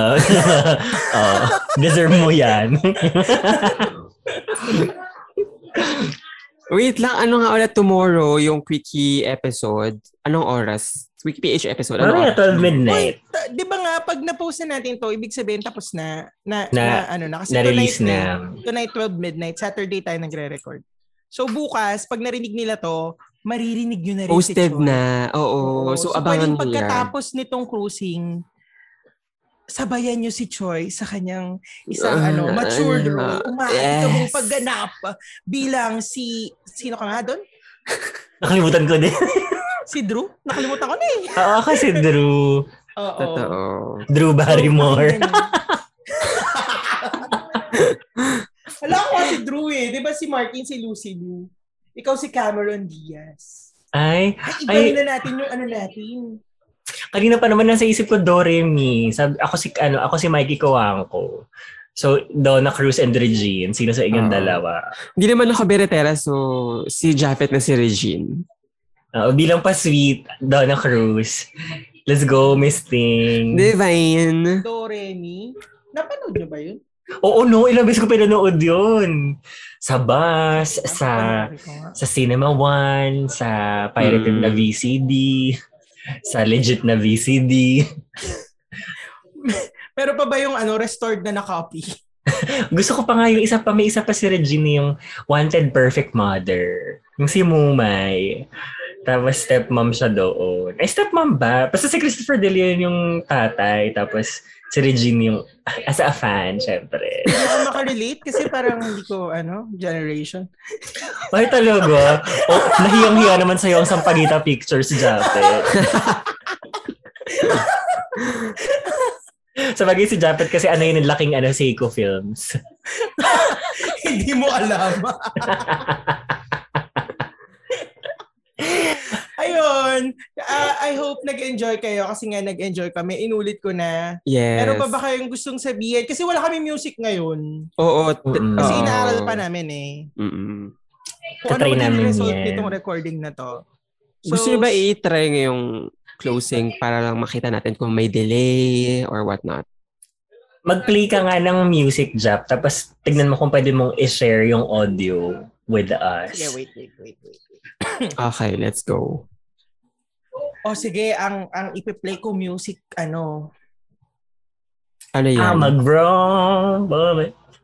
(laughs) Oo. Deserve mo yan. (laughs) Wait lang, ano nga ulit tomorrow yung quickie episode? Anong oras? Quickie PH episode? Anong Mamaya oras? 12 midnight. Ta- di ba nga, pag na-post na natin to, ibig sabihin tapos na, na, Na- na, ano na. Kasi Na-release tonight, na. Tonight, 12 midnight, Saturday tayo nagre-record. So bukas, pag narinig nila to, maririnig nyo na rin si Posted Choi. na. Oo. so, abangan pwedeng mo yan. pagkatapos nitong cruising, sabayan nyo si Choi sa kanyang isang Uh, ano, matured ano, role. Umaati ka mong yes. pagganap bilang si, sino ka nga doon? (laughs) Nakalimutan ko din. (laughs) Si Drew? Nakalimutan ko na eh. Oo, kasi Drew. Oo. Totoo. Drew Barrymore. (laughs) Wala ko si Drew eh. Di ba si Martin, si Lucy Lou? Ikaw si Cameron Diaz. Ay, Ay, Ay. na natin yung ano natin. Kanina pa naman nasa isip ko Doremi. Sabi, ako si ano, ako si Mikey Coangco. So, Donna Cruz and Regine. Sino sa inyong Oo. dalawa? Hindi naman ako beretera, so si Japheth na si Regine. Uh, bilang pa sweet, Donna Cruz. Let's go, Miss Ting. Divine. Do, Remy. Napanood niyo ba yun? Oo, no. Ilang beses ko pinanood yun. Sa bus, sa sa Cinema One, sa pirated Mm. na VCD, sa legit na VCD. Pero (laughs) pa ba yung ano, restored na na-copy? (laughs) Gusto ko pa nga yung isa pa, may isa pa si Regine yung Wanted Perfect Mother. Yung si Mumay. Tapos stepmom siya doon. Ay, stepmom ba? Basta si Christopher De Leon yung tatay. Tapos si Regine yung, (laughs) as a fan, syempre. Hindi ako makarelate kasi parang hindi ko, ano, generation. (laughs) Ay, talaga? Oh, nahiyang-hiya naman sa'yo ang Sampaguita Pictures, Japet. (laughs) Sa bagay si Japet kasi ano yun, laking ano, Seiko Films. hindi mo alam. Ayun. Ah, I hope nag-enjoy kayo kasi nga nag-enjoy kami. Inulit ko na. Yes. Meron pa ba kayong gustong sabihin? Kasi wala kami music ngayon. Oo. t-. Kasi oo. inaaral pa namin eh. Mm-mm. Kung ano namin result yan. nitong recording na to. Gusto niyo ba i-try ngayong closing para lang makita natin kung may delay or whatnot? Mag-play ka nga ng music, Jap. Tapos tignan mo kung pwede mong i-share yung audio with us. Sige, wait, wait, wait, wait. (coughs) Okay, let's go. O sige, ang ang ipi-play ko music, ano, Ano yan? Ah, mag-bro.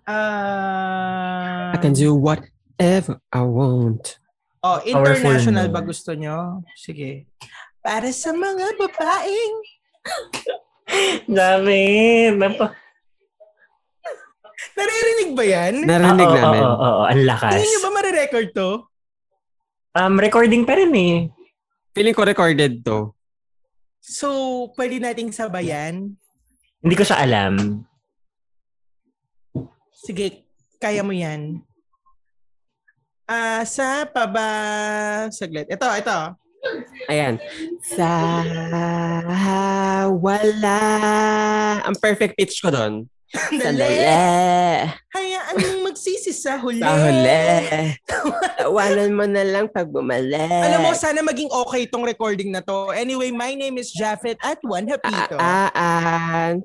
ah... I can do whatever I want. Oh, international ba gusto nyo? Sige. Para sa mga babaeng (laughs) Dami. Napa- Naririnig ba yan? Narinig Oo, namin. Oo, oo, oo. Ang lakas. Tingin nyo ba marirecord to? Um, recording pa rin eh. Feeling ko recorded to. So, pwede nating sabayan? Hindi ko siya alam. Sige, kaya mo yan. Ah, sa paba... Saglit. Ito, ito. Ayan. Sa wala. Ang perfect pitch ko doon. Sandali. Sandali. Hayaan mong magsisi sa huli. Sa huli. (laughs) Tawanan mo na lang pag bumalik. Alam mo, sana maging okay tong recording na to. Anyway, my name is Japheth at Juan Hapito. Ah, ah,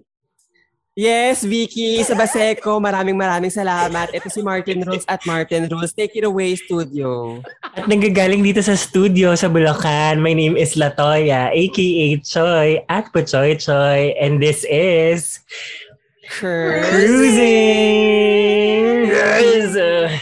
Yes, Vicky, sa Baseco, maraming maraming salamat. Ito si Martin Rules at Martin Rules. Take it away, studio. At nanggagaling dito sa studio sa Bulacan. My name is Latoya, aka Choi, at Puchoy Choy. And this is Cruising. Cruising.